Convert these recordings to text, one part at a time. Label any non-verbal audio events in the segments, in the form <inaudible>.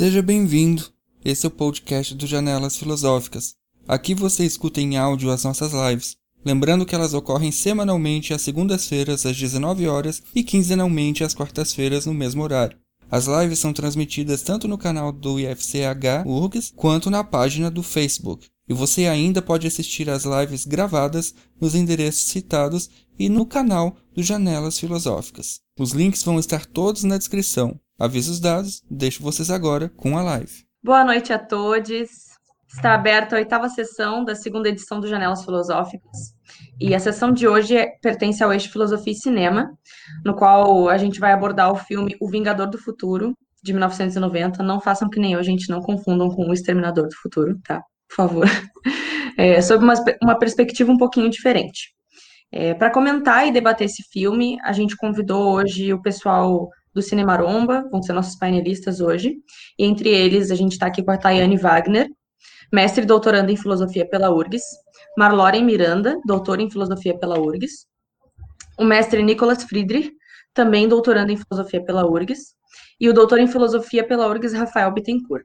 Seja bem-vindo. Esse é o podcast do Janelas Filosóficas. Aqui você escuta em áudio as nossas lives. Lembrando que elas ocorrem semanalmente às segundas-feiras às 19 horas e quinzenalmente às quartas-feiras no mesmo horário. As lives são transmitidas tanto no canal do IFCH URGS quanto na página do Facebook. E você ainda pode assistir às lives gravadas nos endereços citados e no canal do Janelas Filosóficas. Os links vão estar todos na descrição. Avisos dados, deixo vocês agora com a live. Boa noite a todos. Está aberta a oitava sessão da segunda edição do Janelas Filosóficas. E a sessão de hoje é, pertence ao eixo Filosofia e Cinema, no qual a gente vai abordar o filme O Vingador do Futuro, de 1990. Não façam que nem eu, gente, não confundam com O Exterminador do Futuro, tá? Por favor. <laughs> É, sob uma, uma perspectiva um pouquinho diferente. É, Para comentar e debater esse filme, a gente convidou hoje o pessoal do Cinemaromba, vão ser nossos painelistas hoje. E entre eles, a gente está aqui com a Tayane Wagner, mestre e doutoranda em filosofia pela URGS, Marloren Miranda, doutora em filosofia pela URGS, o mestre Nicolas Friedrich, também doutorando em filosofia pela URGS, e o doutor em filosofia pela URGS, Rafael Bittencourt.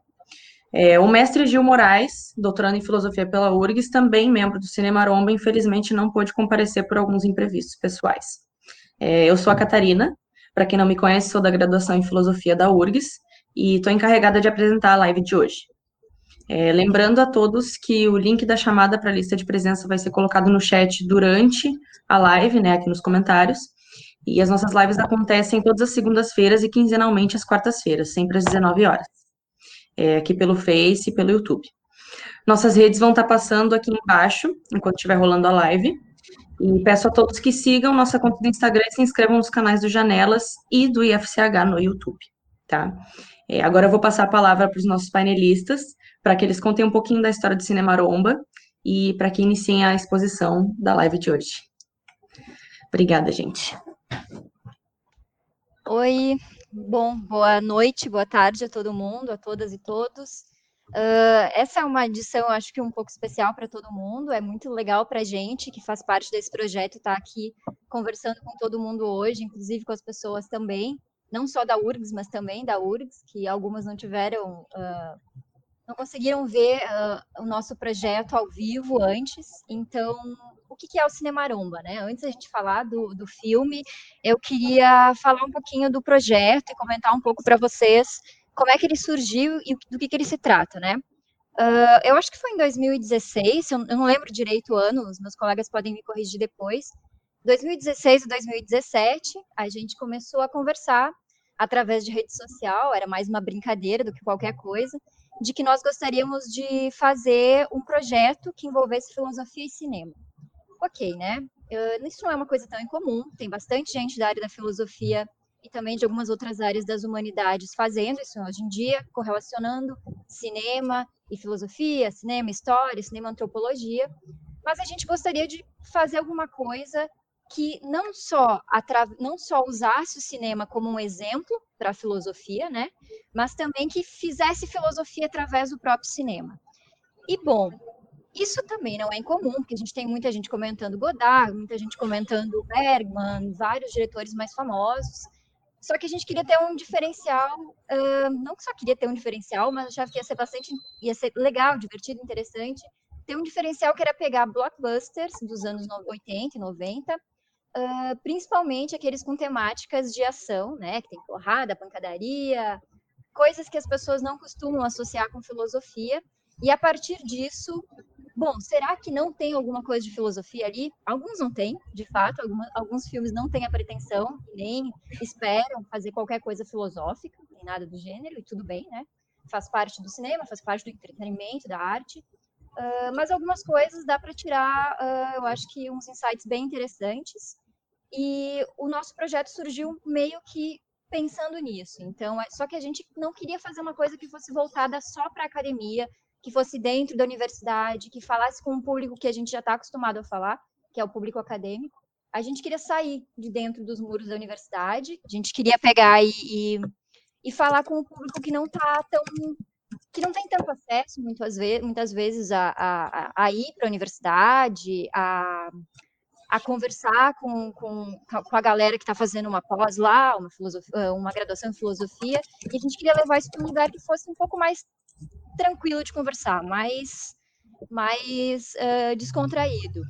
É, o mestre Gil Moraes, doutorando em filosofia pela URGS, também membro do Cinemaromba, infelizmente não pôde comparecer por alguns imprevistos pessoais. É, eu sou a Catarina, para quem não me conhece, sou da graduação em filosofia da URGS e estou encarregada de apresentar a live de hoje. É, lembrando a todos que o link da chamada para a lista de presença vai ser colocado no chat durante a live, né, aqui nos comentários. E as nossas lives acontecem todas as segundas-feiras e quinzenalmente às quartas-feiras, sempre às 19 horas. É, aqui pelo Face e pelo YouTube. Nossas redes vão estar tá passando aqui embaixo, enquanto estiver rolando a live. E peço a todos que sigam nossa conta do Instagram e se inscrevam nos canais do Janelas e do IFCH no YouTube, tá? É, agora eu vou passar a palavra para os nossos painelistas, para que eles contem um pouquinho da história do Cinemaromba e para que iniciem a exposição da live de hoje. Obrigada, gente. Oi, bom, boa noite, boa tarde a todo mundo, a todas e todos. Uh, essa é uma edição, acho que um pouco especial para todo mundo. É muito legal para a gente que faz parte desse projeto estar tá aqui conversando com todo mundo hoje, inclusive com as pessoas também, não só da URGS, mas também da URGS, que algumas não tiveram, uh, não conseguiram ver uh, o nosso projeto ao vivo antes. Então, o que é o Cinemaromba, né? Antes da gente falar do, do filme, eu queria falar um pouquinho do projeto e comentar um pouco para vocês como é que ele surgiu e do que, que ele se trata, né? Uh, eu acho que foi em 2016, eu não lembro direito o ano, os meus colegas podem me corrigir depois. 2016 e 2017, a gente começou a conversar através de rede social, era mais uma brincadeira do que qualquer coisa, de que nós gostaríamos de fazer um projeto que envolvesse filosofia e cinema. Ok, né? Uh, isso não é uma coisa tão incomum, tem bastante gente da área da filosofia e também de algumas outras áreas das humanidades fazendo isso hoje em dia, correlacionando cinema e filosofia, cinema, história, cinema, antropologia. Mas a gente gostaria de fazer alguma coisa que não só não só usasse o cinema como um exemplo para a filosofia, né, mas também que fizesse filosofia através do próprio cinema. E bom, isso também não é incomum, porque a gente tem muita gente comentando Godard, muita gente comentando Bergman, vários diretores mais famosos. Só que a gente queria ter um diferencial, uh, não que só queria ter um diferencial, mas achava que ia ser bastante, ia ser legal, divertido, interessante, ter um diferencial que era pegar blockbusters dos anos 80 e 90, uh, principalmente aqueles com temáticas de ação, né, que tem porrada, pancadaria, coisas que as pessoas não costumam associar com filosofia, e a partir disso Bom, será que não tem alguma coisa de filosofia ali? Alguns não têm, de fato, alguma, alguns filmes não têm a pretensão, nem esperam fazer qualquer coisa filosófica, nem nada do gênero, e tudo bem, né? Faz parte do cinema, faz parte do entretenimento, da arte. Uh, mas algumas coisas dá para tirar, uh, eu acho que uns insights bem interessantes. E o nosso projeto surgiu meio que pensando nisso. Então, é, só que a gente não queria fazer uma coisa que fosse voltada só para a academia, que fosse dentro da universidade, que falasse com um público que a gente já está acostumado a falar, que é o público acadêmico. A gente queria sair de dentro dos muros da universidade, a gente queria pegar e, e, e falar com o público que não está tão que não tem tanto acesso muitas vezes, muitas vezes a, a, a ir para a universidade, a, a conversar com, com, com a galera que está fazendo uma pós lá, uma, uma graduação em filosofia, e a gente queria levar isso para um lugar que fosse um pouco mais tranquilo de conversar, mais, mais uh, descontraído.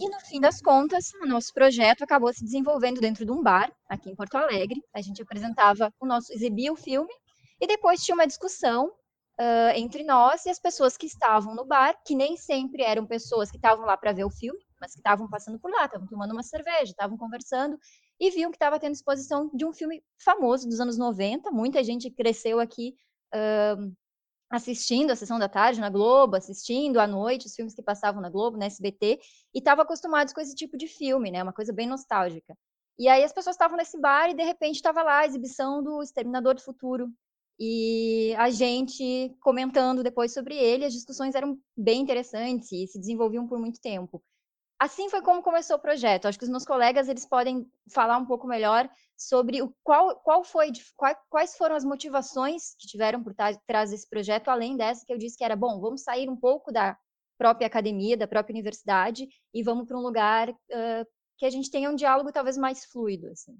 E no fim das contas, o nosso projeto acabou se desenvolvendo dentro de um bar aqui em Porto Alegre. A gente apresentava o nosso, exibia o filme e depois tinha uma discussão uh, entre nós e as pessoas que estavam no bar, que nem sempre eram pessoas que estavam lá para ver o filme, mas que estavam passando por lá, estavam tomando uma cerveja, estavam conversando e viam que estava tendo exposição de um filme famoso dos anos 90. Muita gente cresceu aqui uh, assistindo a sessão da tarde na Globo, assistindo à noite os filmes que passavam na Globo, na SBT, e estavam acostumados com esse tipo de filme, né? Uma coisa bem nostálgica. E aí as pessoas estavam nesse bar e de repente estava lá a exibição do Exterminador do Futuro. E a gente comentando depois sobre ele, as discussões eram bem interessantes e se desenvolviam por muito tempo assim foi como começou o projeto. Acho que os meus colegas eles podem falar um pouco melhor sobre o qual, qual foi, quais foram as motivações que tiveram por trás desse projeto, além dessa que eu disse que era bom, vamos sair um pouco da própria academia, da própria universidade e vamos para um lugar uh, que a gente tenha um diálogo talvez mais fluido, assim.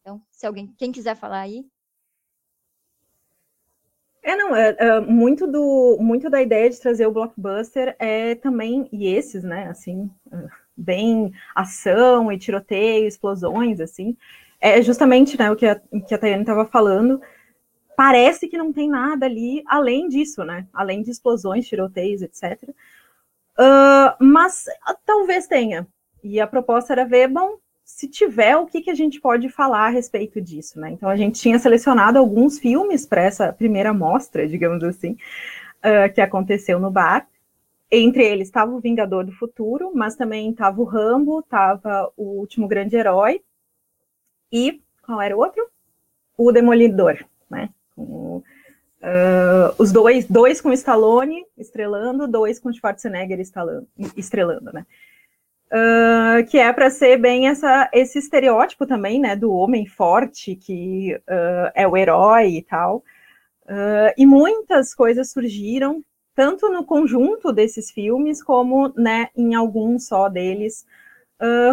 Então, se alguém, quem quiser falar aí. É, não, é, é, muito, do, muito da ideia de trazer o blockbuster é também, e esses, né, assim, bem ação e tiroteio, explosões, assim, é justamente, né, o que a, que a Tayane estava falando, parece que não tem nada ali além disso, né, além de explosões, tiroteios, etc. Uh, mas talvez tenha, e a proposta era ver, bom, se tiver, o que, que a gente pode falar a respeito disso, né? Então a gente tinha selecionado alguns filmes para essa primeira mostra, digamos assim, uh, que aconteceu no bar. Entre eles estava o Vingador do Futuro, mas também estava o Rambo, estava o Último Grande Herói e qual era o outro? O Demolidor, né? uh, os dois, dois com Stallone estrelando, dois com Schwarzenegger estrelando, né? Uh, que é para ser bem essa, esse estereótipo também, né, do homem forte que uh, é o herói e tal. Uh, e muitas coisas surgiram, tanto no conjunto desses filmes, como né, em alguns só deles,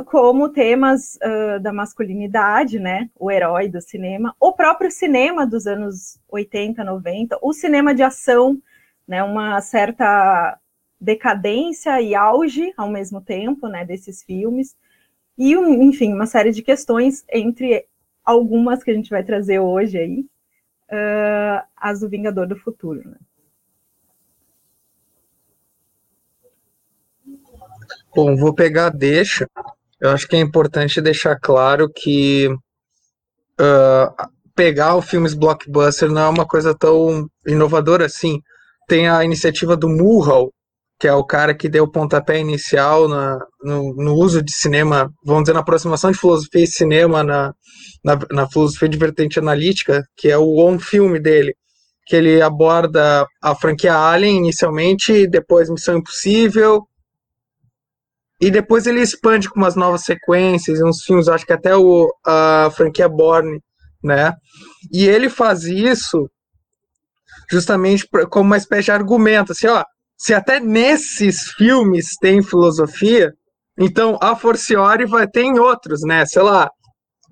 como temas da masculinidade, né, o herói do cinema, o próprio cinema dos anos 80, 90, o cinema de ação, né, uma certa decadência e auge ao mesmo tempo, né, desses filmes, e, enfim, uma série de questões, entre algumas que a gente vai trazer hoje aí, uh, as do Vingador do Futuro, né. Bom, vou pegar deixa. Eu acho que é importante deixar claro que uh, pegar o filmes blockbuster não é uma coisa tão inovadora assim. Tem a iniciativa do Mulhall, que é o cara que deu o pontapé inicial na, no, no, uso de cinema, vamos dizer, na aproximação de filosofia e cinema na, na, na filosofia de vertente analítica, que é o On Filme dele, que ele aborda a franquia Alien inicialmente, depois Missão Impossível, e depois ele expande com umas novas sequências, uns filmes, acho que até o, a franquia Borne, né? E ele faz isso justamente como uma espécie de argumento, assim, ó, se até nesses filmes tem filosofia, então a forciore vai ter em outros, né? Sei lá,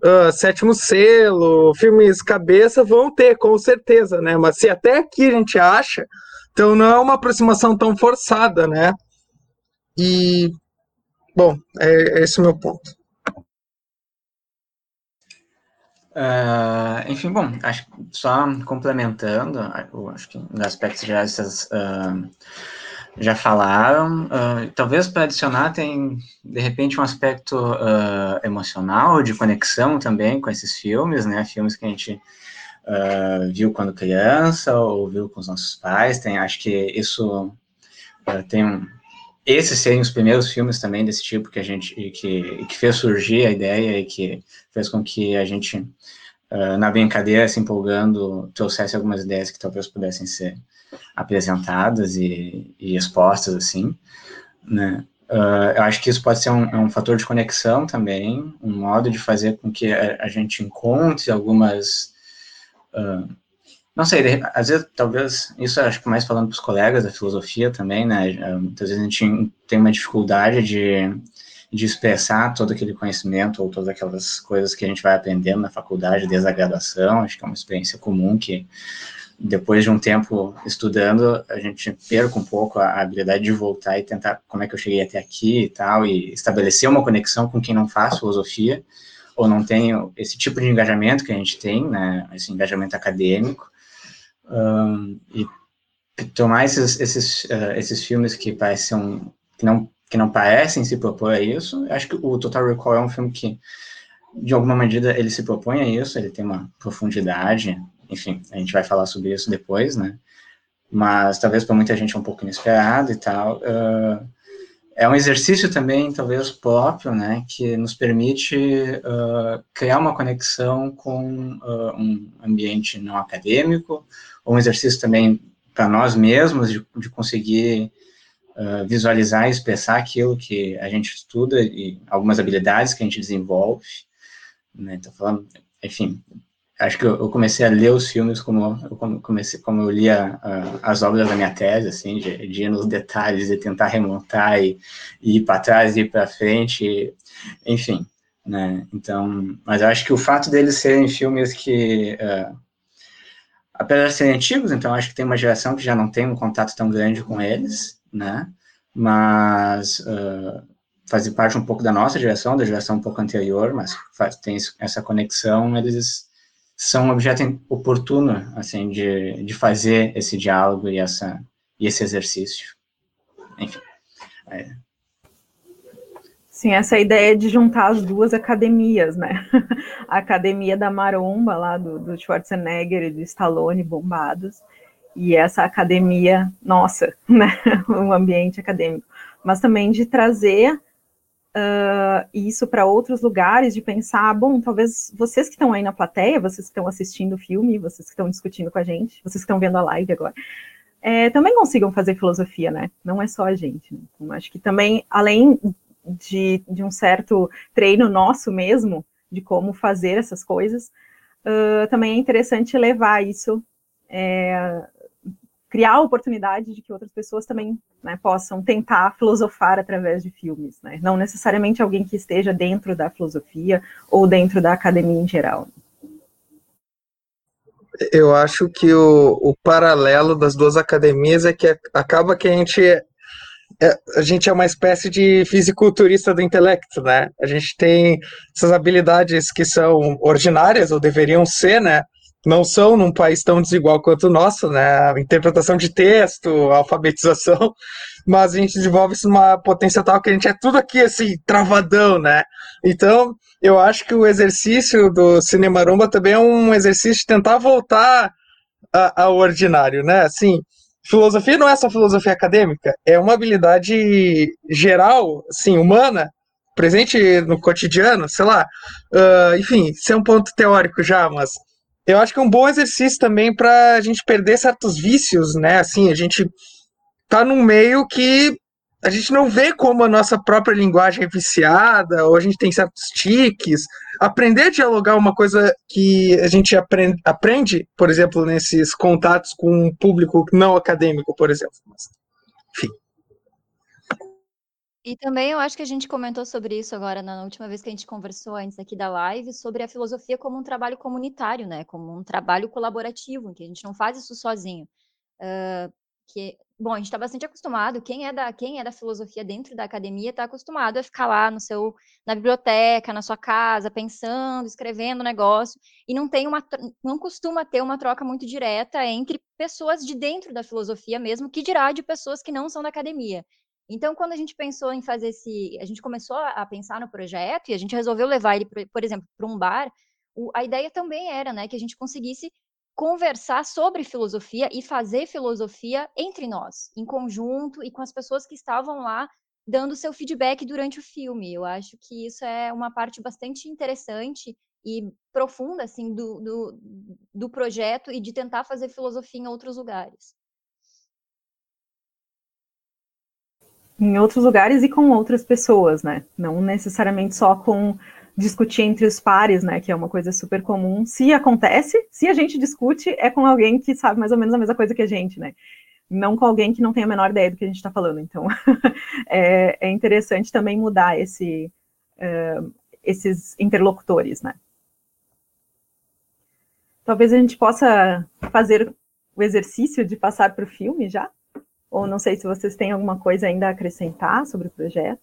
uh, Sétimo Selo, filmes cabeça vão ter, com certeza, né? Mas se até aqui a gente acha, então não é uma aproximação tão forçada, né? E, bom, é, é esse o meu ponto. Uh, enfim, bom, acho só complementando, acho que nos aspectos gerais essas uh, já falaram. Uh, talvez para adicionar tem de repente um aspecto emocional de conexão também com esses filmes, né? Filmes que a gente viu quando criança ou viu com os nossos pais. Tem, acho que isso tem um, esses serem os primeiros filmes também desse tipo que a gente que, que fez surgir a ideia e que fez com que a gente uh, na brincadeira se empolgando trouxesse algumas ideias que talvez pudessem ser apresentadas e, e expostas assim, né? Uh, eu acho que isso pode ser um, é um, fator de conexão também, um modo de fazer com que a, a gente encontre algumas uh, não sei, às vezes, talvez, isso acho que mais falando para os colegas da filosofia também, né, muitas vezes a gente tem uma dificuldade de de expressar todo aquele conhecimento ou todas aquelas coisas que a gente vai aprendendo na faculdade desde a graduação, acho que é uma experiência comum que depois de um tempo estudando, a gente perca um pouco a habilidade de voltar e tentar como é que eu cheguei até aqui e tal, e estabelecer uma conexão com quem não faz filosofia, ou não tem esse tipo de engajamento que a gente tem, né, esse engajamento acadêmico, um, e tomar esses, esses, uh, esses filmes que parecem, que não, que não parecem se propor a isso, acho que o Total Recall é um filme que, de alguma medida, ele se propõe a isso, ele tem uma profundidade, enfim, a gente vai falar sobre isso depois, né, mas talvez para muita gente é um pouco inesperado e tal, uh, é um exercício também, talvez, próprio, né, que nos permite uh, criar uma conexão com uh, um ambiente não acadêmico, um exercício também para nós mesmos de, de conseguir uh, visualizar e expressar aquilo que a gente estuda e algumas habilidades que a gente desenvolve, né, tô falando, enfim, acho que eu, comecei a ler os filmes como eu comecei como eu lia uh, as obras da minha tese assim de, de ir nos detalhes e tentar remontar e, e ir para trás e ir para frente e, enfim né? Então mas eu acho que o fato deles serem filmes que uh, apesar de serem antigos então acho que tem uma geração que já não tem um contato tão grande com eles né? Mas uh, fazem parte um pouco da nossa geração da geração um pouco anterior mas faz, tem essa conexão eles são um objeto oportuno, assim, de, de fazer esse diálogo e, essa, e esse exercício. Enfim. É. Sim, essa ideia de juntar as duas academias, né? <laughs> A academia da maromba, lá do, do Schwarzenegger e do Stallone bombados, e essa academia nossa, <laughs> né? Um ambiente acadêmico. Mas também de trazer uh, isso para outros lugares, de pensar, bom, talvez vocês que estão aí na plateia, vocês que estão assistindo o filme, vocês que estão discutindo com a gente, vocês que estão vendo a live agora, é, também consigam fazer filosofia, né? Não é só a gente. Né? Então, acho que também, além de, de um certo treino nosso mesmo, de como fazer essas coisas, uh, também é interessante levar isso é, criar a oportunidade de que outras pessoas também né, possam tentar filosofar através de filmes, né? não necessariamente alguém que esteja dentro da filosofia ou dentro da academia em geral. Eu acho que o, o paralelo das duas academias é que acaba que a gente é, a gente é uma espécie de fisiculturista do intelecto, né? A gente tem essas habilidades que são ordinárias ou deveriam ser, né? Não são num país tão desigual quanto o nosso, né? Interpretação de texto, alfabetização, <laughs> mas a gente desenvolve isso numa potência tal que a gente é tudo aqui assim, travadão, né? Então, eu acho que o exercício do cinema rumba também é um exercício de tentar voltar ao ordinário, né? Assim, filosofia não é só filosofia acadêmica, é uma habilidade geral, assim, humana, presente no cotidiano, sei lá. Uh, enfim, isso é um ponto teórico já, mas eu acho que é um bom exercício também para a gente perder certos vícios, né? Assim, a gente tá num meio que a gente não vê como a nossa própria linguagem é viciada, ou a gente tem certos tiques. Aprender a dialogar é uma coisa que a gente aprende, aprende, por exemplo, nesses contatos com um público não acadêmico, por exemplo. Enfim. E também eu acho que a gente comentou sobre isso agora na última vez que a gente conversou antes aqui da live, sobre a filosofia como um trabalho comunitário, né? Como um trabalho colaborativo, em que a gente não faz isso sozinho. Que, bom, a gente está bastante acostumado, quem é da, quem é da filosofia dentro da academia está acostumado a ficar lá no seu, na biblioteca, na sua casa, pensando, escrevendo negócio, e não tem uma, não costuma ter uma troca muito direta entre pessoas de dentro da filosofia mesmo, que dirá de pessoas que não são da academia. Então, quando a gente pensou em fazer esse, a gente começou a pensar no projeto e a gente resolveu levar ele, por exemplo, para um bar, a ideia também era, né, que a gente conseguisse conversar sobre filosofia e fazer filosofia entre nós, em conjunto e com as pessoas que estavam lá dando seu feedback durante o filme. Eu acho que isso é uma parte bastante interessante e profunda, assim, do, do, do projeto e de tentar fazer filosofia em outros lugares. Em outros lugares e com outras pessoas, né? Não necessariamente só com discutir entre os pares, né? Que é uma coisa super comum. Se acontece, se a gente discute, é com alguém que sabe mais ou menos a mesma coisa que a gente, né? não com alguém que não tem a menor ideia do que a gente está falando. Então, <laughs> é, é, interessante também mudar esse, uh, esses interlocutores, né? Talvez a gente possa fazer o exercício de passar para o filme já? Ou não sei se vocês têm alguma coisa ainda a acrescentar sobre o projeto.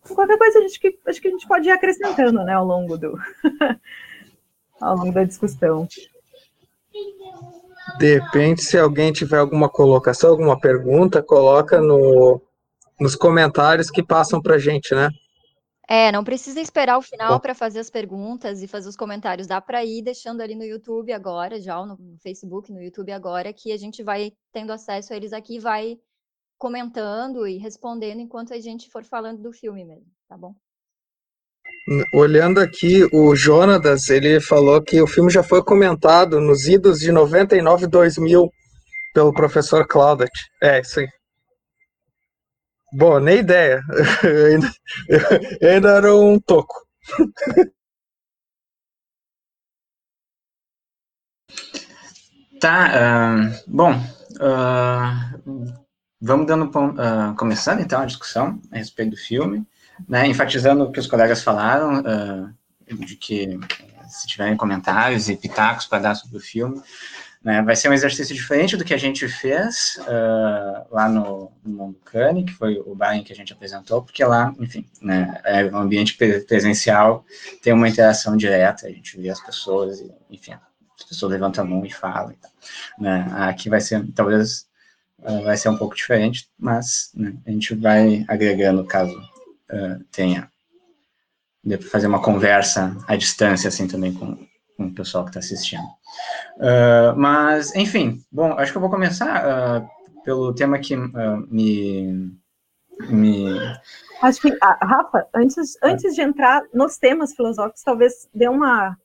Qualquer coisa a gente, acho que a gente pode ir acrescentando né, ao longo do <laughs> ao longo da discussão. De repente, se alguém tiver alguma colocação, alguma pergunta, coloca no, nos comentários que passam para a gente, né? É, não precisa esperar o final para fazer as perguntas e fazer os comentários. Dá para ir deixando ali no YouTube agora, já no Facebook, no YouTube agora, que a gente vai tendo acesso a eles aqui, vai comentando e respondendo enquanto a gente for falando do filme mesmo, tá bom? Olhando aqui, o Jonatas, ele falou que o filme já foi comentado nos idos de 99 e 2000 pelo professor Claudet. É, isso aí. Bom, nem ideia. Eu <laughs> ainda, eu ainda era um toco. Tá, uh, bom, uh, vamos dando uh, começando então a discussão a respeito do filme, né, enfatizando o que os colegas falaram, de que se tiverem comentários e pitacos para dar sobre o filme, né? Vai ser um exercício diferente do que a gente fez uh, lá no, no que foi o bairro que a gente apresentou, porque lá, enfim, né, é um ambiente presencial, tem uma interação direta, a gente vê as pessoas, e, enfim, as pessoas levantam a mão e falam. Né? Aqui vai ser, talvez, uh, vai ser um pouco diferente, mas né, a gente vai agregando caso uh, tenha, fazer uma conversa à distância, assim, também com, com o pessoal que está assistindo. Uh, mas, enfim, bom, acho que eu vou começar uh, pelo tema que uh, me, me. Acho que, Rafa, antes, antes de entrar nos temas filosóficos, talvez dê uma,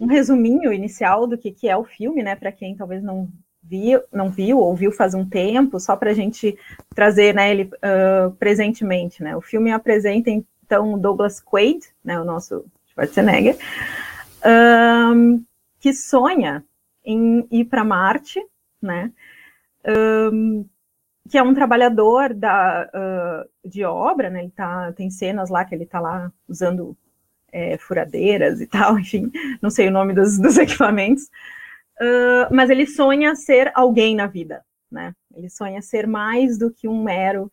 um resuminho inicial do que, que é o filme, né, para quem talvez não viu, não viu ou viu faz um tempo, só para a gente trazer né, ele presentemente. Né. O filme apresenta, então, Douglas Quaid, né, o nosso Schwarzenegger, um, que sonha em ir para Marte, né? Um, que é um trabalhador da, uh, de obra, né? Ele tá, tem cenas lá que ele está lá usando é, furadeiras e tal, <laughs> enfim, não sei o nome dos, dos <laughs> equipamentos, uh, mas ele sonha ser alguém na vida, né? Ele sonha ser mais do que um mero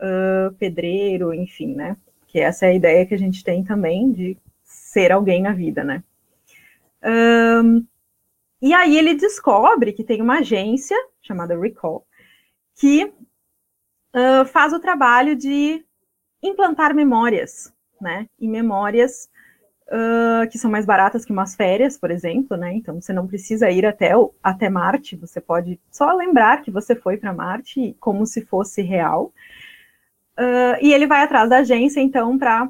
uh, pedreiro, enfim, né? Que essa é a ideia que a gente tem também de ser alguém na vida, né? Um, e aí ele descobre que tem uma agência chamada Recall que uh, faz o trabalho de implantar memórias, né? E memórias uh, que são mais baratas que umas férias, por exemplo, né? Então você não precisa ir até, o, até Marte, você pode só lembrar que você foi para Marte como se fosse real. Uh, e ele vai atrás da agência, então, para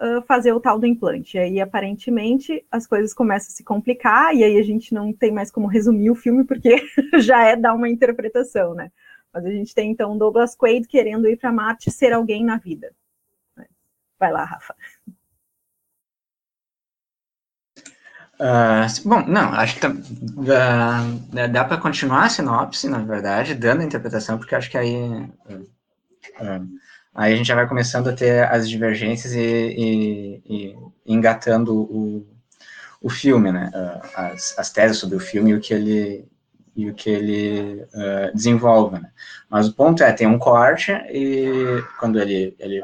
uh, fazer o tal do implante. Aí, aparentemente, as coisas começam a se complicar, e aí a gente não tem mais como resumir o filme, porque <laughs> já é dar uma interpretação, né? Mas a gente tem, então, Douglas Quaid querendo ir para Marte ser alguém na vida. Vai lá, Rafa. Uh, bom, não, acho que uh, dá para continuar a sinopse, na verdade, dando a interpretação, porque acho que aí uh, Aí a gente já vai começando a ter as divergências e, e, e engatando o, o filme, né? Ah, as, as teses sobre o filme e o que ele, e o que ele uh, desenvolve, né? Mas o ponto é, tem um corte e quando ele, ele,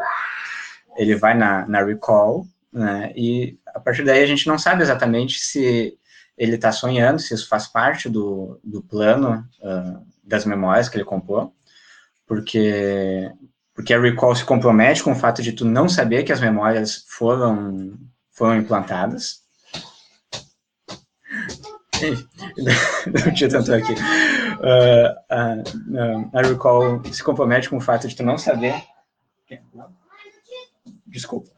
ele vai na, na recall, né? E a partir daí a gente não sabe exatamente se ele está sonhando, se isso faz parte do, do plano uh, das memórias que ele compôs, porque porque a recall se compromete com o fato de tu não saber que as memórias foram, foram implantadas. Não tinha tanto aqui. Uh, uh, a recall se compromete com o fato de tu não saber. Desculpa.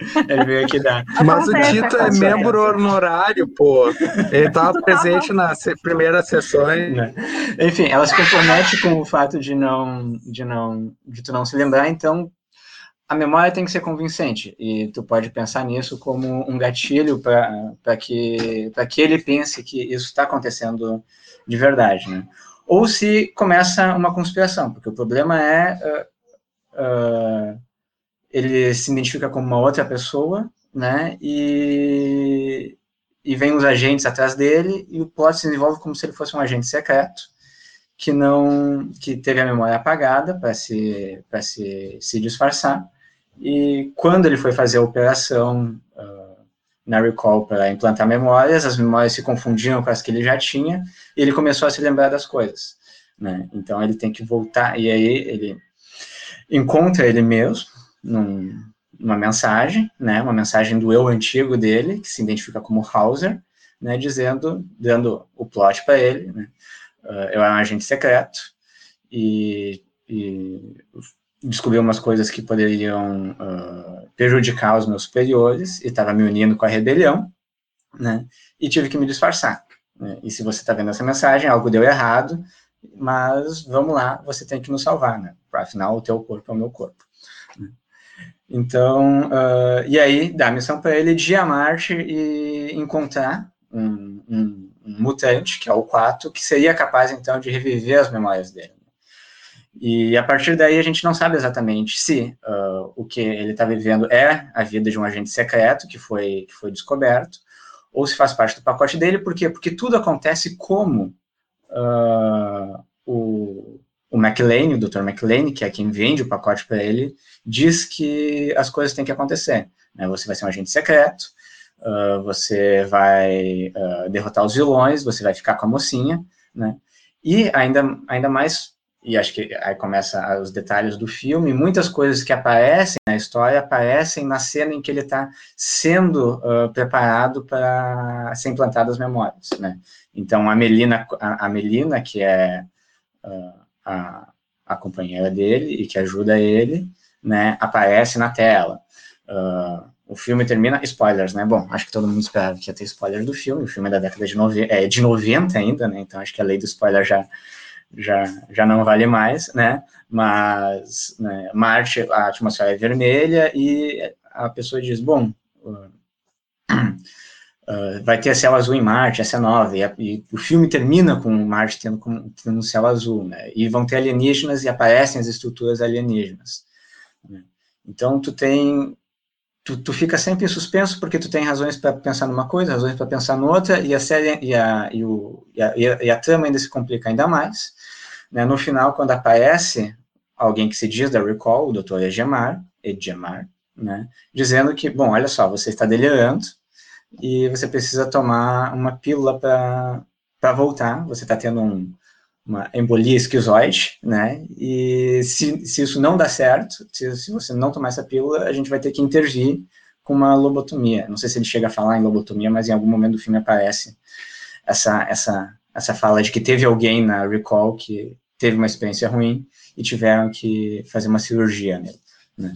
<laughs> Ele veio aqui dar. Mas o Tito é membro honorário, pô. Ele estava presente nas primeiras sessões. Né? Enfim, ela se compromete com o fato de não, de não, de tu não se lembrar, então a memória tem que ser convincente, e tu pode pensar nisso como um gatilho para que, que ele pense que isso está acontecendo de verdade, né? Ou se começa uma conspiração, porque o problema é uh, uh, ele se identifica como uma outra pessoa, né? E, e vem os agentes atrás dele e o plot se desenvolve como se ele fosse um agente secreto que não que teve a memória apagada para se para se, se disfarçar e quando ele foi fazer a operação uh, na Recall para implantar memórias, as memórias se confundiam com as que ele já tinha, e ele começou a se lembrar das coisas. Né? Então ele tem que voltar, e aí ele encontra ele mesmo num, numa mensagem, né, uma mensagem do eu antigo dele, que se identifica como Hauser, né, dizendo, dando o plot para ele, né, uh, eu era um agente secreto, e, e descobri umas coisas que poderiam uh, prejudicar os meus superiores e estava me unindo com a rebelião, né? E tive que me disfarçar. Né? E se você está vendo essa mensagem, algo deu errado, mas vamos lá, você tem que nos salvar, né? Afinal, o teu corpo é o meu corpo. Então, uh, e aí dá a missão para ele de ir a Marte e encontrar um, um, um mutante, que é o 4, que seria capaz então de reviver as memórias dele. E a partir daí a gente não sabe exatamente se uh, o que ele está vivendo é a vida de um agente secreto que foi, que foi descoberto, ou se faz parte do pacote dele, por quê? Porque tudo acontece como uh, o, o McLean, o Dr. McLean, que é quem vende o pacote para ele, diz que as coisas têm que acontecer. Né? Você vai ser um agente secreto, uh, você vai derrotar os vilões, você vai ficar com a mocinha, né? E ainda, ainda mais e acho que aí começa os detalhes do filme, muitas coisas que aparecem na história aparecem na cena em que ele está sendo uh, preparado para ser implantado as memórias, né? Então, a Melina, a, a Melina que é uh, a, a companheira dele e que ajuda ele, né, aparece na tela. Uh, o filme termina, spoilers, né? Bom, acho que todo mundo esperava que ia ter spoilers do filme, o filme é da década de 90, é de 90 ainda, né? Então, acho que a lei do spoiler já já, já não vale mais, né? Mas né, Marte, a atmosfera é vermelha e a pessoa diz, bom, uh, uh, vai ter céu azul em Marte, essa é nova, e, a, e o filme termina com Marte tendo, com, tendo um céu azul, né? E vão ter alienígenas e aparecem as estruturas alienígenas. Né? Então, tu tem Tu, tu, fica sempre em suspenso porque tu tem razões para pensar numa coisa, razões para pensar noutra, e a série e a, e, o, e, a, e a trama ainda se complica ainda mais. Né? No final, quando aparece alguém que se diz da Recall, o Dr. Egemar, Edgemar, né? dizendo que, bom, olha só, você está delirando e você precisa tomar uma pílula para voltar, você está tendo um, uma embolia esquizoide, né? E se, se isso não dá certo, se, se você não tomar essa pílula, a gente vai ter que intervir com uma lobotomia. Não sei se ele chega a falar em lobotomia, mas em algum momento do filme aparece essa, essa, essa fala de que teve alguém na Recall que teve uma experiência ruim e tiveram que fazer uma cirurgia nele. Né?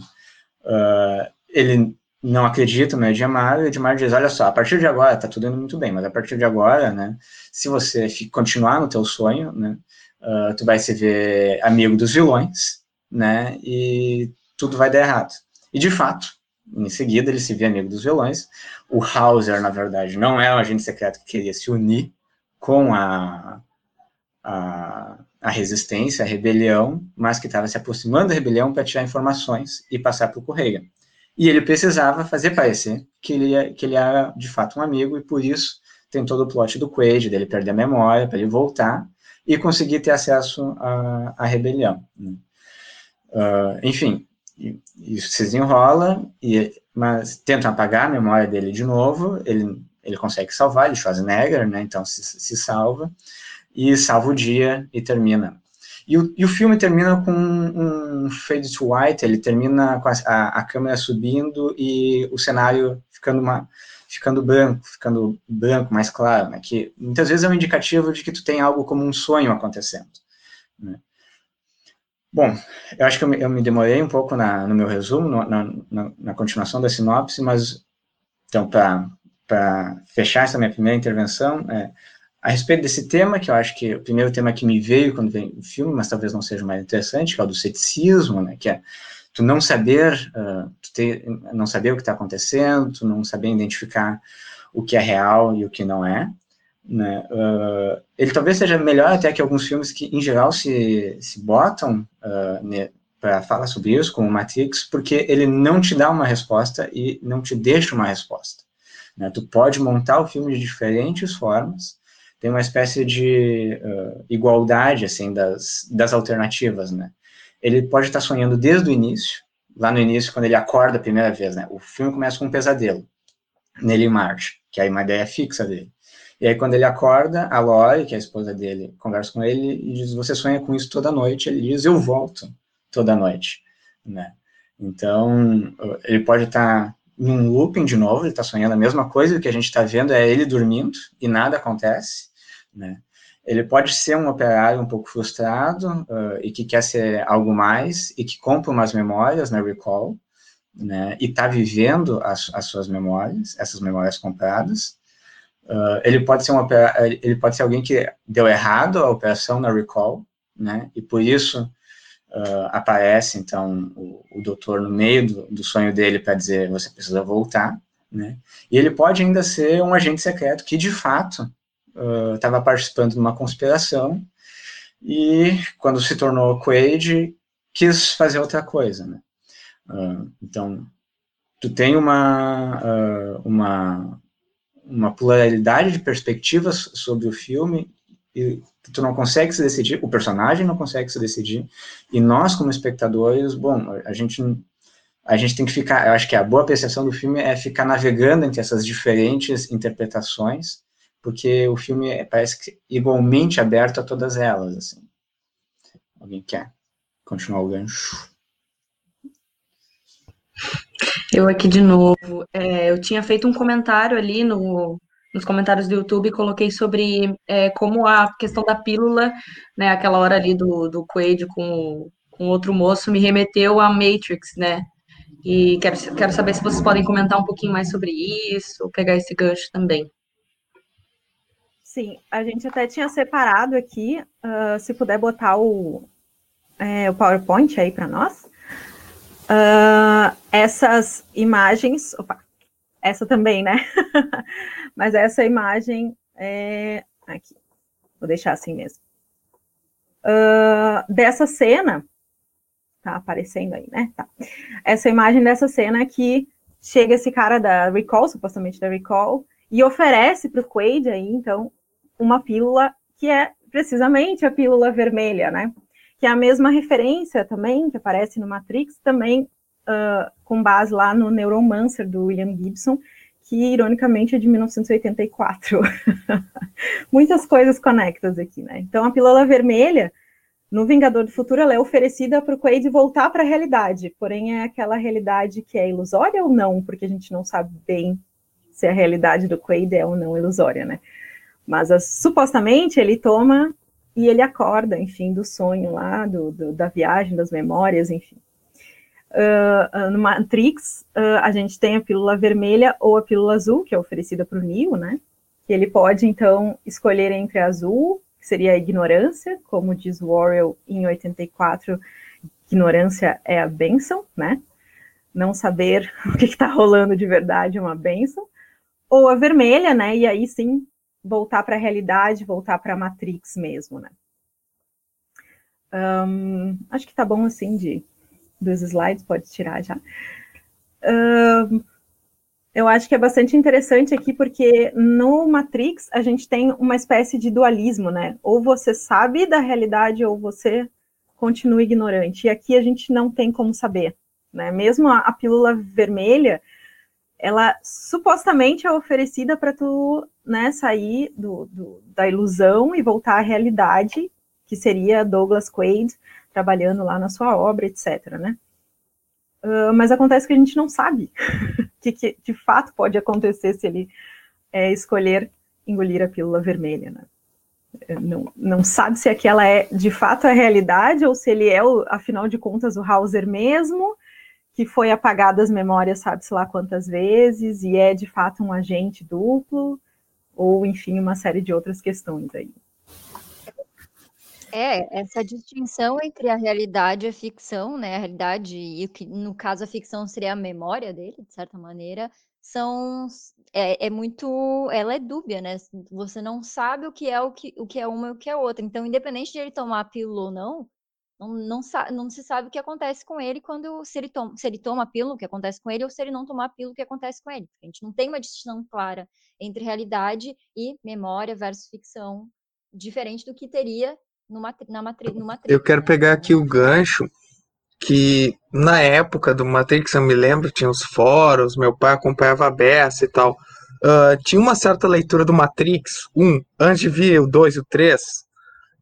Uh, ele não acredita no Edmar, o Edmar diz, olha só, a partir de agora, tá tudo indo muito bem, mas a partir de agora, né, se você continuar no teu sonho, né, uh, tu vai se ver amigo dos vilões, né, e tudo vai dar errado. E, de fato, em seguida, ele se vê amigo dos vilões. O Hauser, na verdade, não é um agente secreto que queria se unir com a, a, a resistência, a rebelião, mas que estava se aproximando da rebelião para tirar informações e passar para o Correia. E ele precisava fazer parecer que ele, que ele era de fato um amigo, e por isso tem todo o plot do Quaid, dele perder a memória, para ele voltar e conseguir ter acesso à, à rebelião. Uh, enfim, isso se desenrola, e, mas tentam apagar a memória dele de novo, ele, ele consegue salvar, ele Schwarzenegger, né, então se, se salva, e salva o dia e termina. E o, e o filme termina com um, fade to white, ele termina com a, a, a, câmera subindo e o cenário ficando, uma, ficando branco, ficando branco, mais claro, né, que muitas vezes é um indicativo de que tu tem algo como um sonho acontecendo. Né. Bom, eu acho que eu me, eu me demorei um pouco na, no meu resumo, no, na, na, continuação da sinopse, mas, então, para fechar essa minha primeira intervenção, é, a respeito desse tema, que eu acho que o primeiro tema que me veio quando veio o filme, mas talvez não seja o mais interessante, que é o do ceticismo, né, que é tu não saber, uh, tu ter, não saber o que está acontecendo, tu não saber identificar o que é real e o que não é, né? Uh, ele talvez seja melhor até que alguns filmes que, em geral, se, se botam uh, para falar sobre isso, como Matrix, porque ele não te dá uma resposta e não te deixa uma resposta. Né? Tu pode montar o filme de diferentes formas, tem uma espécie de uh, igualdade, assim, das, das alternativas, né? Ele pode estar sonhando desde o início, lá no início, quando ele acorda a primeira vez, né? O filme começa com um pesadelo, nele e Marge, que é uma ideia fixa dele. E aí, quando ele acorda, a Lori, que é a esposa dele, conversa com ele e diz: Você sonha com isso toda noite? Ele diz: Eu volto toda noite. Né? Então, ele pode estar num looping de novo, ele está sonhando a mesma coisa, o que a gente está vendo é ele dormindo e nada acontece. Né? Ele pode ser um operário um pouco frustrado uh, e que quer ser algo mais e que compra umas memórias na Recall, né, e está vivendo as, as suas memórias, essas memórias compradas, Uh, ele pode ser uma ele pode ser alguém que deu errado a operação na recall, né? E por isso uh, aparece então o, o, doutor no meio do, do sonho dele para dizer você precisa voltar, né? E ele pode ainda ser um agente secreto que de fato estava uh, participando de uma conspiração e quando se tornou Quaid quis fazer outra coisa, né? então tu tem uma uma uma pluralidade de perspectivas sobre o filme e tu não consegue se decidir, o personagem não consegue se decidir, e nós, como espectadores, bom, a gente, a gente tem que ficar, eu acho que a boa percepção do filme é ficar navegando entre essas diferentes interpretações, porque o filme é, parece que igualmente aberto a todas elas, assim. Alguém quer continuar o gancho? Eu aqui de novo. É, eu tinha feito um comentário ali no, nos comentários do YouTube, coloquei sobre é, como a questão da pílula, né, aquela hora ali do, do Quaid com, com outro moço, me remeteu a Matrix, né? E quero, quero saber se vocês podem comentar um pouquinho mais sobre isso, pegar esse gancho também. Sim, a gente até tinha separado aqui, uh, se puder botar o, é, o PowerPoint aí para nós. Uh, essas imagens, opa, essa também, né? <laughs> Mas essa imagem é aqui, vou deixar assim mesmo. Uh, dessa cena, tá aparecendo aí, né? Tá. Essa imagem dessa cena que chega esse cara da Recall, supostamente da Recall, e oferece para o Quaid aí, então, uma pílula que é precisamente a pílula vermelha, né? que é a mesma referência também, que aparece no Matrix, também uh, com base lá no Neuromancer, do William Gibson, que ironicamente é de 1984. <laughs> Muitas coisas conectas aqui, né? Então a pílula vermelha, no Vingador do Futuro, ela é oferecida para o Quaid voltar para a realidade, porém é aquela realidade que é ilusória ou não, porque a gente não sabe bem se a realidade do Quaid é ou não ilusória, né? Mas supostamente ele toma e ele acorda, enfim, do sonho lá, do, do da viagem, das memórias, enfim. Uh, no Matrix, uh, a gente tem a pílula vermelha ou a pílula azul, que é oferecida para o Neo, né? Que ele pode, então, escolher entre a azul, que seria a ignorância, como diz Warrell em 84, ignorância é a benção, né? Não saber <laughs> o que está rolando de verdade é uma benção. Ou a vermelha, né? E aí sim voltar para a realidade, voltar para a Matrix mesmo, né? Um, acho que tá bom assim de dos slides, pode tirar já. Eu acho que é bastante interessante aqui, porque no Matrix a gente tem uma espécie de dualismo, né? Ou você sabe da realidade, ou você continua ignorante. E aqui a gente não tem como saber, né? Mesmo a, a pílula vermelha, ela supostamente é oferecida para tu né, sair do, do, da ilusão e voltar à realidade, que seria Douglas Quaid trabalhando lá na sua obra, etc. Né? Uh, mas acontece que a gente não sabe o <laughs> que, que, de fato pode acontecer se ele é, escolher engolir a pílula vermelha. Né? Não, não sabe se aquela é de fato a realidade ou se ele é, o, afinal de contas, o Hauser mesmo, que foi apagado as memórias, sabe-se lá quantas vezes, e é de fato um agente duplo, ou enfim, uma série de outras questões aí. É, essa distinção entre a realidade e a ficção, né? A realidade, e o que no caso a ficção seria a memória dele, de certa maneira, são é, é muito. Ela é dúbia, né? Você não sabe o que é o que, o que é uma e o que é outra. Então, independente de ele tomar a pílula ou não, não, não, não se sabe o que acontece com ele quando se ele, toma, se ele toma a pílula, o que acontece com ele, ou se ele não tomar a pílula, o que acontece com ele. A gente não tem uma distinção clara entre realidade e memória versus ficção, diferente do que teria numa, na matri, no Matrix. Eu quero né? pegar aqui o gancho que na época do Matrix, eu me lembro, tinha os fóruns, meu pai acompanhava a Bessa e tal. Uh, tinha uma certa leitura do Matrix 1, antes de vir o 2 e o 3,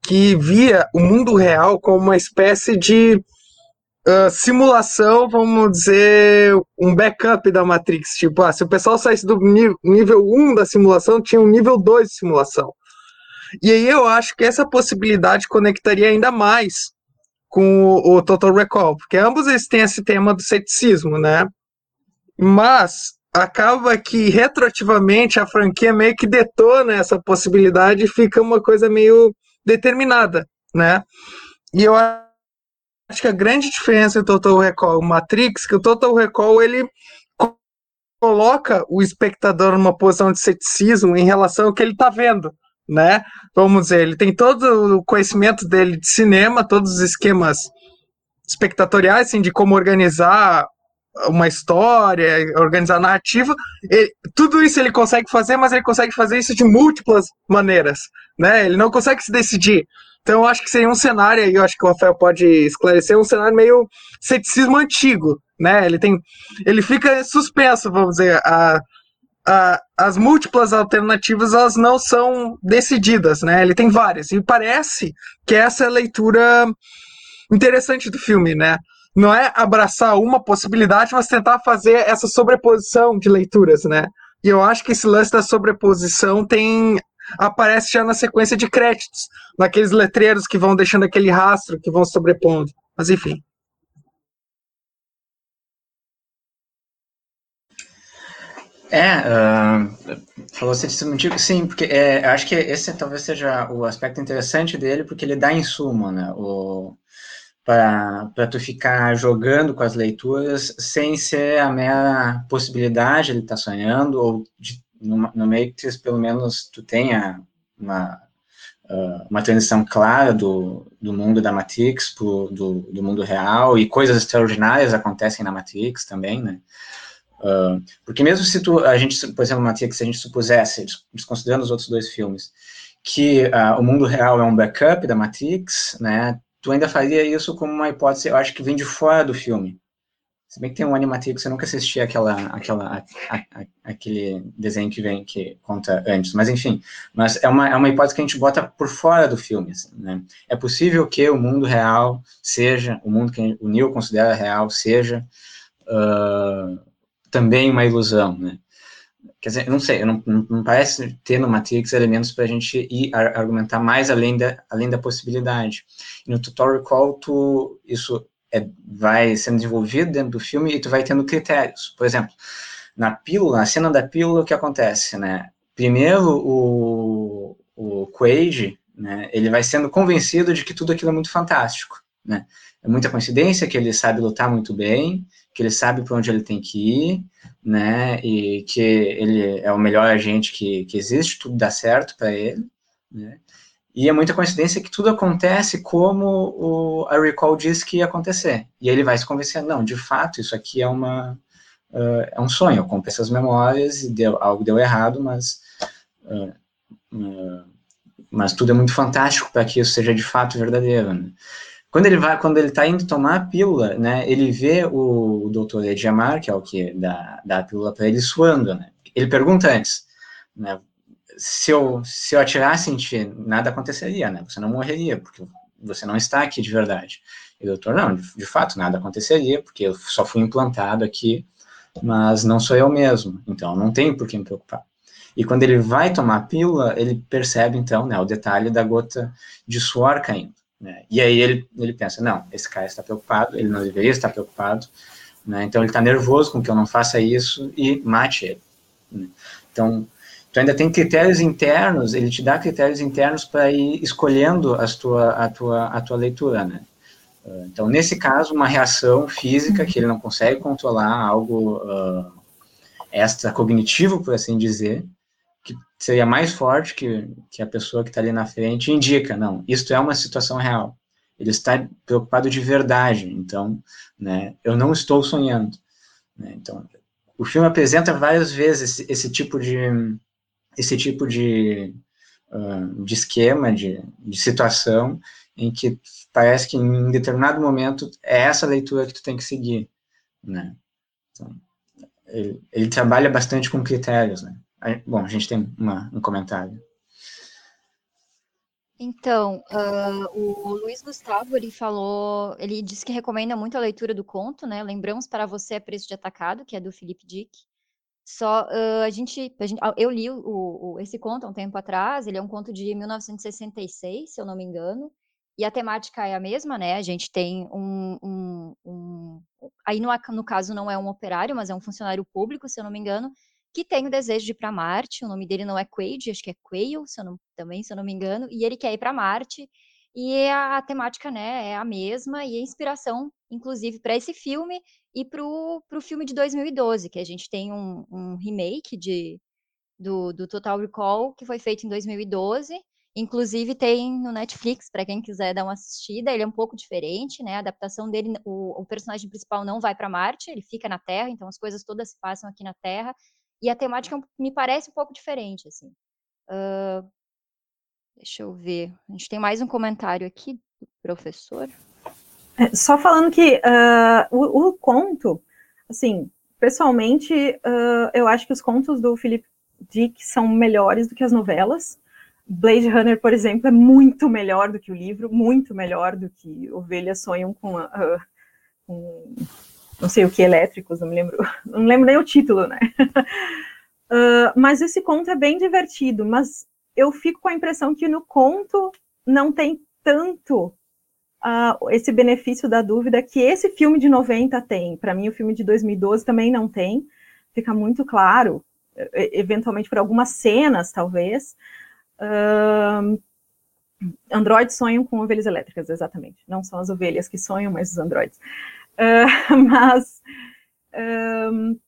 que via o mundo real como uma espécie de uh, simulação, vamos dizer, um backup da Matrix. Tipo, ah, se o pessoal saísse do nível 1 da simulação, tinha um nível 2 de simulação. E aí eu acho que essa possibilidade conectaria ainda mais com o, o Total Recall, porque ambos eles têm esse tema do ceticismo, né? Mas acaba que retroativamente a franquia meio que detona essa possibilidade e fica uma coisa meio determinada, né? E eu acho que a grande diferença entre Total Recall e Matrix, que o Total Recall ele coloca o espectador numa posição de ceticismo em relação ao que ele está vendo né? Vamos dizer, ele tem todo o conhecimento dele de cinema, todos os esquemas espectatoriais, assim, de como organizar uma história, organizar narrativa, ele, tudo isso ele consegue fazer, mas ele consegue fazer isso de múltiplas maneiras, né? Ele não consegue se decidir. Então eu acho que seria um cenário, e eu acho que o Rafael pode esclarecer, um cenário meio ceticismo antigo, né? Ele tem, ele fica suspenso, vamos dizer, a, a, as múltiplas alternativas elas não são decididas, né? Ele tem várias e parece que essa é a leitura interessante do filme, né? Não é abraçar uma possibilidade, mas tentar fazer essa sobreposição de leituras, né? E eu acho que esse lance da sobreposição tem aparece já na sequência de créditos, naqueles letreiros que vão deixando aquele rastro que vão sobrepondo. Mas enfim. É, uh, falou ceticismo antigo, sim, porque é, acho que esse talvez seja o aspecto interessante dele, porque ele dá insumo, né, para tu ficar jogando com as leituras sem ser a mera possibilidade, ele tá sonhando, ou de, no, no Matrix, pelo menos, tu tenha uma, uh, uma transição clara do, do mundo da Matrix pro, do, do mundo real, e coisas extraordinárias acontecem na Matrix também, né, Uh, porque mesmo se tu, a gente, por exemplo, Matrix, se a gente supusesse, desconsiderando os outros dois filmes, que uh, o mundo real é um backup da Matrix, né, tu ainda faria isso como uma hipótese, eu acho que vem de fora do filme. Se bem que tem um Animatrix, eu nunca assisti aquela, aquela, a, a, aquele desenho que vem, que conta antes, mas enfim, mas é uma, é uma hipótese que a gente bota por fora do filme, assim, né? É possível que o mundo real seja, o mundo que o Neil considera real seja uh, também uma ilusão, né? Quer dizer, não sei, não, não parece ter no Matrix elementos para a gente ir argumentar mais além da, além da possibilidade. E no Tutorial Call, tu, isso é, vai sendo desenvolvido dentro do filme e tu vai tendo critérios. Por exemplo, na pílula, na cena da pílula, o que acontece, né? Primeiro, o, o Quaid, né, ele vai sendo convencido de que tudo aquilo é muito fantástico, né? É muita coincidência que ele sabe lutar muito bem, que ele sabe para onde ele tem que ir, né, e que ele é o melhor agente que, que existe, tudo dá certo para ele, né, e é muita coincidência que tudo acontece como o, a Recall diz que ia acontecer, e ele vai se convencer, não, de fato, isso aqui é uma, uh, é um sonho, eu comprei essas memórias e deu, algo deu errado, mas... Uh, uh, mas tudo é muito fantástico para que isso seja de fato verdadeiro, né? Quando ele vai, quando ele está indo tomar a pílula, né, ele vê o, o doutor Edgemar, que é o que dá, dá a pílula para ele, suando, né? Ele pergunta antes, né, se eu, se eu atirasse em ti, nada aconteceria, né? Você não morreria, porque você não está aqui de verdade. E o doutor, não, de, de fato, nada aconteceria, porque eu só fui implantado aqui, mas não sou eu mesmo, então não tenho por que me preocupar. E quando ele vai tomar a pílula, ele percebe, então, né, o detalhe da gota de suor caindo. Né? E aí ele, ele pensa, não, esse cara está preocupado, ele não deveria estar preocupado, né? então ele está nervoso com que eu não faça isso e mate ele. Né? Então, tu ainda tem critérios internos, ele te dá critérios internos para ir escolhendo as tua, a, tua, a tua leitura, né? Uh, então, nesse caso, uma reação física que ele não consegue controlar, algo uh, extra-cognitivo, por assim dizer, seria mais forte que, que a pessoa que está ali na frente, indica, não, isto é uma situação real. Ele está preocupado de verdade, então, né, eu não estou sonhando. Né, então, o filme apresenta várias vezes esse, esse tipo de esse tipo de, uh, de esquema, de, de situação, em que parece que em determinado momento é essa leitura que tu tem que seguir, né? Então, ele, ele, trabalha bastante com critérios, né? Bom, a gente tem uma, um comentário. Então, uh, o Luiz Gustavo, ele falou, ele disse que recomenda muito a leitura do conto, né? Lembramos para você a Preço de Atacado, que é do Felipe Dick. Só, uh, a, gente, a gente, eu li o, o, esse conto há um tempo atrás, ele é um conto de 1966, se eu não me engano, e a temática é a mesma, né? A gente tem um. um, um aí, no, no caso, não é um operário, mas é um funcionário público, se eu não me engano, que tem o desejo de ir para Marte. O nome dele não é Quaid, acho que é Quail, se eu não, também, se eu não me engano, e ele quer ir para Marte. E a, a, temática, né, é a mesma e a inspiração, inclusive, para esse filme e para o filme de 2012, que a gente tem um, um remake de, do, do Total Recall, que foi feito em 2012. Inclusive tem no Netflix, para quem quiser dar uma assistida. Ele é um pouco diferente, né? A adaptação dele, o, o personagem principal não vai para Marte, ele fica na Terra, então as coisas todas se passam aqui na Terra. E a temática me parece um pouco diferente, assim. Uh, deixa eu ver. A gente tem mais um comentário aqui do professor. É, só falando que uh, o, o, conto, assim, pessoalmente, uh, eu acho que os contos do Philip Dick são melhores do que as novelas. Blade Runner, por exemplo, é muito melhor do que o livro, muito melhor do que Ovelhas Sonham com, uh, com não sei o que, elétricos, não me lembro, <laughs> não lembro nem o título, né? uh, <laughs> mas esse conto é bem divertido, mas eu fico com a impressão que no conto não tem tanto uh, esse benefício da dúvida que esse filme de 90 tem. Para mim, o filme de 2012 também não tem. Fica muito claro, eventualmente por algumas cenas, talvez. Uh, sonham com ovelhas elétricas, exatamente. Não são as ovelhas que sonham, mas os androides. Uh, <laughs> mas um,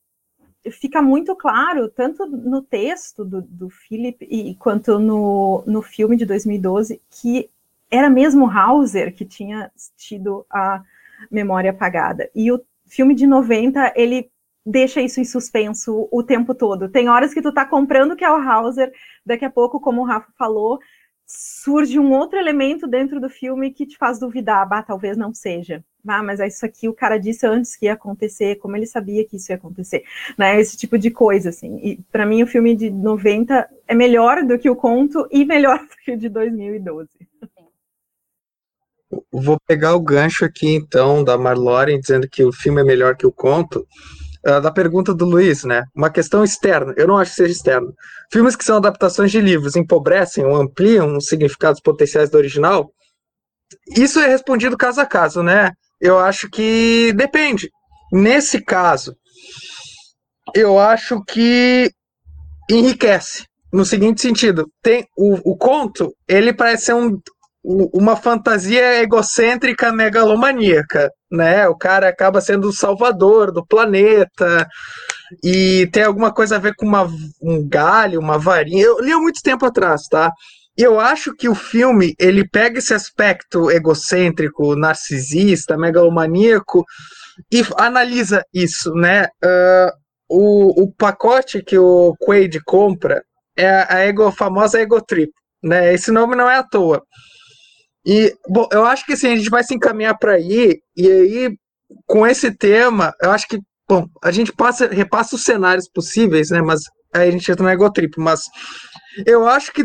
fica muito claro, tanto no texto do, do Philip e, quanto no, no filme de 2012, que era mesmo Hauser que tinha tido a memória apagada. E o filme de 90, ele deixa isso em suspenso o tempo todo. Tem horas que tu tá comprando que é o Hauser, daqui a pouco, como o Rafa falou, surge um outro elemento dentro do filme que te faz duvidar, bah, talvez não seja. Ah, mas isso aqui o cara disse antes que ia acontecer, como ele sabia que isso ia acontecer, né? Esse tipo de coisa, assim. E para mim o filme de 90 é melhor do que o conto e melhor do que o de 2012. Vou pegar o gancho aqui então da Marloren dizendo que o filme é melhor que o conto uh, da pergunta do Luiz, né? Uma questão externa, eu não acho que seja externa. Filmes que são adaptações de livros empobrecem ou ampliam os significados potenciais do original? Isso é respondido caso a caso, né? Eu acho que depende. Nesse caso, eu acho que enriquece. No seguinte sentido, tem o, o conto, ele parece ser um, uma fantasia egocêntrica megalomaníaca, né? O cara acaba sendo o salvador do planeta e tem alguma coisa a ver com uma, um galho, uma varinha. Eu li há muito tempo atrás, tá? E eu acho que o filme ele pega esse aspecto egocêntrico, narcisista, megalomaníaco e analisa isso, né? Uh, o, o pacote que o Quaid compra é a, ego, a famosa Ego Trip, né? Esse nome não é à toa. E, bom, eu acho que assim, a gente vai se encaminhar para aí, e aí, com esse tema, eu acho que, bom, a gente passa, repassa os cenários possíveis, né? Mas aí a gente entra no egotrip, mas eu acho que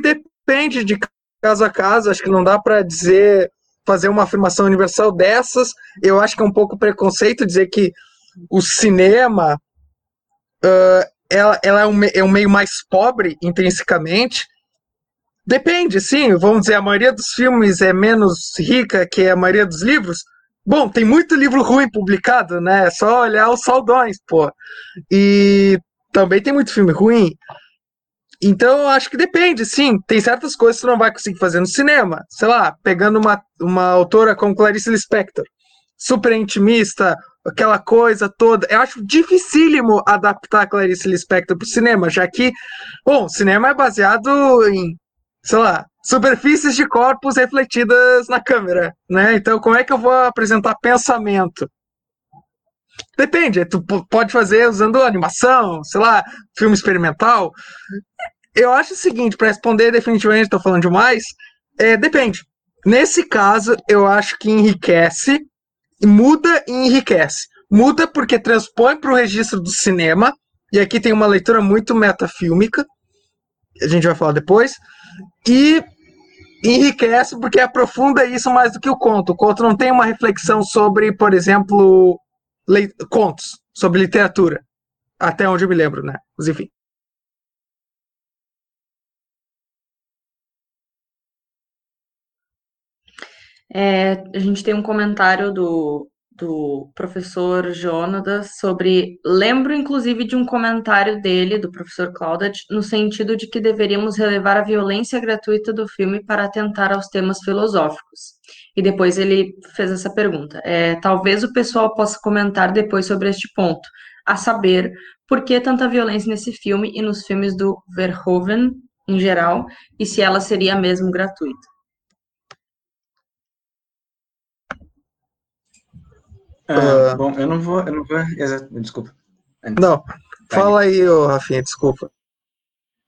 depende de caso a caso, acho que não dá para dizer, fazer uma afirmação universal dessas. Eu acho que é um pouco preconceito dizer que o cinema uh, ela, ela é, um, é um meio mais pobre intrinsecamente, Depende, sim. Vamos dizer, a maioria dos filmes é menos rica que a maioria dos livros. Bom, tem muito livro ruim publicado, né? É só olhar os saldões, pô. E também tem muito filme ruim. Então, eu acho que depende, sim. Tem certas coisas que tu não vai conseguir fazer no cinema. Sei lá, pegando uma, uma autora como Clarice Lispector, super intimista, aquela coisa toda. Eu acho dificílimo adaptar Clarice Lispector para o cinema, já que, bom, cinema é baseado em, sei lá, superfícies de corpos refletidas na câmera, né? Então, como é que eu vou apresentar pensamento? Depende, tu pode fazer usando animação, sei lá, filme experimental. Eu acho o seguinte, para responder definitivamente, estou falando demais, é, depende. Nesse caso, eu acho que enriquece, muda e enriquece. Muda porque transpõe para o registro do cinema, e aqui tem uma leitura muito metafílmica, a gente vai falar depois, e enriquece porque aprofunda isso mais do que o conto. O conto não tem uma reflexão sobre, por exemplo, contos sobre literatura. Até onde eu me lembro, né? Mas enfim. É, a gente tem um comentário do, do professor Jonatas sobre. Lembro, inclusive, de um comentário dele, do professor Claudet, no sentido de que deveríamos relevar a violência gratuita do filme para atentar aos temas filosóficos. E depois ele fez essa pergunta. É, talvez o pessoal possa comentar depois sobre este ponto, a saber, por que tanta violência nesse filme e nos filmes do Verhoeven em geral, e se ela seria mesmo gratuita. Ah, uh, bom, eu não vou, eu não vou, desculpa. Não, tá fala aí, ô, Rafinha, desculpa.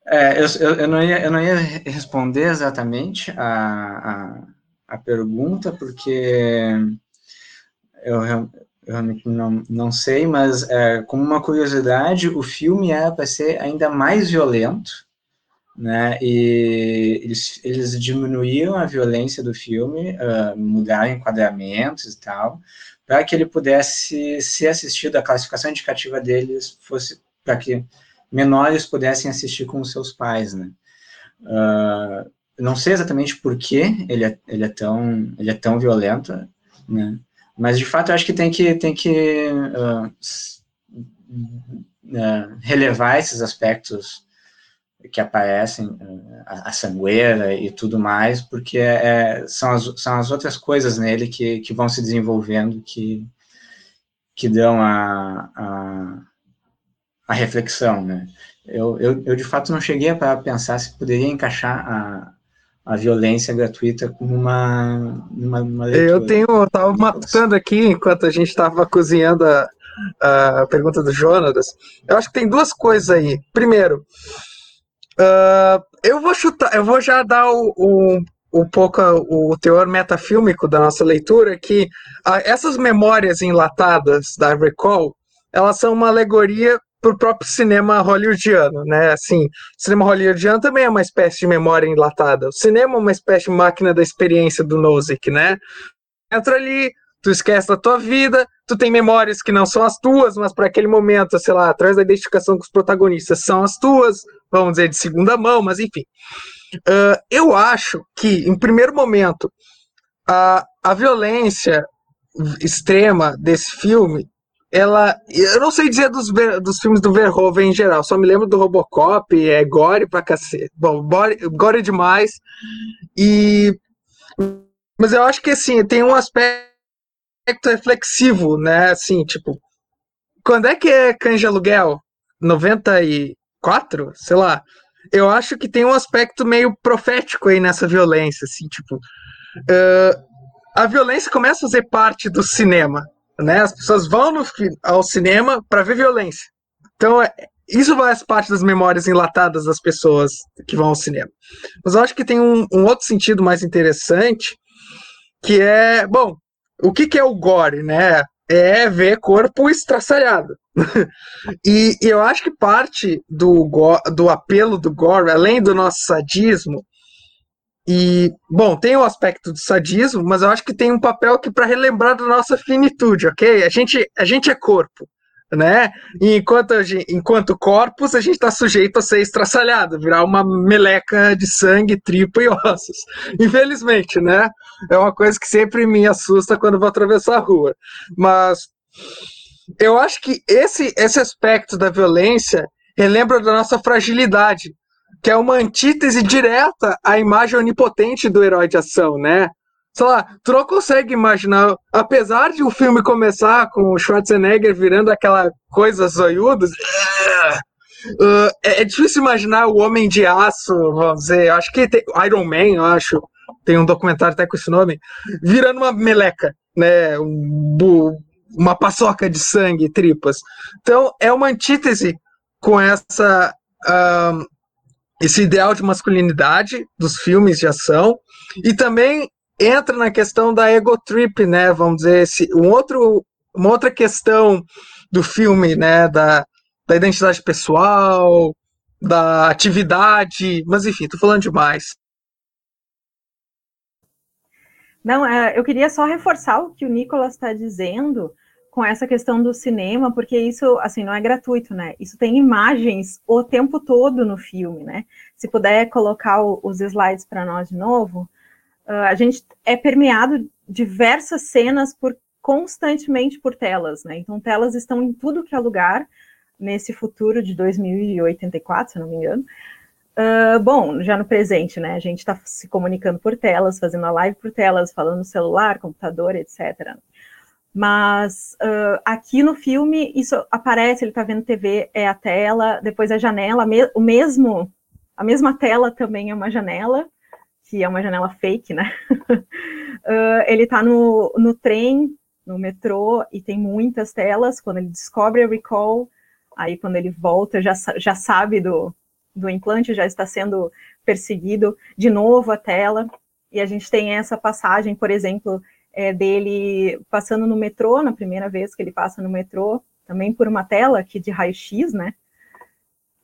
É, eu, eu, eu, não ia, eu não ia responder exatamente a, a a pergunta, porque eu, eu realmente não, não sei, mas é, como uma curiosidade, o filme era para ser ainda mais violento, né? E eles, eles diminuíram a violência do filme, uh, mudaram enquadramentos e tal, para que ele pudesse ser assistido, a classificação indicativa deles fosse para que menores pudessem assistir com os seus pais, né? Uh, não sei exatamente por que ele é, ele é tão ele é tão violento, né? Mas de fato eu acho que tem que tem que uh, uh, relevar esses aspectos que aparecem, uh, a, a, sangueira e tudo mais, porque é, é, são, as, são as outras coisas nele que, que vão se desenvolvendo que, que dão a, a, a reflexão, né? Eu, eu, eu, de fato não cheguei para pensar se poderia encaixar a, a violência gratuita como uma, uma, uma Eu tenho, eu tava matando aqui enquanto a gente estava cozinhando a, a pergunta do Jonas. Eu acho que tem duas coisas aí. Primeiro, uh, eu vou chutar, eu vou já dar o, o um pouco o teor metafílmico da nossa leitura, que uh, essas memórias enlatadas da Recall, elas são uma alegoria pro próprio cinema hollywoodiano, né? Assim, o cinema hollywoodiano também é uma espécie de memória enlatada. O cinema é uma espécie de máquina da experiência do Nozick, né? Entra ali, tu esquece da tua vida, tu tem memórias que não são as tuas, mas para aquele momento, sei lá, atrás da identificação com os protagonistas são as tuas, vamos dizer, de segunda mão, mas enfim. Uh, eu acho que, em primeiro momento, a, a violência extrema desse filme ela. Eu não sei dizer dos, dos filmes do Verhoeven em geral, só me lembro do Robocop, é gore pra cacete. Bom, gore, gore demais. E. Mas eu acho que assim, tem um aspecto reflexivo, né? Assim, tipo. Quando é que é Canja Aluguel? 94? Sei lá. Eu acho que tem um aspecto meio profético aí nessa violência, assim, tipo. Uh, a violência começa a fazer parte do cinema, né? As pessoas vão no, ao cinema para ver violência. Então, é, isso faz parte das memórias enlatadas das pessoas que vão ao cinema. Mas eu acho que tem um, um outro sentido mais interessante, que é, bom, o que, que é o gore, né? É ver corpo estraçalhado. <laughs> e, e, eu acho que parte do, do apelo do gore, além do nosso sadismo, e, bom, tem o aspecto do sadismo, mas eu acho que tem um papel aqui para relembrar da nossa finitude, ok? A gente, a gente é corpo, né? E enquanto, gente, enquanto corpos, a gente está sujeito a ser estraçalhado, virar uma meleca de sangue, tripa e ossos. Infelizmente, né? É uma coisa que sempre me assusta quando vou atravessar a rua. Mas eu acho que esse, esse aspecto da violência relembra da nossa fragilidade que é uma antítese direta à imagem onipotente do herói de ação, né? Sei lá, tu não consegue imaginar, apesar de o filme começar com o Schwarzenegger virando aquela coisa zoiuda, uh, é, é, difícil imaginar o Homem de Aço, vamos dizer, acho que tem, Iron Man, eu acho, tem um documentário até com esse nome, virando uma meleca, né? Um, uma paçoca de sangue, tripas. Então, é uma antítese com essa uh, esse ideal de masculinidade dos filmes de ação e também entra na questão da ego trip, né? Vamos dizer, esse, um outro, uma outra questão do filme, né? Da, da identidade pessoal, da atividade, mas enfim, tô falando demais. Não, é, eu queria só reforçar o que o Nicolas está dizendo, com essa questão do cinema, porque isso, assim, não é gratuito, né? Isso tem imagens o tempo todo no filme, né? Se puder colocar os slides para nós de novo, a gente é permeado diversas cenas por constantemente por telas, né? Então, telas estão em tudo que é lugar nesse futuro de 2084, se não me engano. Uh, bom, já no presente, né? A gente está se comunicando por telas, fazendo a live por telas, falando no celular, computador, etc. Mas uh, aqui no filme isso aparece, ele está vendo TV, é a tela, depois a janela, me o mesmo, a mesma tela também é uma janela, que é uma janela fake, né? uh, <laughs> ele está no, no trem, no metrô, e tem muitas telas. Quando ele descobre a recall, aí quando ele volta, já, já sabe do, do implante, já está sendo perseguido de novo a tela. E a gente tem essa passagem, por exemplo, é, dele passando no metrô, na primeira vez que ele passa no metrô, também por uma tela aqui de raio-x, né?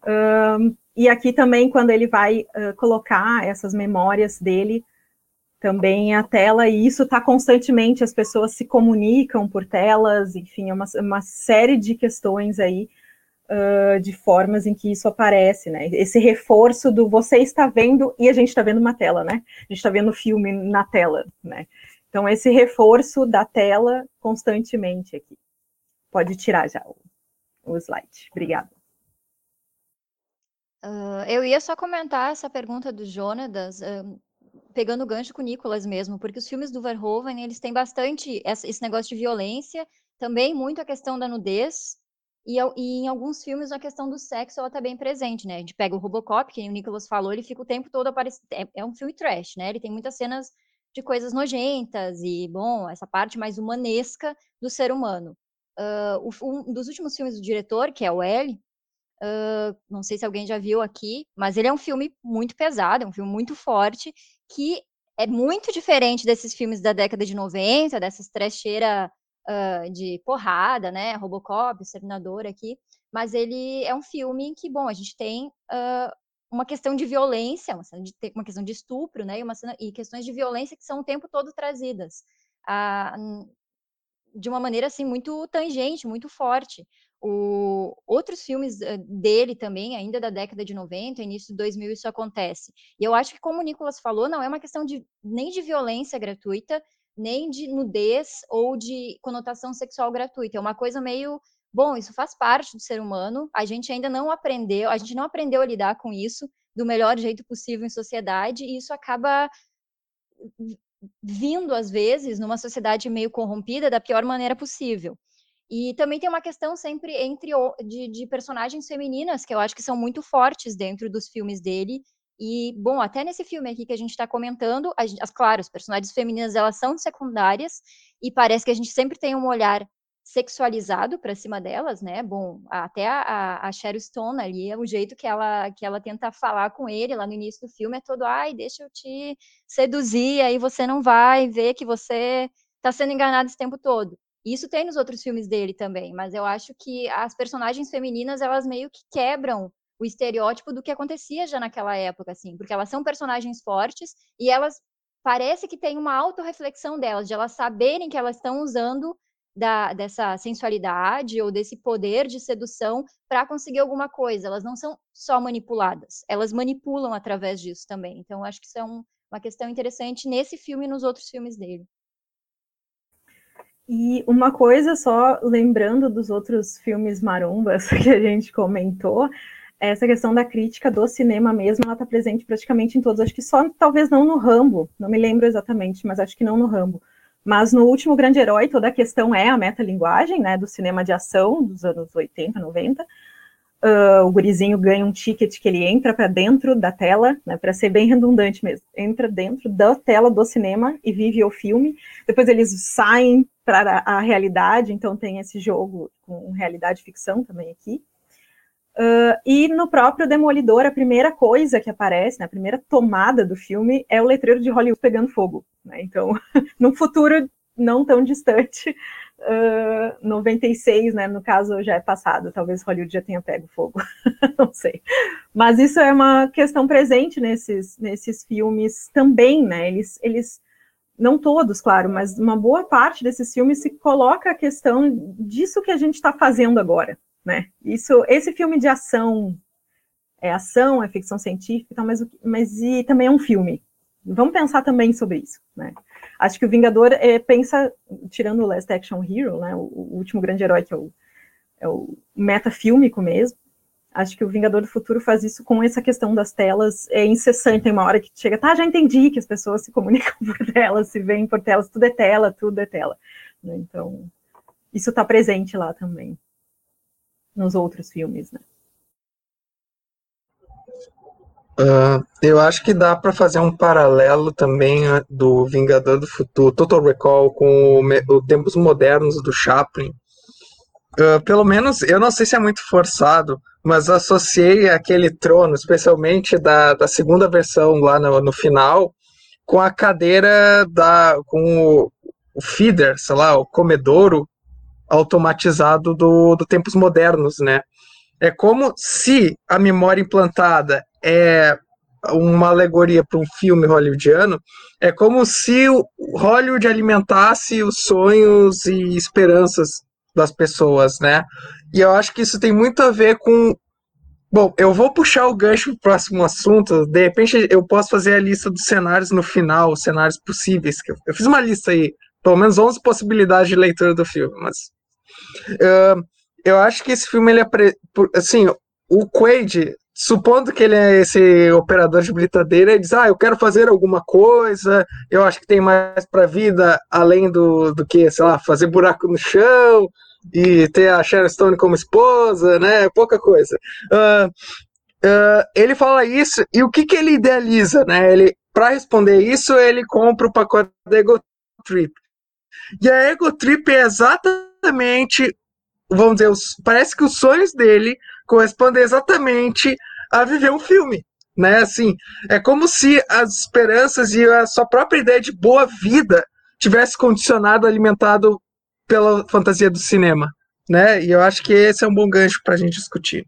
Um, e aqui também, quando ele vai uh, colocar essas memórias dele, também a tela, e isso está constantemente, as pessoas se comunicam por telas, enfim, é uma, uma série de questões aí, uh, de formas em que isso aparece, né? Esse reforço do você está vendo e a gente está vendo uma tela, né? A gente está vendo o filme na tela, né? Então, esse reforço da tela constantemente aqui. Pode tirar já o, o slide. Obrigada. Uh, eu ia só comentar essa pergunta do Jonatas, uh, pegando o gancho com o Nicolas mesmo, porque os filmes do Verhoeven, eles têm bastante esse negócio de violência, também muito a questão da nudez, e, e, em alguns filmes a questão do sexo ela tá bem presente, né? A gente pega o Robocop, que o Nicolas falou, ele fica o tempo todo aparecendo, é, é um filme trash, né? Ele tem muitas cenas de coisas nojentas e, bom, essa parte mais humanesca do ser humano. Uh, um dos últimos filmes do diretor, que é o L, uh, não sei se alguém já viu aqui, mas ele é um filme muito pesado, é um filme muito forte, que é muito diferente desses filmes da década de 90, dessas trecheiras uh, de porrada, né, Robocop, Exterminador aqui, mas ele é um filme que, bom, a gente tem uh, uma questão de violência, uma, de, uma questão de estupro, né, e, uma, e questões de violência que são o tempo todo trazidas a, de uma maneira assim muito tangente, muito forte. O, outros filmes eh, dele também, ainda da década de 90, início de 2000, isso acontece. E eu acho que, como o Nicolas falou, não é uma questão de, nem de violência gratuita, nem de nudez ou de conotação sexual gratuita. É uma coisa meio Bom, isso faz parte do ser humano. A gente ainda não aprendeu, a gente não aprendeu a lidar com isso do melhor jeito possível em sociedade, e isso acaba vindo, às vezes, numa sociedade meio corrompida da pior maneira possível. E também tem uma questão sempre entre de, de personagens femininas que eu acho que são muito fortes dentro dos filmes dele. E, bom, até nesse filme aqui que a gente está comentando, as, claro, as personagens femininas elas são secundárias, e parece que a gente sempre tem um olhar sexualizado para cima delas, né? Bom, até a, a Cheryl Stone ali, é o jeito que ela, que ela tenta falar com ele lá no início do filme é todo, ai, deixa eu te seduzir, aí você não vai ver que você está sendo enganado esse tempo todo. Isso tem nos outros filmes dele também, mas eu acho que as personagens femininas, elas meio que quebram o estereótipo do que acontecia já naquela época, assim, porque elas são personagens fortes e elas parece que tem uma autorreflexão delas, de elas saberem que elas estão usando da, dessa sensualidade ou desse poder de sedução para conseguir alguma coisa. Elas não são só manipuladas, elas manipulam através disso também. Então, acho que isso é um, uma questão interessante nesse filme e nos outros filmes dele. E uma coisa só, lembrando dos outros filmes marombas <laughs> que a gente comentou, essa questão da crítica do cinema mesmo, ela está presente praticamente em todos. Acho que só, talvez não no Rambo, não me lembro exatamente, mas acho que não no Rambo. Mas no último Grande Herói, toda a questão é a metalinguagem, né, do cinema de ação dos anos 80, 90. Uh, o gurizinho ganha um ticket que ele entra para dentro da tela, né, para ser bem redundante mesmo, entra dentro da tela do cinema e vive o filme. Depois eles saem para a realidade, então tem esse jogo com realidade ficção também aqui. Uh, e no próprio Demolidor, a primeira coisa que aparece, né, a primeira tomada do filme é o letreiro de Hollywood pegando fogo. Né? Então, <laughs> num futuro não tão distante, uh, 96, né, no caso já é passado, talvez Hollywood já tenha pego fogo, <laughs> não sei. Mas isso é uma questão presente nesses, nesses filmes também, né, eles, eles, não todos, claro, mas uma boa parte desses filmes se coloca a questão disso que a gente está fazendo agora, né? Isso, esse filme de ação é ação, é ficção científica, mas, mas e também é um filme. Vamos pensar também sobre isso, né? Acho que o Vingador é, pensa, tirando o Last Action Hero, né, o, o último grande herói que é o, é o mesmo, acho que o Vingador do Futuro faz isso com essa questão das telas, é incessante, tem uma hora que chega, tá, já entendi que as pessoas se comunicam <laughs> por telas, se veem por telas, tudo é tela, tudo é tela. Né? Então, isso está presente lá também nos outros filmes, né? Uh, eu acho que dá para fazer um paralelo também uh, do Vingador do Futuro, Total Recall, com o, o Tempos Modernos do Chaplin. Uh, pelo menos, eu não sei se é muito forçado, mas associei aquele trono, especialmente da, da segunda versão lá no, no final, com a cadeira da. com o, o feeder, sei lá, o comedouro automatizado do, do tempos modernos, né? É como se a memória implantada é uma alegoria para um filme hollywoodiano, é como se o Hollywood alimentasse os sonhos e esperanças das pessoas, né? E eu acho que isso tem muito a ver com. Bom, eu vou puxar o gancho pro próximo assunto. De repente eu posso fazer a lista dos cenários no final, os cenários possíveis. Eu fiz uma lista aí, pelo menos 11 possibilidades de leitura do filme, mas Uh, eu acho que esse filme, ele é. Pre... Assim, o Quaid, supondo que ele é esse operador de britadeira, ele diz: Ah, eu quero fazer alguma coisa, eu acho que tem mais pra vida além do, do que, sei lá, fazer buraco no chão e ter a Sharon Stone como esposa, né? Pouca coisa. Uh, uh, ele fala isso, e o que, que ele idealiza, né? Ele, para responder isso, ele compra o pacote da Ego Trip. E a Ego Trip é exatamente exatamente, vamos dizer, os, parece que os sonhos dele correspondem exatamente a viver um filme. Né? Assim, é como se as esperanças e a sua própria ideia de boa vida tivesse condicionado, alimentado pela fantasia do cinema. Né? E eu acho que esse é um bom gancho para a gente discutir.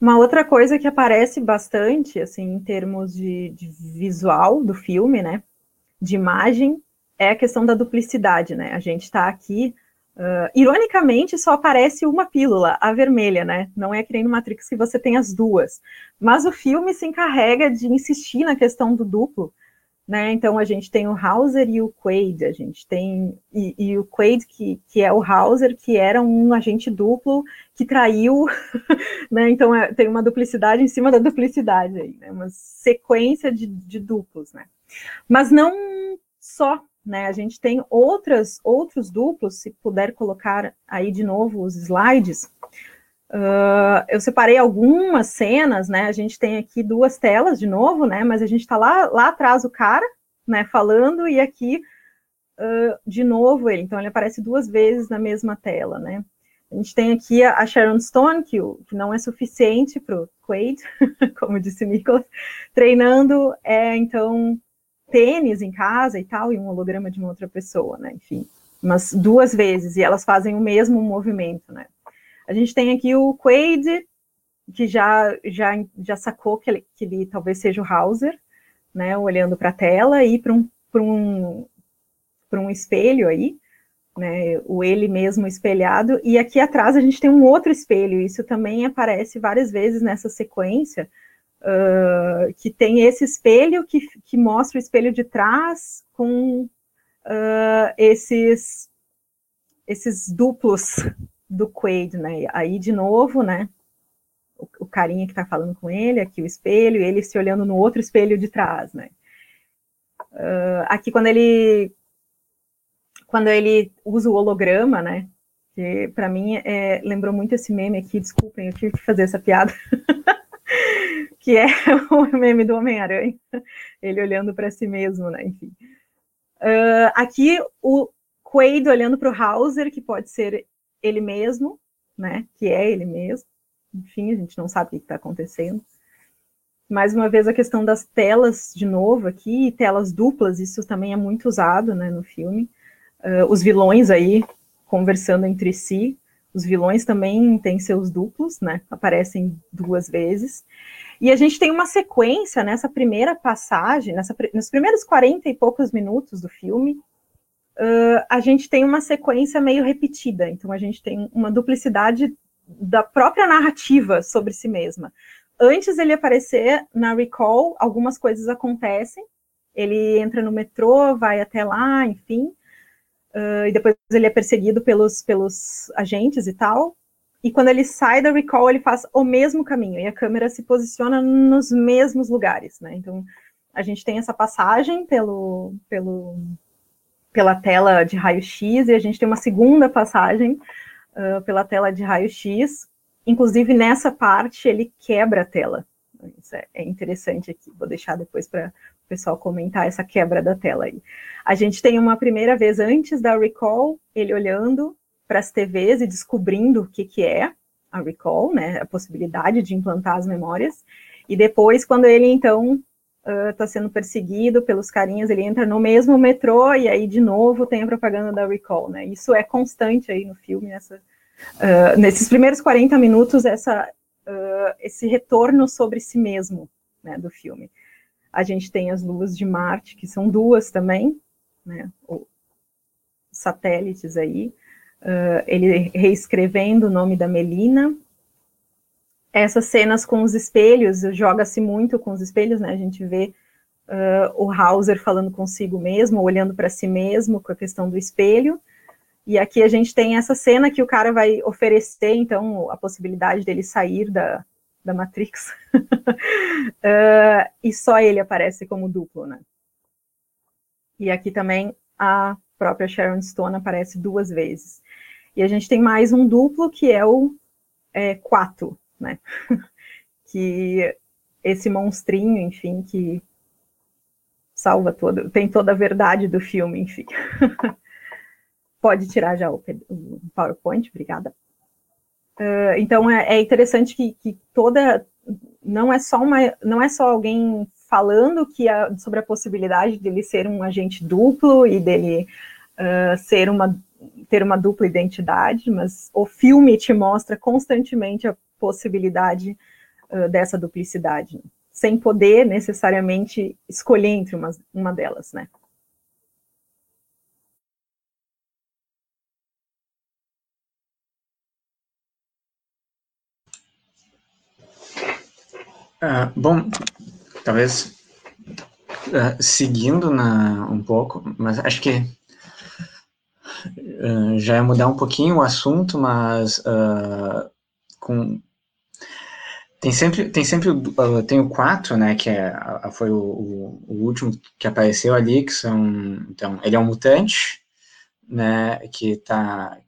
Uma outra coisa que aparece bastante, assim, em termos de, de, visual do filme, né, de imagem, é a questão da duplicidade, né? A gente está aqui, uh, ironicamente, só aparece uma pílula, a vermelha, né? Não é que nem no Matrix que você tem as duas. Mas o filme se encarrega de insistir na questão do duplo, né? Então a gente tem o Hauser e o Quaid, a gente tem e, e, o Quaid que, que é o Hauser que era um agente duplo que traiu, <laughs> né? Então é, tem uma duplicidade em cima da duplicidade aí, né? Uma sequência de, de duplos, né? Mas não só, né? A gente tem outras outros duplos, se puder colocar aí de novo os slides. Uh, eu separei algumas cenas, né? A gente tem aqui duas telas de novo, né? Mas a gente está lá, lá atrás o cara, né? Falando e aqui uh, de novo ele. Então ele aparece duas vezes na mesma tela, né? A gente tem aqui a, Sharon Stone, que, que não é suficiente para o Quaid, <laughs> como disse o Nicholas, treinando, é, então, tênis em casa e tal, e um holograma de uma outra pessoa, né? Enfim, mas duas vezes, e elas fazem o mesmo movimento, né? A gente tem aqui o Quaid, que já, já, já sacou que ele, que ele talvez seja o Hauser, né, olhando para a tela e para um, um, um espelho aí, né, o ele mesmo espelhado, e aqui atrás a gente tem um outro espelho, isso também aparece várias vezes nessa sequência, uh, que tem esse espelho que, que mostra o espelho de trás com uh, esses esses duplos do Quaid, né? Aí de novo, né? O, o carinha que está falando com ele, aqui o espelho, e ele se olhando no outro espelho de trás, né? Uh, aqui quando ele quando ele usa o holograma, né? Que para mim é, lembrou muito esse meme aqui, desculpem, eu tive que fazer essa piada. <laughs> que é <laughs> o meme do Homem-Aranha, ele olhando para si mesmo, né? Enfim. Uh, aqui o Quaid olhando para o Hauser, que pode ser ele mesmo, né? Que é ele mesmo. Enfim, a gente não sabe o que está acontecendo. Mais uma vez a questão das telas de novo aqui, telas duplas, isso também é muito usado, né, no filme. Uh, os vilões aí conversando entre si, os vilões também têm seus duplos, né? Aparecem duas vezes. E a gente tem uma sequência nessa primeira passagem, nessa, nos primeiros 40 e poucos minutos do filme, uh, a gente tem uma sequência meio repetida. Então a gente tem uma duplicidade da própria narrativa sobre si mesma. Antes ele aparecer na Recall, algumas coisas acontecem. Ele entra no metrô, vai até lá, enfim. Uh, e depois ele é perseguido pelos, pelos agentes e tal. E quando ele sai da recall, ele faz o mesmo caminho, e a câmera se posiciona nos mesmos lugares, né? Então, a gente tem essa passagem pelo, pelo, pela tela de raio-x, e a gente tem uma segunda passagem uh, pela tela de raio-x. Inclusive, nessa parte, ele quebra a tela. Isso é, é interessante aqui, vou deixar depois para pessoal comentar essa quebra da tela aí. A gente tem uma primeira vez antes da recall, ele olhando para as TVs e descobrindo o que, que é a recall, né, a possibilidade de implantar as memórias, e depois, quando ele, então, está uh, sendo perseguido pelos carinhas, ele entra no mesmo metrô, e aí, de novo, tem a propaganda da recall, né, isso é constante aí no filme, essa, uh, nesses primeiros 40 minutos, essa, uh, esse retorno sobre si mesmo, né, do filme. A gente tem as luas de Marte, que são duas também, né, satélites aí, uh, ele reescrevendo o nome da Melina. Essas cenas com os espelhos, joga-se muito com os espelhos, né? A gente vê uh, o Hauser falando consigo mesmo, olhando para si mesmo com a questão do espelho. E aqui a gente tem essa cena que o cara vai oferecer, então, a possibilidade dele sair da, da Matrix. uh, <laughs> e só ele aparece como duplo, né? E aqui também a própria Sharon Stone aparece duas vezes. E a gente tem mais um duplo, que é o é, Quato, né? <laughs> que esse monstrinho, enfim, que salva todo, tem toda a verdade do filme, enfim. <laughs> Pode tirar já o, o PowerPoint, obrigada. Uh, então é, é interessante que, que, toda não é só uma não é só alguém falando que a, sobre a possibilidade dele ser um agente duplo e dele uh, ser uma ter uma dupla identidade, mas o filme te mostra constantemente a possibilidade uh, dessa duplicidade, sem poder necessariamente escolher entre uma, uma delas, né? Uh, bom, talvez uh, seguindo na, um pouco, mas acho que uh, já é mudar um pouquinho o assunto, mas com tem sempre tem sempre uh, tem o 4, né, que é foi o, o, o, último que apareceu ali, que são então ele é um mutante, né, que está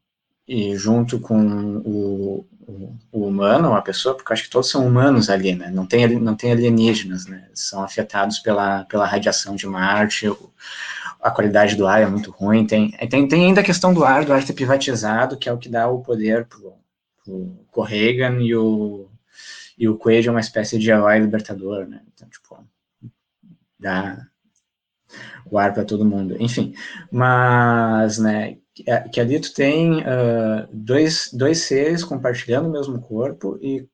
e junto com o, o, o, humano, a pessoa, porque acho que todos são humanos ali, né? Não tem, não tem alienígenas, né? São afetados pela, pela radiação de Marte, a qualidade do ar é muito ruim. Tem, tem, tem ainda a questão do ar, do ar ser privatizado, que é o que dá o poder pro, pro Corregan e o, e o Quaid é uma espécie de herói libertador, né? Então, tipo, dá o ar para todo mundo. Enfim, mas, né, que ali tu tem uh, dois, dois seres compartilhando o mesmo corpo e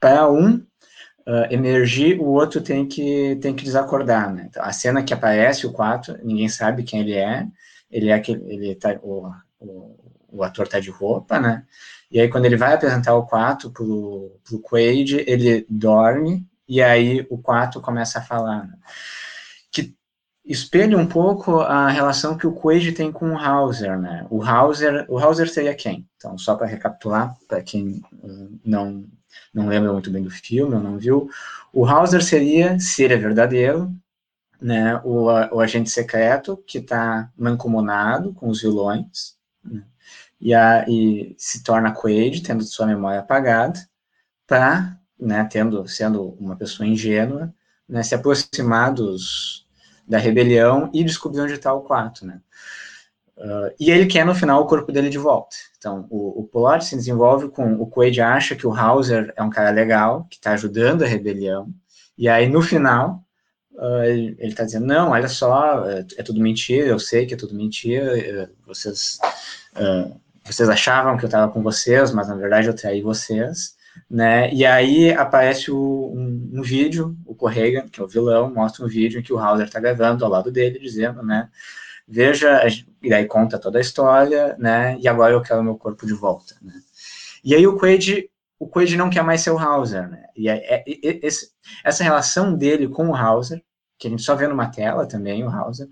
para um uh, emergir, o outro tem que, tem que desacordar, né? Então, a cena que aparece, o 4, ninguém sabe quem ele é, ele é aquele, ele tá, o, o, o ator tá de roupa, né? E aí, quando ele vai apresentar o 4 pro, pro Quaid, ele dorme, e aí o 4 começa a falar, né? Espelha um pouco a relação que o Quaid tem com o Hauser, né? O Hauser, o Hauser seria quem? Então, só para recapitular, para quem uh, não não lembra muito bem do filme, ou não viu, o Hauser seria, se ele é verdadeiro, né, o, o agente secreto que está mancomunado com os vilões, né, e, a, e se torna Quaid, tendo sua memória apagada, para, né, tendo, sendo uma pessoa ingênua, né, se aproximar dos, da rebelião e descobrir onde está o quarto, né. Uh, e ele quer, no final, o corpo dele de volta. Então, o, o plot se desenvolve com o Quaid acha que o Hauser é um cara legal, que está ajudando a rebelião, e aí, no final, uh, ele está dizendo, não, olha só, é, é, tudo mentira, eu sei que é tudo mentira, é, vocês, uh, vocês achavam que eu estava com vocês, mas, na verdade, eu traí vocês, né, e aí aparece o, um, um, vídeo, o Correia, que é o vilão, mostra um vídeo em que o Hauser está gravando ao lado dele, dizendo, né, veja, e aí conta toda a história, né, e agora eu quero meu corpo de volta, né. E aí o Quaid, o Quaid não quer mais ser o Hauser, né, e é, é, esse, essa relação dele com o Hauser, que a gente só vê numa tela também, o Hauser,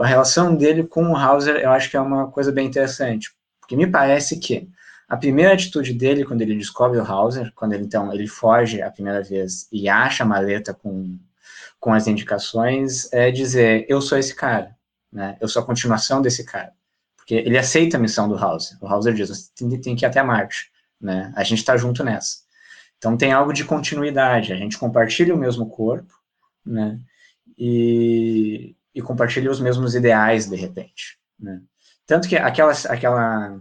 a relação dele com o Hauser, eu acho que é uma coisa bem interessante, porque me parece que a primeira atitude dele, quando ele descobre o Hauser, quando ele, então, ele foge a primeira vez e acha a maleta com, com as indicações, é dizer, eu sou esse cara, né? Eu sou a continuação desse cara. Porque ele aceita a missão do Hauser. O Hauser diz, você tem, tem que ir até Marte, né? A gente está junto nessa. Então tem algo de continuidade, a gente compartilha o mesmo corpo, né? E, e compartilha os mesmos ideais, de repente, né? Tanto que aquela, aquela